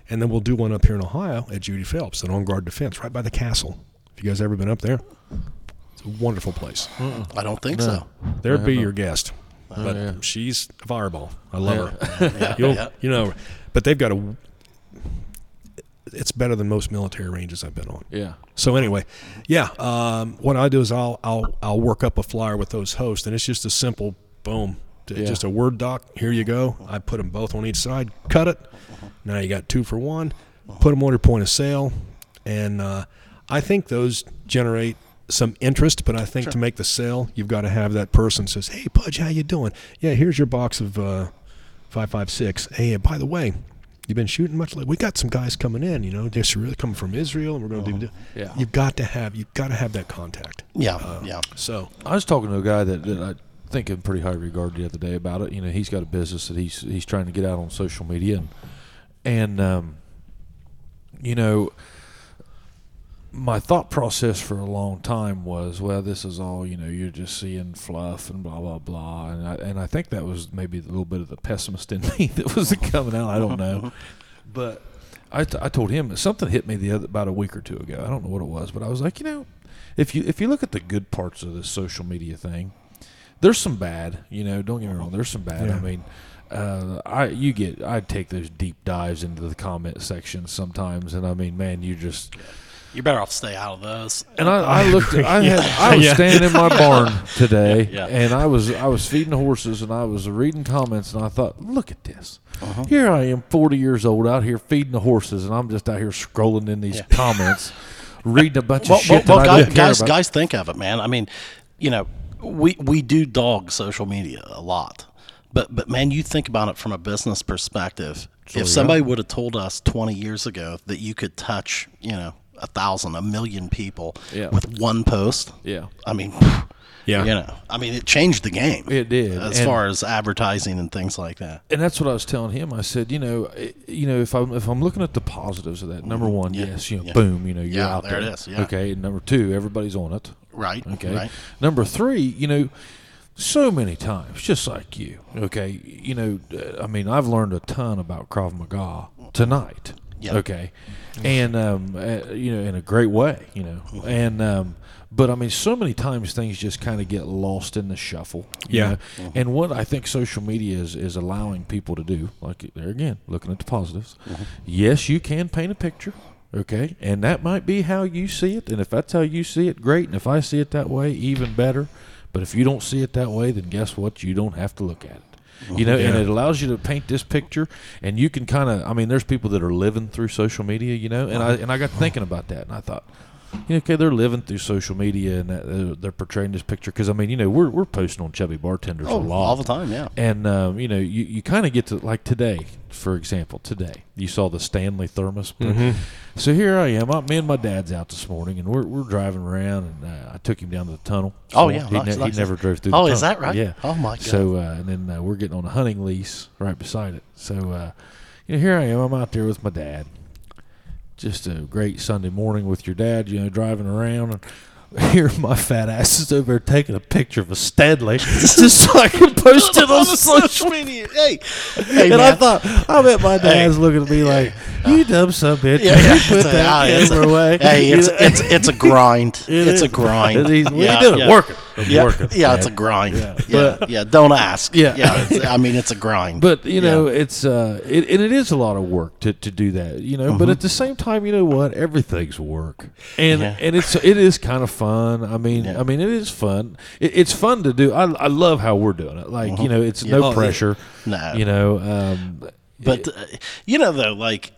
And then we'll do one up here in Ohio at Judy Phelps at On Guard Defense, right by the castle. If you guys ever been up there, it's a wonderful place. I don't think No. so. There'd be no. your guest, but yeah. she's a fireball. I love Yeah. her. Yeah, You'll, yeah. you know, but they've got a. It's better than most military ranges I've been on. Yeah. So anyway, yeah. Um, what I do is I'll I'll I'll work up a flyer with those hosts, and it's just a simple boom, t- Yeah. just a word doc. Here you go. I put them both on each side. Cut it. Now you got two for one. Put them on your point of sale, and uh, I think those generate some interest. But I think to make the sale, you've got to have that person says, "Hey, Pudge, how you doing? Yeah, here's your box of uh, five five six. Hey, and by the way." You've been shooting much lately. We got some guys coming in, you know, they're really coming from Israel, and we're going to do. Yeah. You've got to have you've got to have that contact. Yeah, yeah. So I was talking to a guy that, that I think in pretty high regard the other day about it. You know, he's got a business that he's he's trying to get out on social media, and and um, you know, my thought process for a long time was, well, this is all you know. You're just seeing fluff and blah blah blah, and I and I think that was maybe a little bit of the pessimist in me that was coming out. I don't know, but I, t- I told him something hit me the other about a week or two ago. I don't know what it was, but I was like, you know, if you if you look at the good parts of this social media thing, there's some bad. You know, don't get me wrong. There's some bad. I mean, uh, I you get I take those deep dives into the comment section sometimes, and I mean, man, you just You're better off stay out of those. and I, I looked. At, I had. I was Yeah. standing in my barn today, Yeah. and I was I was feeding the horses, and I was reading comments, and I thought, look at this. Uh-huh. Here I am, forty years old, out here feeding the horses, and I'm just out here scrolling in these comments, reading a bunch well, of shit well, that well, I guys, don't care guys, about. guys, think of it, man. I mean, you know, we we do dog social media a lot, but but man, you think about it from a business perspective. if somebody would have told us 20 years ago that you could touch, you know, a thousand, a million people Yeah. with one post, Yeah. I mean, Yeah. you know, I mean, it changed the game. It did, as and- far as advertising and things like that. and that's what I was telling him. I said, you know, eh, you know, if I'm if I'm looking at the positives of that, number one, Yeah, yes, you know, yeah. boom, you know, you're Yeah, out there there. it is, yeah. Okay. And number two, everybody's on it. Right. Okay. Right. Number three, you know, so many times, just like you. Okay. You know, uh, I mean, I've learned a ton about Krav Maga tonight. Yeah. Okay. And um, uh, you know, in a great way. You know, and um, but I mean, so many times things just kind of get lost in the shuffle. you Yeah. know? And what I think social media is is allowing people to do, like there again, looking at the positives. Mm-hmm. Yes, you can paint a picture. Okay, and that might be how you see it, and if that's how you see it, great. And if I see it that way, even better. But if you don't see it that way, then guess what? You don't have to look at it. You mm-hmm. know, and it allows you to paint this picture, and you can kind of. I mean, there's people that are living through social media, you know, and uh-huh. I and I got uh-huh. thinking about that, and I thought, you know, okay, they're living through social media, and that, uh, they're portraying this picture because I mean, you know, we're we're posting on chubby bartenders Oh, a lot all the time, yeah. and um, you know, you, you kind of get to like today, for example, today you saw the Stanley thermos. So here I am. I, me and my dad's out this morning, and we're, we're driving around, and uh, I took him down to the tunnel. Oh, yeah, he, nice, ne- nice. he never drove through. Oh, the is that right? Yeah. Oh, my god. So uh, and then uh, we're getting on a hunting lease right beside it. So uh, you know, here I am. I'm out there with my dad. Just a great Sunday morning with your dad. You know, driving around and. Here, my fat ass is over there taking a picture of a Stanley just so I can post it on social media. Hey, hey and I thought, I bet my dad's looking at me like, "You dumb son bitch, Yeah, yeah. you put a- that ah, a- camera away." Hey, it's it's it's a grind. It it's is. a grind. We yeah, did it. yeah. Working. I'm Yeah, working, yeah, it's a grind. Yeah. Yeah, yeah. Don't ask. Yeah. yeah. I mean, it's a grind. But you know, it's uh, it, and it is a lot of work to, to do that. You know, but at the same time, you know what? Everything's work, and Yeah. and it's it is kind of fun. I mean, Yeah. I mean, it is fun. It, it's fun to do. I, I love how we're doing it. Like you know, it's Yeah. no Oh, yeah. pressure. No. you know. Um, But uh, you know, though, like,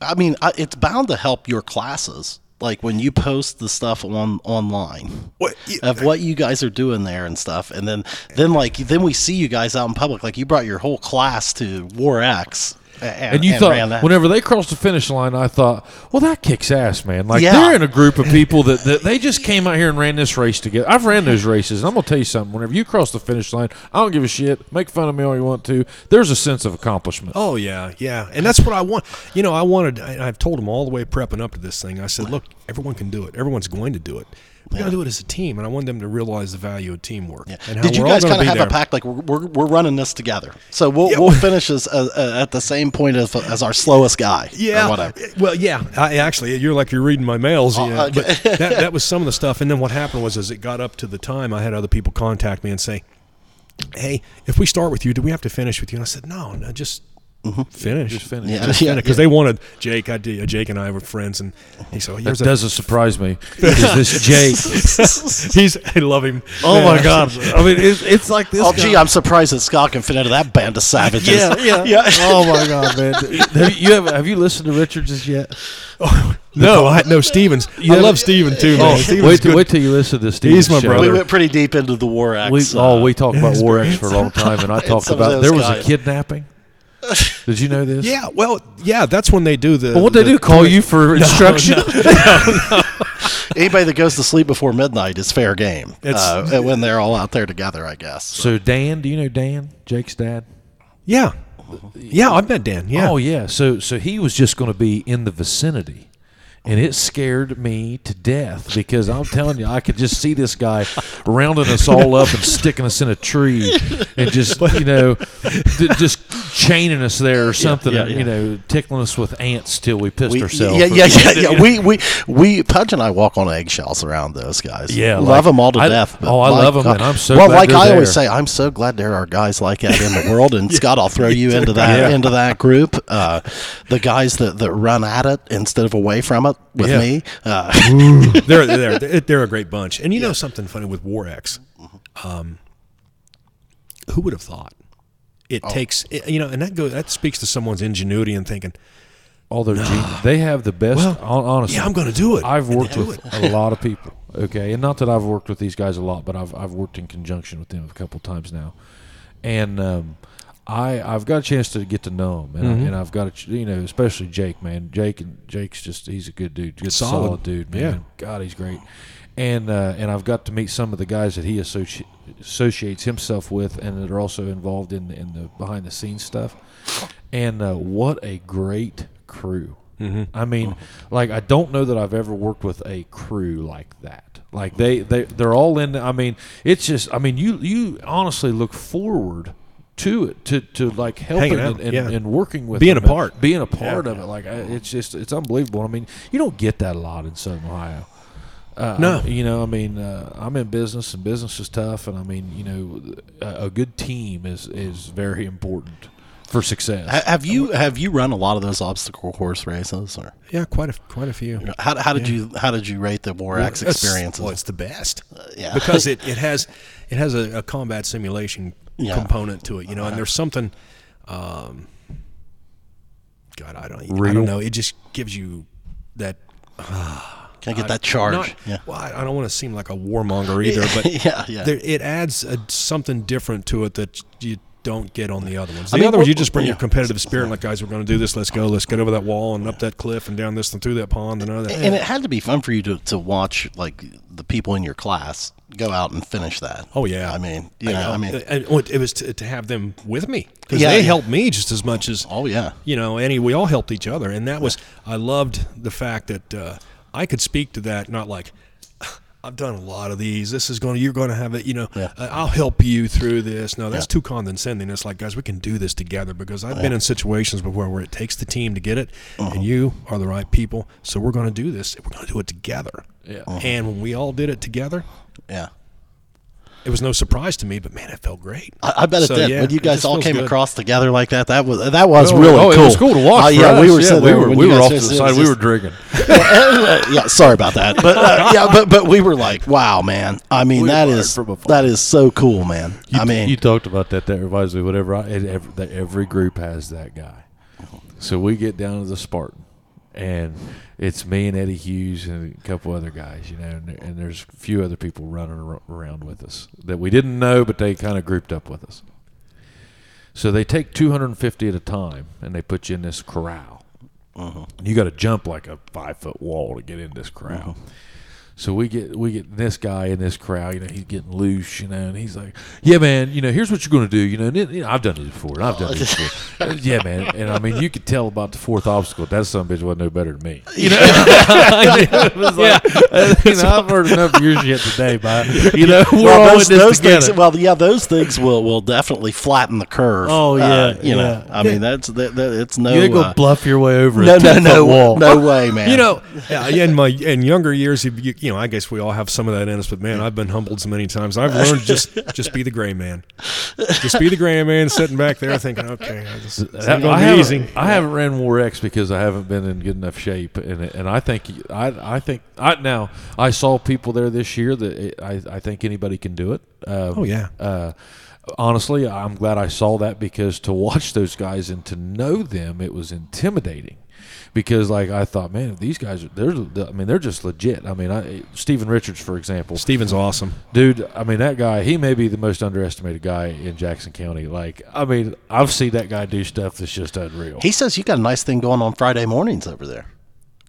I mean, it's bound to help your classes. Like when you post the stuff on online What- y- of what you guys are doing there and stuff, and then then like then we see you guys out in public. Like you brought your whole class to War X, and, And you ran thought whenever they crossed the finish line, I thought, well, that kicks ass, man. Like Yeah. they're in a group of people that, that they just came out here and ran this race together. I've ran those races, and I'm gonna tell you something. Whenever you cross the finish line, I don't give a shit. Make fun of me all you want to. There's a sense of accomplishment. Oh yeah, yeah, and that's what I want. You know, I wanted. I, I've told them all the way prepping up to this thing. I said, look, everyone can do it. Everyone's going to do it. We got to do it as a team, and I want them to realize the value of teamwork. Yeah. And how Did you guys kind of have there. a pact like we're, we're, we're running this together? So we'll, Yeah. we'll finish as, uh, uh, at the same point as, as our slowest guy. Yeah. Or whatever. Well, yeah. I actually, you're like you're reading my mails. yeah. okay. But that, that was some of the stuff. And then what happened was, as it got up to the time, I had other people contact me and say, "Hey, if we start with you, do we have to finish with you?" And I said, "No, no, just." Finish, Just finish. Yeah. just Yeah, because yeah. they wanted Jake. I did. Jake and I were friends, and he said, That a doesn't surprise me. Because this Jake. He's. I love him. Oh my God! I mean, it's, it's like this. Oh, guy- gee, I'm surprised that Scott can fit into that band of savages. Yeah, yeah, Yeah. Oh my God, man! Have you, you have have you listened to Richards yet? No, I no Stevens. I love Steven too, man. Oh, wait till wait till you listen to Steve. He's my brother. We went pretty deep into the War X. We, uh, oh, we talked about War X for a long time, and I talked about there was a kidnapping. Did you know this? Yeah, well, yeah, that's when they do the. Well, what they do? Call you for instruction? Anybody that goes to sleep before midnight is fair game. It's- uh, when they're all out there together, I guess. So Dan, do you know Dan, Jake's dad? Yeah, yeah, I met Dan. Yeah. Oh yeah. So so he was just going to be in the vicinity. And it scared me to death because I'm telling you, I could just see this guy rounding us all up and sticking us in a tree, and just you know, just chaining us there or something, yeah, and, yeah. you know, tickling us with ants till we pissed We, ourselves. yeah, yeah, yeah, yeah. We, we, we, Pudge and I walk on eggshells around those guys. Yeah, love like- them all to I- death. but oh, I love love 'em, God. and I'm so well. glad like they're I always say, I'm so glad there are guys like that in the world. And Scott, I'll throw you into that Yeah. into that group. Uh, the guys that, that run at it instead of away from it with Yeah. me. Uh, they're, they're they're they're a great bunch. And you know something funny with WAR-X, um, who would have thought? It takes it- you know, and that goes that speaks to someone's ingenuity and thinking, all their genius. They have the best. Well, honestly, yeah, I'm going to do it. I've worked with a lot of people. Okay, and not that I've worked with these guys a lot, but I've I've worked in conjunction with them a couple times now, and um, I I've got a chance to get to know them, and, Mm-hmm. I, and I've got a you know especially Jake, man. Jake and Jake's just he's a good dude, good Solid. solid, dude, man. Yeah. God, he's great. And uh, and I've got to meet some of the guys that he associ- associates himself with, and that are also involved in in the behind the scenes stuff. And uh, what a great crew! I mean, like I don't know that I've ever worked with a crew like that. Like they they they're all in. I mean, it's just. I mean, you you honestly look forward to it to to like helping and, and, yeah. and working with Being a part. being a part of it. Like I, it's just it's unbelievable. I mean, you don't get that a lot in Southern Ohio. Uh, No. You know, I mean, uh, I'm in business, and business is tough, and I mean, you know, a, a good team is is very important for success. ha- have you have you run a lot of those obstacle course races, or yeah, quite a quite a few. how, how did you how did you rate the WAR-X That's- experiences? Well, it's the best. yeah. because it, it has it has a, a combat simulation Yeah. component to it, you know, and there's something. Um, God, I don't, I don't know. It just gives you that. Can I get that charge? Not, yeah. Well, I I don't want to seem like a warmonger either, but Yeah, yeah. There, it adds a, something different to it that you don't get on the other ones. The I mean, other ones, you just bring yeah. your competitive spirit, like guys, we're going to do this. Let's go. Let's get over that wall and up that cliff and down this and through that pond and all that. and it had to be fun for you to, to watch like the people in your class go out and finish that. Oh yeah, I mean, you know, I mean, and it was to, to have them with me because Yeah, they helped me just as much as oh yeah, you know. Any we all helped each other, and that was I loved the fact that uh, I could speak to that, not like. I've done a lot of these. This is going to, you're going to have it, you know, Yeah. uh, I'll help you through this. No, that's Yeah. too condescending. It's like, guys, we can do this together because I've been in situations before where it takes the team to get it Uh-huh. and you are the right people. So we're going to do this. We're going to do it together. Yeah. And when we all did it together, yeah. It was no surprise to me, but man, it felt great. I, I bet it did. yeah, when you guys all came good. across together like that, that was that was Oh, really oh, cool. It was cool to watch. Uh, yeah, us. we were Yeah, we were we were off to the side. was We were drinking. Yeah, sorry about that, but uh, yeah, but but we were like, wow, man. I mean, We that learned is from afar. that is so cool, man. I mean, you talked about that. That reminds me. Whatever. I, every, that every group has that guy. So we get down to the Spartan, and it's me and Eddie Hughes and a couple other guys, you know, and, and there's a few other people running around with us that we didn't know, but they kind of grouped up with us. So they take 250 at a time, and they put you in this corral. And you got to jump like a five foot wall to get in this corral. Uh-huh. So we get we get this guy in this crowd, you know, he's getting loose, you know, and he's like, "Yeah, man, you know, here's what you're going to do, you know, and it, you know, I've done this before, and I've done this before, Uh, yeah, man." And I mean, you could tell about the fourth obstacle. That son of a bitch wasn't no better than me, you know. it was like, you know, I've heard enough of your shit today, but you know, we're well, all those, in this those together. things. Well, yeah, those things will will definitely flatten the curve. Oh, Uh, yeah, you know, yeah. I mean, that's that, that, it's no. you ain't uh, gonna bluff your way over no, a no, no, wall. no way, man. You know, yeah, in my in younger years, you, you you know, I guess we all have some of that in us. But man, I've been humbled so many times. I've learned just just be the gray man, just be the gray man, sitting back there thinking, okay, this, this I, I haven't. I haven't ran War X because I haven't been in good enough shape, and and I think I I think I now I saw people there this year that I I think anybody can do it. Um, Oh, yeah. Uh, honestly, I'm glad I saw that because to watch those guys and to know them, it was intimidating. Because like I thought, man, these guys, are they're, I mean, they're just legit. I mean, I, Stephen Richards, for example, Steven's awesome. dude i mean that guy he may be the most underestimated guy in jackson county like i mean i've seen that guy do stuff that's just unreal he says you got a nice thing going on Friday mornings over there.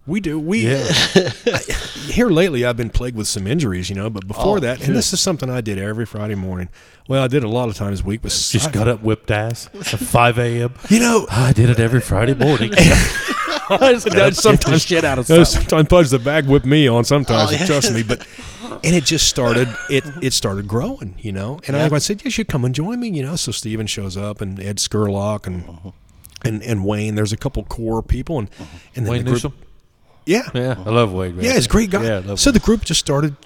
We do. We Yeah. Uh, here lately. I've been plagued with some injuries, you know. But before Oh, that, and this is something I did every Friday morning. Well, I did a lot of times a week, but Just I- got up, whipped ass at 5 a.m. You know, i did it every friday morning sometimes shit out of No, something. sometimes Pudge the bag whip me on sometimes. Oh, yeah. Trust me, but and it just started it it started growing, you know. And I, I said, "You should come and join me," you know. So Steven shows up, and Ed Skurlock, and uh-huh. and and Wayne. There's a couple core people, and uh-huh. and then Wayne the group, Newsom. yeah, Yeah, I uh-huh. love Wade. yeah, he's a great guy. Yeah, I love so Wade. the group just started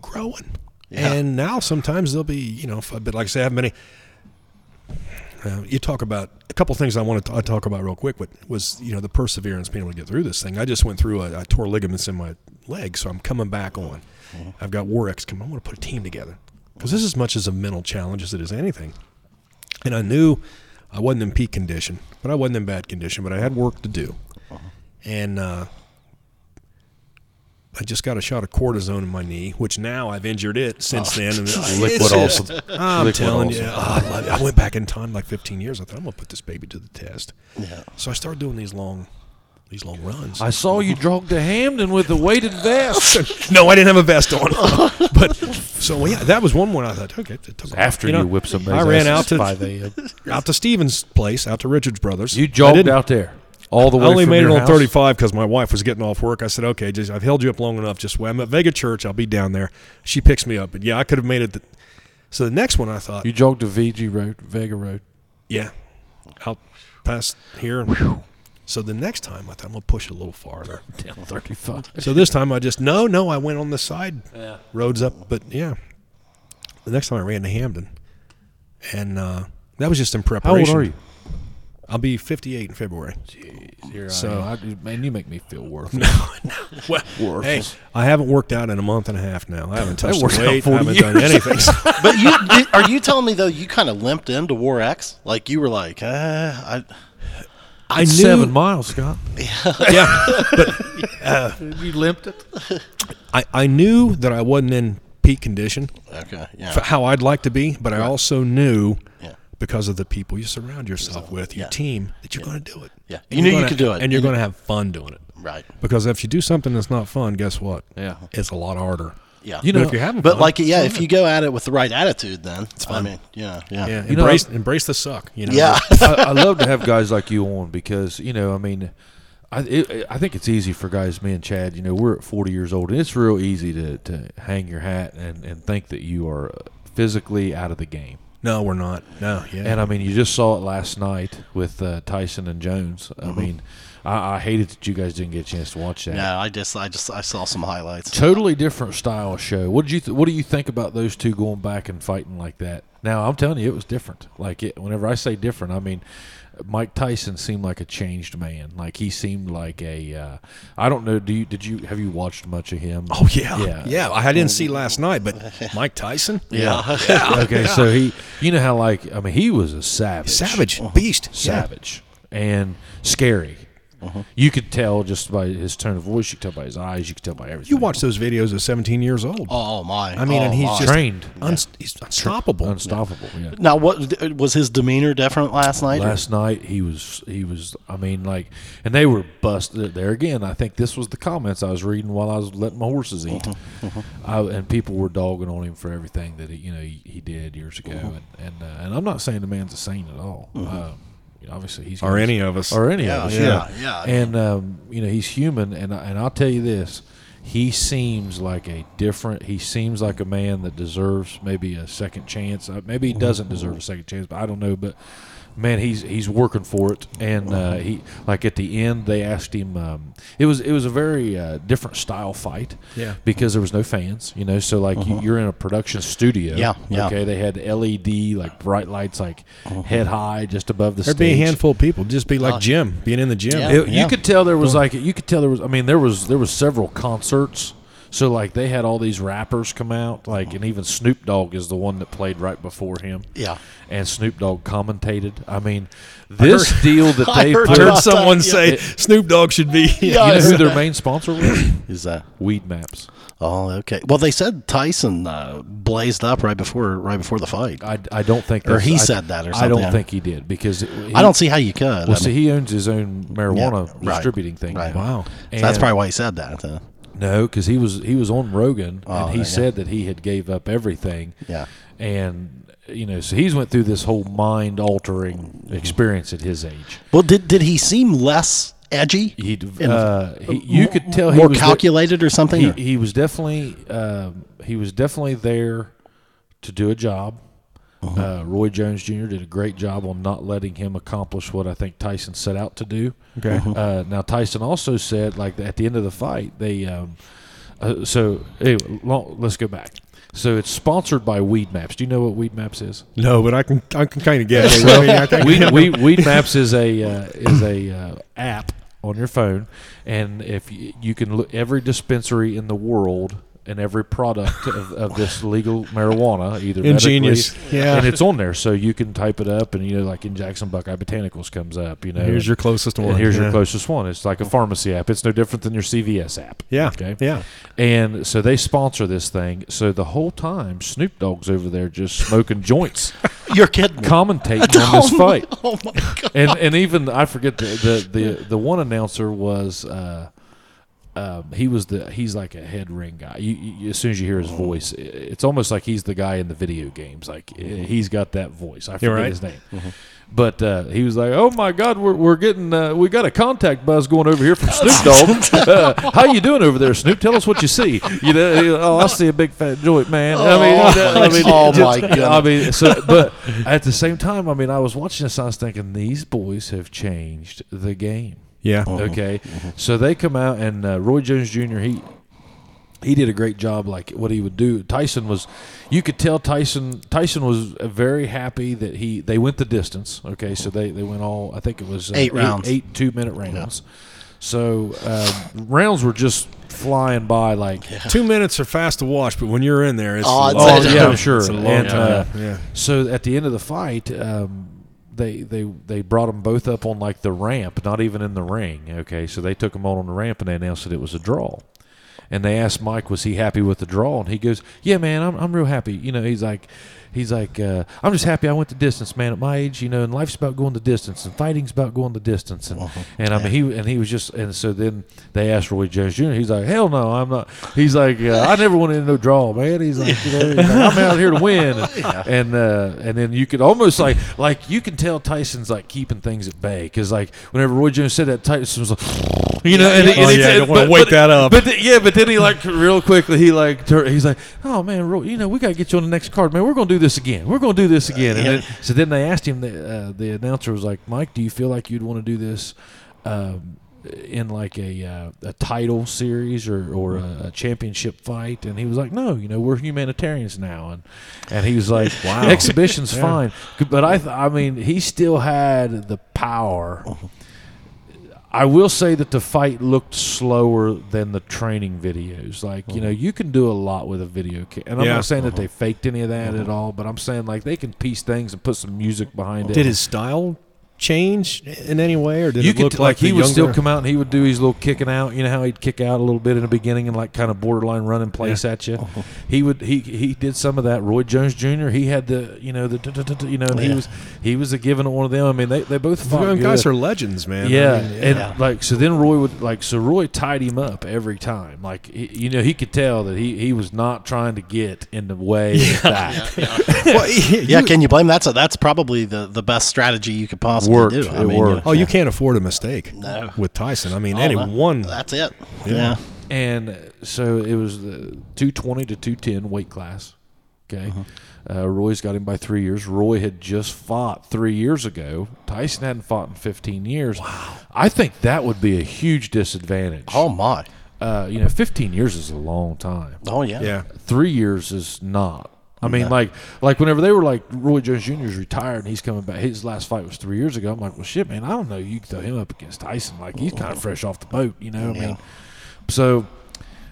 growing, Yeah. and now sometimes there'll be you know, if- but like I say, I have many. Uh, you talk about a couple things I want to talk about real quick. But was you know the perseverance being able to get through this thing. I just went through a, I tore ligaments in my leg, so I'm coming back on. I've got WAR-X coming. I want to put a team together because this is as much as a mental challenge as it is anything. And I knew I wasn't in peak condition, but I wasn't in bad condition. But I had work to do, and uh, I just got a shot of cortisone in my knee, which now I've injured it since oh, then. And it's Liquid awesome. I'm Liquid telling you, oh, I, love it. I went back in time like 15 years. I thought I'm gonna put this baby to the test. Yeah. So I started doing these long, these long runs. I saw you jog to Hamden with a weighted vest. no, I didn't have a vest on. but so yeah, that was one one. I thought, okay, it took After you, know, whip some. I ran out to out to Stevens' place, out to Richards Brothers. You jogged out there all the way. I only made it on 35 because my wife was getting off work. I said, okay, just, I've held you up long enough. Just wait. I'm at Vega Church. I'll be down there. She picks me up. But yeah, I could have made it. The, so the next one, I thought, You jogged to VG Road, Vega Road. yeah, out past here. And, so the next time, I thought I'm gonna push a little farther. Down 35. So this time, I just no, no. I went on the side Yeah. roads up. But yeah, the next time I ran to Hamden, and uh, that was just in preparation. How old are you? I'll be 58 in February. Jeez, here So- I am. I, man, you make me feel worthless. No, no. Well, hey, I haven't worked out in a month and a half now. I haven't touched worked the out weight. I 40 haven't done years. anything. But you did, are you telling me though you kind of limped into War X? Like you were like, uh, I I knew. Seven miles, Scott. Yeah, yeah. But You limped it. I, I knew that I wasn't in peak condition okay, for yeah, how I'd like to be, but I also knew yeah, because of the people you surround yourself with, your Yeah. team, that you're going to do it. yeah. And You you're knew you gonna- could do it, and you're going to have fun doing it. right, Because if you do something that's not fun, guess what? Yeah. It's a lot harder. yeah. You But know, if you're having but fun, like, yeah, if you go at it with the right attitude, then it's fun. I mean, yeah, yeah, yeah, You know, embrace embrace the suck. You know, yeah. I, I love to have guys like you on because you know, I mean, I it, I think it's easy for guys, me and Chad. You know, we're at 40 years old, and it's real easy to, to hang your hat and, and think that you are physically out of the game. No, we're not. No, yeah. And I mean, you just saw it last night with uh, Tyson and Jones. I mean, I, I hated that you guys didn't get a chance to watch that. No, I just, I just, I saw some highlights. Totally different style of show. What did you th- What do you think about those two going back and fighting like that? Now I'm telling you, it was different. Like it, whenever I say different, I mean Mike Tyson seemed like a changed man. Like he seemed like a. Uh, I don't know. Do you did you have you watched much of him? oh yeah, Yeah. yeah, I didn't see last night, but Mike Tyson, Yeah, okay, so he, you know how like I mean he was a savage, savage, beast, Yeah. savage, and scary. Uh-huh. You could tell just by his tone of voice. You could tell by his eyes. You could tell by everything. You watch those videos at 17 years old. Oh my! I mean, oh, and he's my. just trained, uns- he's unstoppable. unstoppable. Yeah. now. What uh, was his demeanor different last night? or- Last night he was he was I mean like and they were busted there again. I think this was the comments I was reading while I was letting my horses eat, uh-huh, uh-huh. I, and people were dogging on him for everything that he you know he, he did years ago. And and, uh, and I'm not saying the man's a saint at all. Mm-hmm. Um, you know, obviously he's or any of us. or any Yeah, of us. yeah, Yeah, yeah. And um, you know he's human, and I- and I'll tell you this. He seems like a different. He seems like a man that deserves maybe a second chance. Uh, maybe he doesn't deserve a second chance, but I don't know. But man, he's he's working for it, and uh, he like at the end they asked him. Um, it was it was a very uh, different style fight, Yeah. because there was no fans, you know. So like you, you're in a production studio, Yeah, yeah. Okay, they had LED like bright lights like head high just above the There'd stage. be a handful of people. Just be like Jim, being in the gym. Yeah. It- You could tell there was like you could tell there was. I mean, there was there was several concerts. So like they had all these rappers come out, like and even Snoop Dogg is the one that played right before him. Yeah. and Snoop Dogg commentated. I mean, this deal that they heard put. I heard about someone that, say yeah. Snoop Dogg should be. Yeah. you know who their main sponsor was? Is that? Weedmaps. Oh, okay. Well, they said Tyson uh, blazed up right before right before the fight. I, I don't think Or he I- said that or something. I don't think he did because he, I don't see how you could. I Well, see, he owns his own marijuana Yeah, right, distributing thing. right. Wow. so that's probably why he said that. uh, No, because he was he was on Rogan Oh, and he yeah. said that he had gave up everything. Yeah. and you know, so he's went through this whole mind altering experience at his age. Well, did did he seem less edgy, He, uh, he you could tell he more calculated or something. he, or- he was definitely um, he was definitely there to do a job. Uh-huh. Uh, Roy Jones Jr. did a great job on not letting him accomplish what I think Tyson set out to do. Okay. Uh, now Tyson also said, like at the end of the fight, they. Um, uh, so anyway, long, let's go back. So it's sponsored by Weedmaps. Do you know what Weedmaps is? No, but I can I can kind of guess. I mean, I Weed, Weed, Weedmaps is a uh, is a uh, app on your phone, and if you, you can look every dispensary in the world and every product of, of this legal marijuana, either Ingenious. Yeah. and it's on there, so you can type it up, and you know, like in Jackson Buckeye Botanicals comes up, you know. Here's your closest and one. here's yeah. your closest one. It's like a pharmacy app. It's no different than your CVS app. Yeah. Okay. Yeah. And so they sponsor this thing. So the whole time, Snoop Dogg's over there just smoking joints, You're kidding. commentating on this fight Oh my god. and and even I forget the the the, the one announcer was uh, um, he was the he's like a head ring guy. You, you, as soon as you hear his voice, i- it's almost like he's the guy in the video games. Like i- he's got that voice. I forget right. his name. But uh, he was like, "Oh my God, we're, we're getting uh, we got a contact buzz going over here from Snoop Dogg. uh, how you doing over there, Snoop? Tell us what you see. You know, oh, I see a big fat joint, man. I mean, I mean, Oh, just- my goodness. I mean, so but at the same time, I mean, I was watching this. I was thinking these boys have changed the game. Yeah. Okay, so they come out and uh, Roy Jones Jr. He he did a great job. Like what he would do. Tyson was, you could tell Tyson Tyson was very happy that he they went the distance. Okay, so they they went all. I think it was uh, Eight rounds. eight two minute rounds. So uh, rounds were just flying by like. Two minutes are fast to watch, but when you're in there, it's Oh, a I'd long say- Oh yeah. I'm sure. It's a long And, time. uh, yeah. So at the end of the fight, um, they they they brought them both up on like the ramp, not even in the ring. Okay, so they took them all on the ramp and they announced that it was a draw. And they asked Mike, was he happy with the draw? And he goes, Yeah, man, I'm I'm real happy. You know, he's like. He's like, uh, I'm just happy I went the distance, man. At my age, you know, and life's about going the distance, and fighting's about going the distance, and and I mean, he and he was just, and so then they asked Roy Jones Jr. He's like, hell no, I'm not. He's like, uh, I never went into no draw, man. He's like, you know, he's like, I'm out here to win, and and, uh, and then you could almost like like you can tell Tyson's like keeping things at bay because like whenever Roy Jones said that, Tyson was like, you know, and, Oh, and yeah, it's- don't wanna wake but- that up. But th- yeah, but then he like real quickly he like tur- he's like, oh man, Roy, you know, we gotta get you on the next card, man. We're gonna do this again. We're gonna do this again. And then, so then they asked him. The, uh, the announcer was like, Mike, do you feel like you'd want to do this? Um, in like a uh, a title series or, or a, a championship fight, and he was like, "No, you know, we're humanitarians now," and and he was like, "Wow, exhibition's fine," but I th- I mean, he still had the power. I will say that the fight looked slower than the training videos. Like, you know, uh-huh. you can do a lot with a video ca- And I'm Yeah. not saying that uh-huh. they faked any of that at uh-huh. all, but I'm saying like they can piece things and put some music behind it. Did his style change in any way, or did you it look t- like, he the would still come out and he would do his little kicking out. You know how he'd kick out a little bit in the beginning and like kind of borderline run in place at you. Uh-huh. He would he he did some of that. Roy Jones Jr. He had the you know the you know and he was he was a given one of them. I mean they they both fought Young guys are legends, man. I Yeah, and like so, then Roy would like so Roy tied him up every time. Like he, you know, he could tell that he, he was not trying to get in the way of that. Well, you- Yeah, can you blame that? So that's probably the, the best strategy you could possibly Worked. do. I It mean, worked. you know, Oh, you can't afford a mistake No. with Tyson. I mean, oh, any that- one. That's it. Yeah. And uh, so it was the two twenty to two ten weight class. Okay, uh, Roy's got him by three years. Roy had just fought three years ago. Tyson hadn't fought in fifteen years. Wow, I think that would be a huge disadvantage. Oh my. Uh, you know, fifteen years is a long time. Oh yeah. yeah. three years is not. I mean, like, like whenever they were like Roy Jones Jr. is retired and he's coming back. His last fight was three years ago. I'm like, well, shit, man. I don't know. You can throw him up against Tyson. Like, he's oh, kind of fresh off the boat. You know what I mean? So,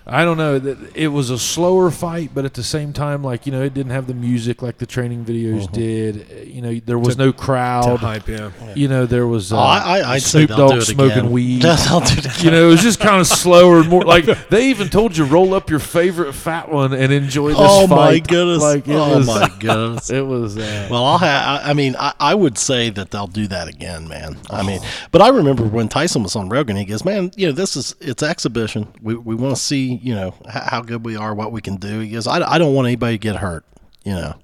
I don't know. It was a slower fight, but at the same time, like you know, it didn't have the music like the training videos did. Uh, You know, there was To- no To crowd. hype, yeah. You know, there was uh, Oh, I, I, Snoop Dogg do smoking again. weed. They'll do it again. You know, it was just kind of slower and more like they even told you roll up your favorite fat one and enjoy this oh fight. my goodness. Like it oh was, my goodness. it was. Uh, Well, I'll have. I I mean, I, I would say that they'll do that again, man. I mean, but I remember when Tyson was on Rogan, he goes, "Man, you know, this is it's exhibition. We we want to see, you know, how, how good we are, what we can do." He goes, I, "I don't want anybody to get hurt, you know."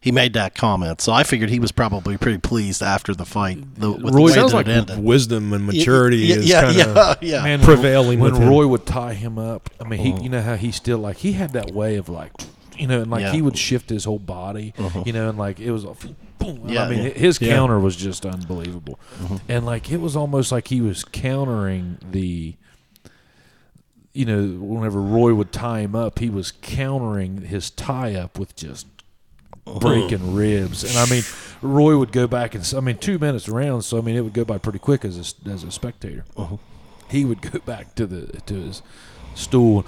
he made that comment. So I figured he was probably pretty pleased after the fight. The, with Roy- the way Sounds that like it ended. wisdom and maturity yeah, is yeah, kind of yeah, yeah. Man, prevailing when, when. Roy would tie him up. I mean, he uh-huh. you know how he still like he had that way of like you know, and like Yeah. he would shift his whole body, uh-huh. you know, and like it was a boom. Yeah, I mean, his Yeah. counter was just unbelievable, uh-huh. and like it was almost like he was countering the. You know, whenever Roy would tie him up, he was countering his tie up with just uh-huh. breaking ribs. And I mean, Roy would go back and I mean, two minutes around, so I mean, it would go by pretty quick as a, s- as a spectator. Uh-huh. He would go back to the to his stool.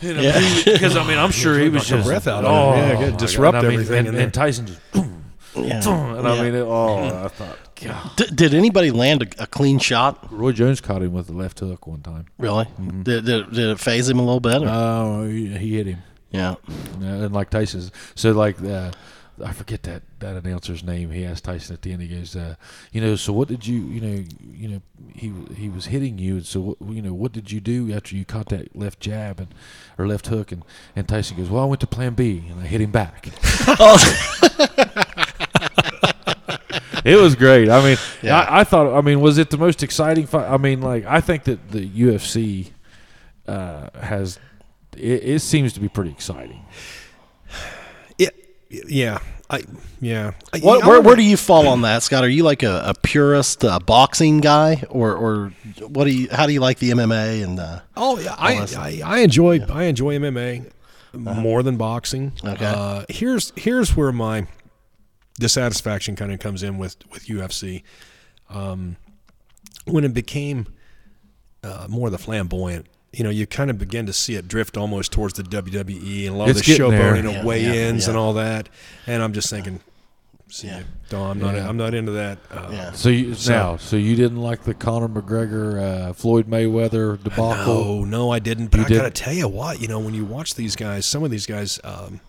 You know, Yeah. because I mean, I'm sure he was just breath out of oh, him. Yeah, good. my God. Disrupt And I mean, everything And, in there. and Tyson just, Yeah. and I mean, it, oh, I thought, God. D- did anybody land a, a clean shot? Roy Jones caught him with the left hook one time. Really? Did, did, did it faze him a little bit? or- Oh, he, he hit him. yeah. Yeah, and like Tyson's, so like uh, I forget that that announcer's name. He asked Tyson at the end. He goes, uh, you know, so what did you, you know, you know, he he was hitting you, and so what, you know, what did you do after you caught that left jab and or left hook? And and Tyson goes, well, I went to Plan B and I hit him back. It was great. I mean, Yeah. I, I thought. I mean, was it the most exciting fight? I mean, like I think that the UFC uh, has. It, it seems to be pretty exciting. Yeah, yeah, I yeah. What, where, don't where do you fall on that, Scott? Are you like a, a purist uh, boxing guy, or, or what do you? How do you like the MMA and? Uh, Oh, yeah, I, I, I enjoy I enjoy MMA more than boxing. Okay. Uh, here's here's where my dissatisfaction kind of comes in with with UFC. Um, when it became uh, more of the flamboyant, you know, you kind of begin to see it drift almost towards the WWE and a lot It's of the getting there. showboating and Yeah, weigh-ins yeah, and all that. And I'm just thinking, see, Yeah. no, I'm not Yeah. I'm not into that. Uh, yeah. So you, So- now, so you didn't like the Conor McGregor, uh, Floyd Mayweather debacle? No, no, I didn't. But You I gotta tell you what, you know, when you watch these guys, some of these guys, um, I-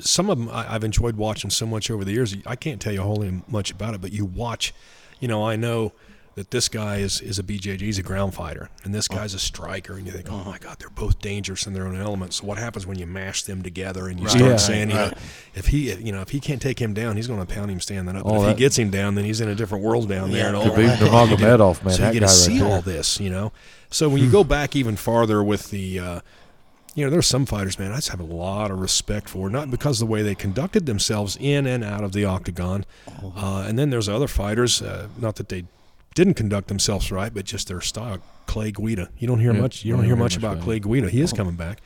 some of them I, I've enjoyed watching so much over the years. I can't tell you a wholly much about it, but you watch, you know, I know that this guy is, is a BJJ, he's a ground fighter, and this guy's a striker, and you think, oh my God, they're both dangerous in their own element. So what happens when you mash them together and you start Yeah. saying, you know, if he, you know, if he can't take him down, he's going to pound him standing up. Oh, But if that- he gets him down, then he's in a different world down there. Yeah, and could all be that. Nurmagomedov, man. So that you guy get to see right all this, you know. So when you go back even farther with the, uh, you know, there's some fighters, man, I just have a lot of respect for, not because of the way they conducted themselves in and out of the octagon, uh, and then there's other fighters, uh, not that they didn't conduct themselves right, but just their style. Clay Guida, you don't hear Yeah, much. You don't don't hear hear much much about about Clay Guida. He is coming back,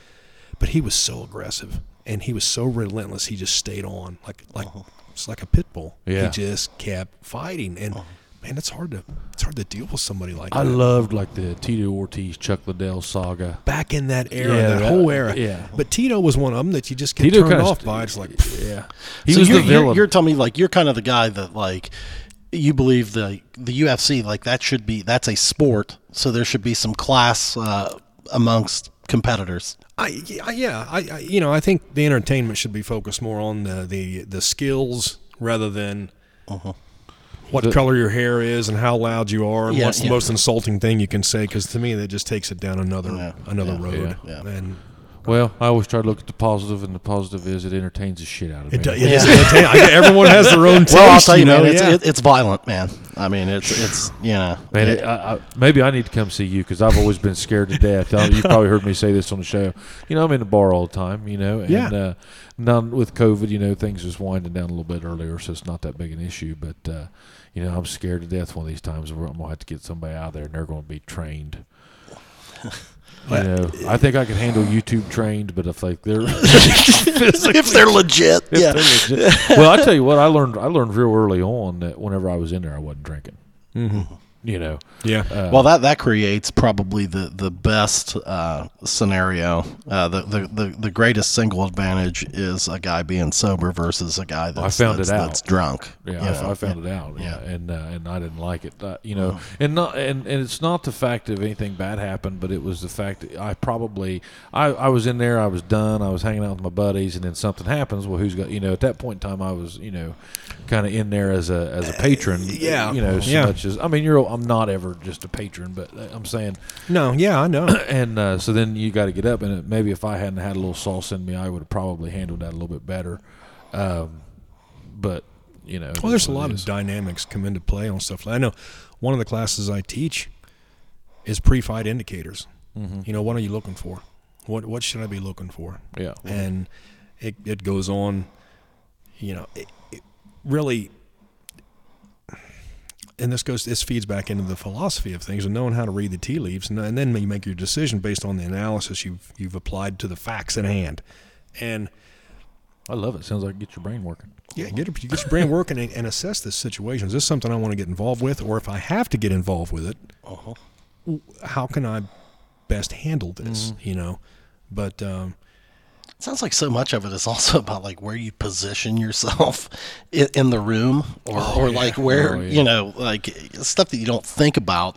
but he was so aggressive and he was so relentless. He just stayed on like like it's like a pit bull. Yeah. He just kept fighting, and man, it's hard to it's hard to deal with somebody like that. I that. loved like the Tito Ortiz, Chuck Liddell saga. back in that era, Yeah, that that- whole era. yeah. But Tito was one of them that you just get Tito turned kinda off st- by. It's like, Yeah, he so was you're, the you're- You're, telling me like you're kind of the guy that like you believe the the UFC like that should be that's a sport, so there should be some class uh, amongst competitors. I yeah, yeah, I, I you know I think the entertainment should be focused more on the the, the skills rather than what The- color your hair is and how loud you are and Yeah, what's the yeah. most insulting thing you can say. Because to me, that just takes it down another Yeah, another yeah, road. yeah. And well, I always try to look at the positive, and the positive is it entertains the shit out of me. it, do- it is entertaining. Everyone has their own taste. Well, I'll tell you, know, man, it's yeah. it, it's violent, man. I mean, it's it's you know, Man, it- it, I, I, maybe I need to come see you because I've always been scared to death. You've probably heard me say this on the show. You know, I'm in the bar all the time. You know, and Yeah. uh, now with COVID, you know, things just winding down a little bit earlier, so it's not that big an issue. But uh, you know, I'm scared to death one of these times where I'm gonna have to get somebody out there and they're going to be trained. You know, I think I can handle YouTube trained, but if like they're if they're legit, yeah. well, I tell you what, I learned I learned real early on that whenever I was in there, I wasn't drinking. Mm-hmm. You know, yeah. uh, Well, that that creates probably the the best uh, scenario. Uh, the, the the the greatest single advantage is a guy being sober versus a guy that's, found that's, it out. that's drunk. Yeah, I, know? I found it out. Yeah. Yeah, and uh, and I didn't like it. Uh, you know, and not and, and it's not the fact of anything bad happened, but it was the fact that I probably I, I was in there, I was done, I was hanging out with my buddies, and then something happens. Well, who's got you know? At that point in time, I was you know, kind of in there as a as a patron. yeah. you know, so Yeah. much as I mean, you're I'm not ever just a patron, but uh, I'm saying, No, yeah, I know. and uh, so then you got to get up, and it, maybe if I hadn't had a little sauce in me, I would have probably handled that a little bit better. Um, but you know, Well, there's a lot of dynamics come into play on stuff. I know one of the classes I teach is pre-fight indicators. Mm-hmm. You know, what are you looking for? What what should I be looking for? yeah, And it it goes on. You know, it, it really. And this goes. This feeds back into the philosophy of things and knowing how to read the tea leaves, and, and then you make your decision based on the analysis you've you've applied to the facts at hand. And I love it. Sounds like get your brain working. yeah, get, get your brain working and, and assess this situation. Is this something I want to get involved with, or if I have to get involved with it, Uh-huh. how can I best handle this? You know, but um, Sounds like so much of it is also about like where you position yourself in, in the room, or, or like where Oh, yeah. you know, like stuff that you don't think about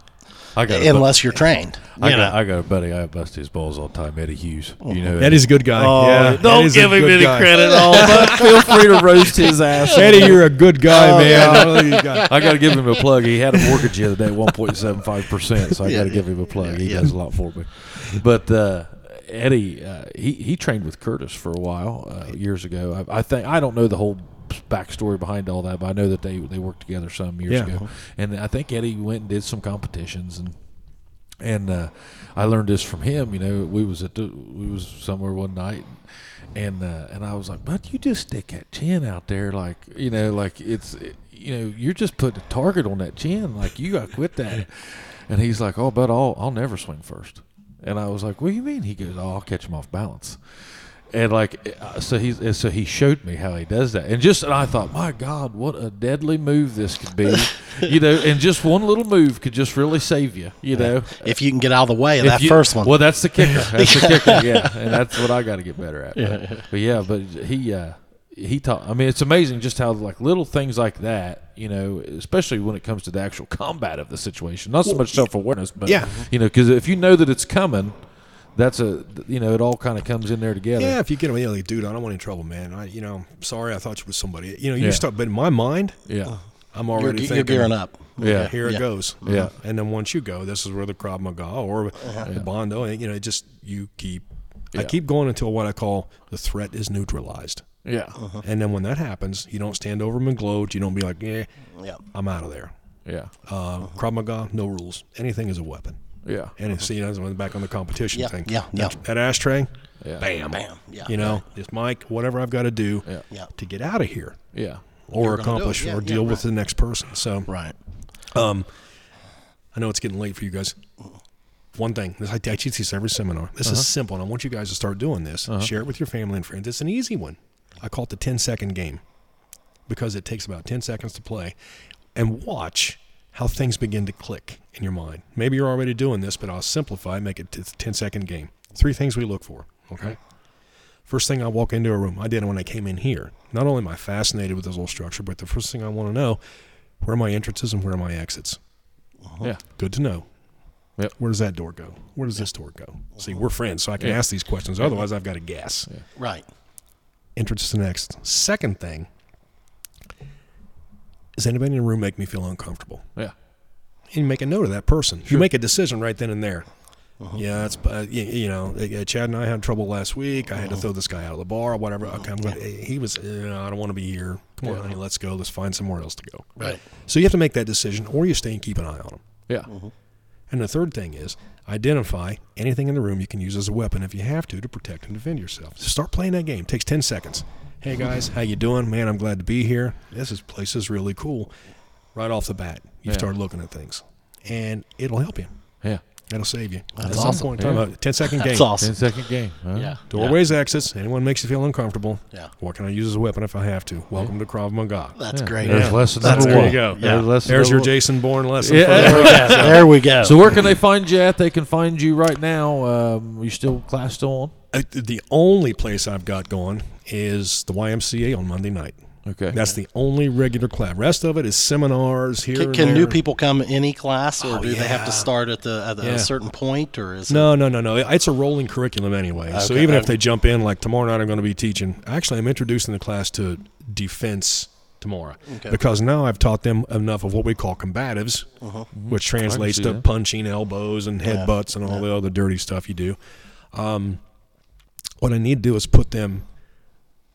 I got unless you're trained. I you got, know? I got a buddy. I bust his balls all the time. Eddie Hughes. You know, Eddie's a good guy. Oh, yeah, don't Eddie's give him any guy. credit at all. But feel free to roast his ass. Eddie, you're a good guy, Oh, man. I got- I got to give him a plug. He had a mortgage the other day, one point seven five percent. So I Yeah, got to yeah. give him a plug. He Yeah. does a lot for me. But uh, Eddie, uh, he he trained with Curtis for a while uh, years ago. I, I think I don't know the whole backstory behind all that, but I know that they they worked together some years Yeah. ago. And I think Eddie went and did some competitions and. And uh, I learned this from him. You know, we was at the, we was somewhere one night, and uh, and I was like, "But you just stick that chin out there, like you know, like it's you know, you're just putting a target on that chin. Like you got to quit that." And he's like, "Oh, but I'll I'll never swing first. And I was like, "What do you mean?" He goes, "Oh, I'll catch him off balance." And like, so he's so he showed me how he does that, and just and I thought, my God, what a deadly move this could be, you know, and just one little move could just really save you, you know. if you can get out of the way of If that you- first one. Well, that's the kicker. That's the kicker. Yeah, and that's what I got to get better at. But, but yeah, but he uh, he taught. I mean, it's amazing just how like little things like that, you know, especially when it comes to the actual combat of the situation. Not so much self awareness, but Yeah. you know, because if you know that it's coming, that's a you know, it all kind of comes in there together. Yeah, if you get him, you know, like, dude, I don't want any trouble, man. I, you know, sorry, I thought you was somebody. You know, you Yeah. start, but in my mind, Yeah. I'm you're, already thinking, you're gearing up. Yeah. Here it Yeah. goes. Yeah. Uh-huh. And then once you go, this is where the Krav Maga oh, or uh-huh. the Bondo, oh, you know, it just you keep. I keep going until what I call the threat is neutralized. Yeah. And then when that happens, you don't stand over them and gloat. You don't be like, "Yeah, Yeah. I'm out of there." Yeah. Uh, Krav Maga, no rules. Anything is a weapon. Yeah. And it's, you know, back on the competition Yeah, thing. yeah, yeah. That, that ashtray, Yeah. bam, Bam. Yeah. You know, this mic, whatever I've got to do Yeah. Yeah. to get out of here Yeah. or You're gonna do accomplish. Yeah, or yeah, deal with the next person. So, Right. um, I know it's getting late for you guys. One thing, this, I, I teach this every seminar. This Uh-huh. is simple, and I want you guys to start doing this. Share it with your family and friends. It's an easy one. I call it the 10 second game because it takes about 10 seconds to play. And watch how things begin to click in your mind. Maybe you're already doing this, but I'll simplify, make it a 10 second game. Three things we look for, okay? First thing I walk into a room, I did it when I came in here. Not only am I fascinated with this whole structure, but the first thing I want to know, where are my entrances and where are my exits? Uh-huh. Yeah. Good to know. Yep. Where does that door go? Where does this door go? See, we're friends, so I can Yeah. ask these questions. Otherwise, I've got to guess. Right. Entrances and next. Second thing, does anybody in the room make me feel uncomfortable? Yeah. And you make a note of that person. You make a decision right then and there. Uh-huh. Yeah, that's uh, you, you know. uh, Chad and I had trouble last week. I had Uh-huh. to throw this guy out of the bar, or whatever. Okay, I'm gonna, he was. Uh, I don't want to be here. Come on, honey, let's go. Let's find somewhere else to go. Right. So you have to make that decision, or you stay and keep an eye on him. Yeah. And the third thing is identify anything in the room you can use as a weapon if you have to to protect and defend yourself. So start playing that game. takes 10 seconds. Hey guys, how you doing? Man, I'm glad to be here. This is, place is really cool. Right off the bat, you Yeah. start looking at things. And it'll help you. Yeah. It'll save you. That's at some awesome. point in time, Yeah. a 10 second game. That's awesome. 10 second game. Huh? Yeah. Doorways, exits. Anyone makes you feel uncomfortable. Yeah. What can I use as a weapon if I have to? Welcome to Krav Maga. That's Yeah. great. There's Yeah. lesson That's number there you go. There's lesson There's your one. Jason Bourne lesson. Yeah. for There we go. There we go. So where can they find you at? They can find you right now. Um, you still class still on? Uh, the only place I've got going is the YMCA on Monday night. Okay. That's the only regular class. Rest of it is seminars here. Can, and can new people come any class, or Oh, do they have to start at the at Yeah. a certain point, or is No, no, no, no. It's a rolling curriculum anyway. So Okay. even if they jump in, like tomorrow night, I'm going to be teaching. Actually, I'm introducing the class to defense tomorrow because now I've taught them enough of what we call combatives, which translates to that. punching elbows and headbutts and all the other dirty stuff you do. Um, what I need to do is put them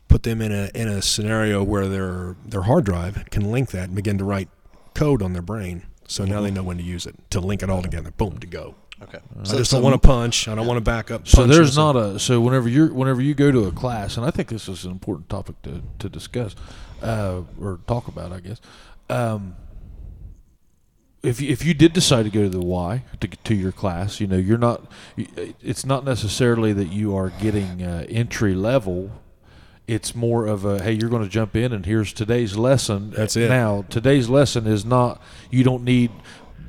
put them in a in a scenario where their their hard drive can link that and begin to write code on their brain. So now they know when to use it to link it all together. Boom to go. Okay. I just don't want to punch. I don't want to back up. So there's not a so whenever you're whenever you go to a class, and I think this is an important topic to to discuss uh, or talk about, I guess. Um, if you, if you did decide to go to the Y to to your class, you know you're not. It's not necessarily that you are getting uh, entry level. It's more of a hey, you're going to jump in, and here's today's lesson. That's it. Now today's lesson is not. You don't need.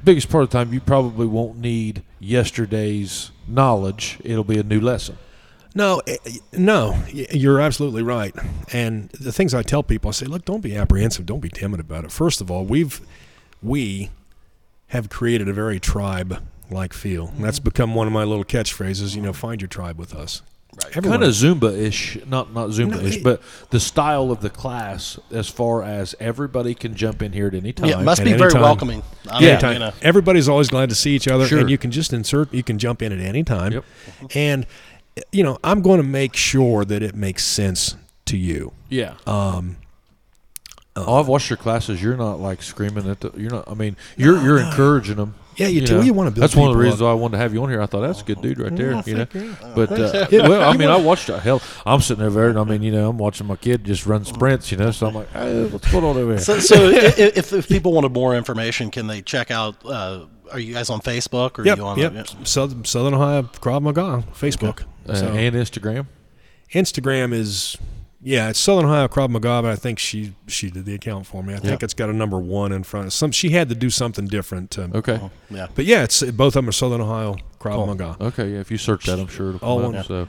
Biggest part of the time, you probably won't need yesterday's knowledge. It'll be a new lesson. No, eh, no, you're absolutely right. And the things I tell people, I say, look, don't be apprehensive, don't be timid about it. First of all, we've we have created a very tribe-like feel. And that's become one of my little catchphrases. You know, find your tribe with us. Right. kind of Zumba-ish, not not Zumba-ish, it- but the style of the class, as far as everybody can jump in here at any time. Yeah, it must be very time. welcoming. I Yeah. mean, Anytime. you know, Everybody's always glad to see each other, Sure. and you can just insert. You can jump in at any time, Yep. and you know I'm going to make sure that it makes sense to you. yeah. Um, oh, I've watched your classes. You're not like screaming at the. You're not. I mean, you're you're encouraging them. Yeah, you do. You wanna build That's one of the reasons up. why I wanted to have you on here. I thought that's a good dude right there. Oh, you know, thank you. but uh, well, I mean, I watched it. Hell, I'm sitting over there, and I mean, you know, I'm watching my kid just run sprints. You know, so I'm like, hey, what's going on over here? so, so i- i- if, if people wanted more information, can they check out? Uh, are you guys on Facebook or Yep, are you on? yep. Southern, Southern Ohio Krav Maga Facebook. Uh, So, and Instagram. Instagram is yeah, it's Southern Ohio Krav Maga, but I think she she did the account for me. I think it's got a number one in front. Some she had to do something different. To, Okay. Yeah. But yeah, it's both of them are Southern Ohio Krav Maga. Okay, yeah. If you search that, I'm sure it'll All come one- up. So,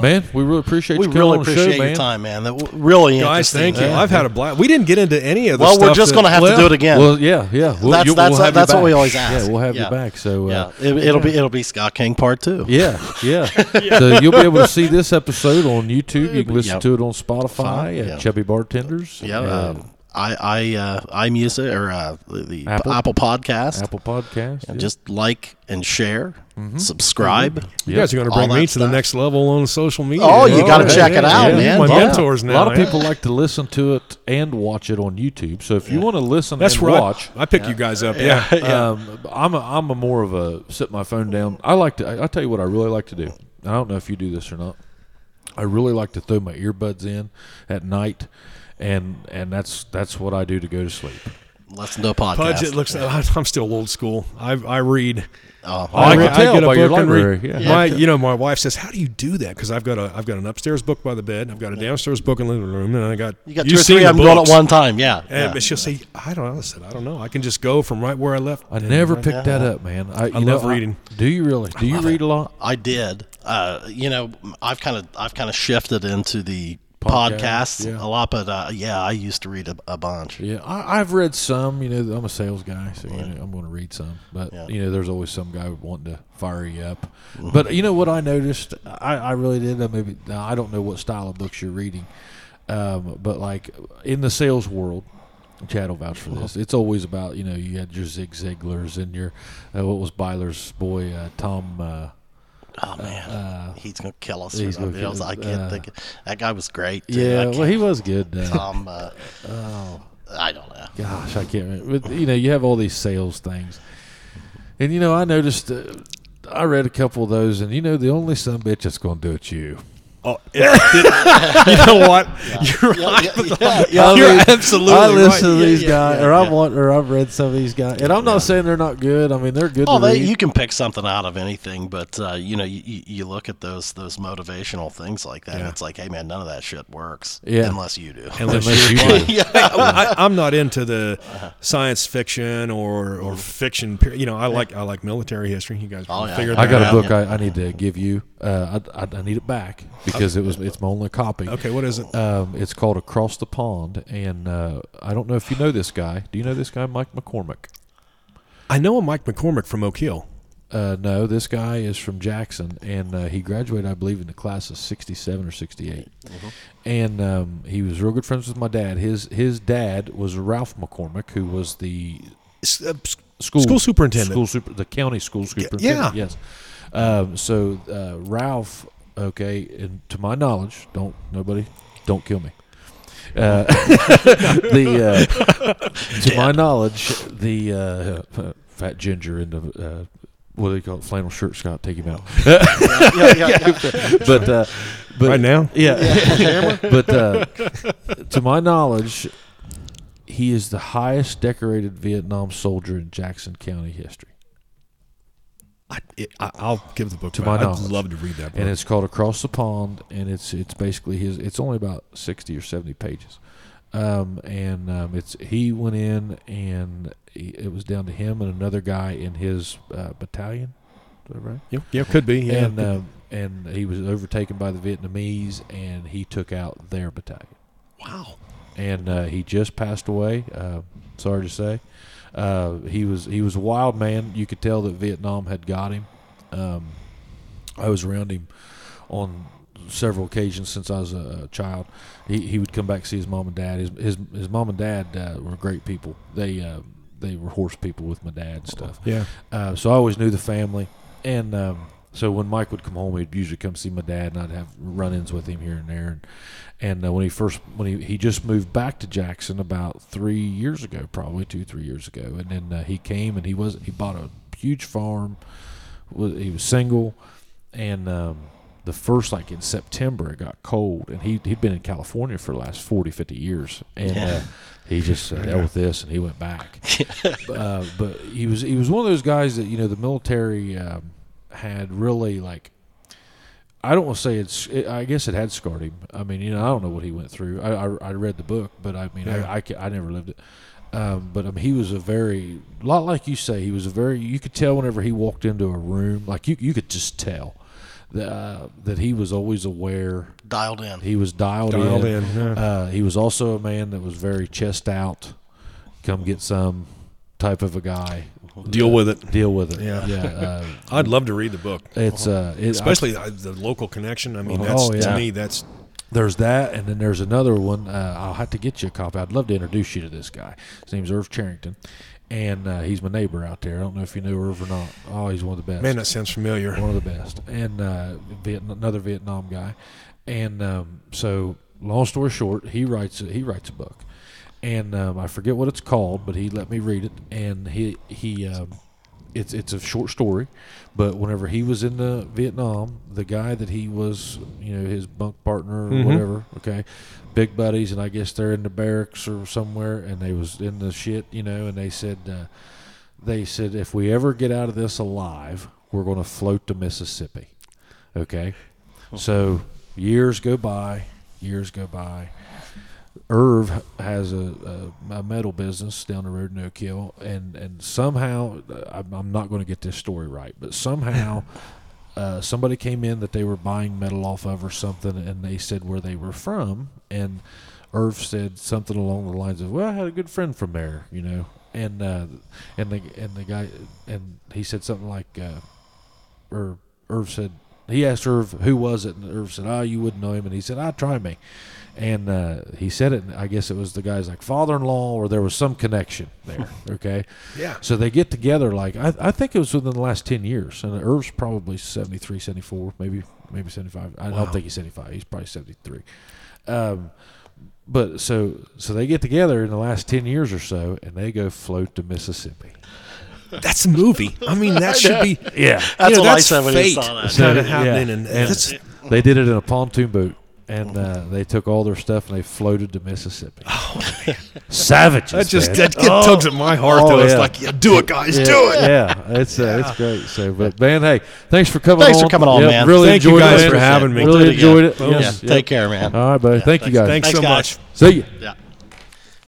man, we really appreciate We you coming really on the appreciate show, your man. time, man. That w- really Guys, interesting. thank you. Yeah. I've had a blast. We didn't get into any of the Well, stuff. we're just going to have to do it again. Well, yeah, yeah. We'll, That's- you- that's- we'll have that's what we always ask. Yeah, we'll have Yeah. you back. So, yeah, uh, it, it'll be it'll be Scott King part two. yeah, yeah. So you'll be able to see this episode on YouTube. You can listen to it on Spotify at Chubby Bartenders. Yeah, and um, I I uh, iMusic or uh, the, the Apple? Apple, Podcast. Apple Podcast. And yeah. Just like and share, Mm-hmm. subscribe. you guys are going to bring me that to the next level on social media. Oh, you gotta yeah, check yeah, it out, yeah. man. My Yeah. mentors a now. lot of people like to listen to it and watch it on YouTube. So if you want to listen That's and right. watch, I pick you guys up. Yeah. Um, I'm a, I'm a more of a sit my phone down. I like to. I, I tell you what I really like to do. I don't know if you do this or not. I really like to throw my earbuds in at night, and and that's that's what I do to go to sleep. Listen to a podcast. Pudge, it looks. I'm still old school. I I read. Oh, I can tell by your and library, read. yeah. My, you know, my wife says, "How do you do that?" Because I've got a, I've got an upstairs book by the bed, I've got a downstairs book in the living room, and I got you got you've two or three the of them going at one time. Yeah. And yeah. but she'll say, "I don't know." I said, "I don't know. I can just go from right where I left." I never right- picked that up, man. I, you love know, reading. do you really? Do you read a lot? I did. Uh, you know, I've kind of I've kind of shifted into the Podcast, podcast yeah. a lot, but uh, yeah, I used to read a, a bunch. Yeah, I, I've read some. You know, I'm a sales guy, so you know, I'm going to read some. But Yeah. you know, there's always some guy wanting to fire you up. But you know what I noticed? I, I really did. uh, Maybe I don't know what style of books you're reading, um, but like in the sales world, Chad will vouch for this. It's always about you know you had your Zig Ziglars and your uh, what was Byler's boy uh, Tom. Uh, Oh man, he's gonna kill us. he's gonna kill us. I can't Uh, think. That guy was great. too. yeah, well, he was good. Uh, Tom. Uh, I don't know. Gosh, I can't remember. But, you know, you have all these sales things. And, you know, I noticed, uh, I read a couple of those, and, you know, the only son bitch that's going to do it's you. Oh, it- you know what? You're right. Yeah, yeah, yeah. You're mean, absolutely I right. listen to these yeah, guys, yeah, or I've want, or I've read some of these guys, and I'm not saying they're not good. I mean, they're good Oh, to they, read. you can pick something out of anything, but uh, you know, you, you you look at those those motivational things like that, and it's like, hey man, none of that shit works, Yeah. unless you do. Unless Unless you're do. yeah, I, I'm not into the science fiction or, or fiction. per- You know, I like I like military history. You guys Oh, yeah. figured I that got a out. book I, I need to give you. Uh, I, I, I need it back because it was it's my only copy. Okay, what is it? Um, it's called Across the Pond, and uh, I don't know if you know this guy. Do you know this guy, Mike McCormick? I know a Mike McCormick from Oak Hill. Uh, no, this guy is from Jackson, and uh, he graduated, I believe, in the class of '67 or '68. And um, he was real good friends with my dad. His his dad was Ralph McCormick, who was the uh, school School superintendent. school super, the county school superintendent. yeah. Yes. Um, so uh, Ralph, okay, and to my knowledge, don't nobody, don't kill me. Uh, the uh, to my knowledge, the uh, fat ginger in the uh, what do they call it? Flannel shirt. Scott, take him out. yeah, yeah, yeah. but uh, but right now. yeah. but uh, to my knowledge, he is the highest decorated Vietnam soldier in Jackson County history. I, it, I, I'll give the book To back. my I'd love to read that book. and it's called Across the Pond, and it's it's basically his. It's only about sixty or seventy pages, um, and um, it's he went in and he, it was down to him and another guy in his uh, battalion. Is that right? yeah, yeah, could be. Yeah, And um, and he was overtaken by the Vietnamese, and he took out their battalion. wow. and uh, he just passed away. Uh, sorry to say, uh, he was he was a wild man. You could tell that Vietnam had got him. Um, I was around him on several occasions since I was a, child. He he would come back see his mom and dad. His his, his mom and dad uh, were great people. They uh, they were horse people with my dad and stuff. Yeah. Uh, so I always knew the family, and um, so when Mike would come home, he'd usually come see my dad, and I'd have run-ins with him here and there. And, and uh, when he first, when he he just moved back to Jackson about three years ago, probably two three years ago, and then uh, he came and he was he bought a huge farm. He was single, and um, the first like in September it got cold, and he he'd been in California for the last 40, 50 years, and. Uh, he just said, "Hell with this," and he went back. uh, but he was he was one of those guys that you know the military um, had really like. I don't want to say it's. It, I guess it had scarred him. I mean, you know, I don't know what he went through. I I, I read the book, but I mean, Yeah. I, I I never lived it. Um, but I mean, he was a very a lot like you say. He was a very. You could tell whenever he walked into a room, like you you could just tell that uh, that he was always aware. Dialed in. He was dialed, Dialed in. in, yeah. Uh, he was also a man that was very chest out, come get some type of a guy. Deal with it. Deal with it. Yeah. yeah. Uh, I'd love to read the book, it's uh, it, especially uh, the local connection. I mean, Oh, that's yeah. to me. That's There's that, and then there's another one. Uh, I'll have to get you a copy. I'd love to introduce you to this guy. His name's Irv Charrington, and uh, he's my neighbor out there. I don't know if you knew Irv or not. Oh, he's one of the best. man. That sounds familiar. one of the best, and uh, Vietnam, another Vietnam guy. And um, so, long story short, he writes a, he writes a book, and um, I forget what it's called, but he let me read it, and he he. Um, it's it's a short story, but whenever he was in the Vietnam, the guy that he was, you know, his bunk partner or Mhm. whatever, okay, big buddies, and I guess they're in the barracks or somewhere, and they was in the shit, you know, and they said, uh, they said if we ever get out of this alive, we're going to float to Mississippi, okay. So years go by, years go by. Irv has a, a, a metal business down the road in Oak Hill, and and somehow uh, I'm, I'm not going to get this story right, but somehow uh, somebody came in that they were buying metal off of or something, and they said where they were from, and Irv said something along the lines of, "Well, I had a good friend from there, you know," and uh, and the and the guy and he said something like, uh, or Irv said he asked Irv who was it, and Irv said, "Oh, you wouldn't know him," and he said, "I try me." And uh, he said it. I guess it was the guy's like father-in-law, or there was some connection there. Okay, Yeah. so they get together. Like I, I think it was within the last ten years, and Irv's probably 73, 74, maybe maybe seventy five. I Wow. don't think he's seventy five. He's probably seventy three. Um, but so so they get together in the last ten years or so, and they go float to Mississippi. That's a movie. I mean, that should be. Yeah, That's you know, what I that's said when fate you saw that. kind of Yeah. happening, and, And- that's they did it in a pontoon boat. And uh, they took all their stuff and they floated to Mississippi. Oh, Savages. that just man. that get Oh. tugs at my heart. Oh, though, it's yeah. like, yeah, do it, guys, yeah, do it. Yeah, it's uh, it's great. So, but man, hey, thanks for coming. Thanks on. for coming on, Yeah, man. Really Thank you enjoyed guys it. for having me. Really Do it again. enjoyed it. Yeah, Yes, take care, man. All right, buddy. Yeah, Thank you guys. Thanks, Thanks, so guys. much. See you. Yeah.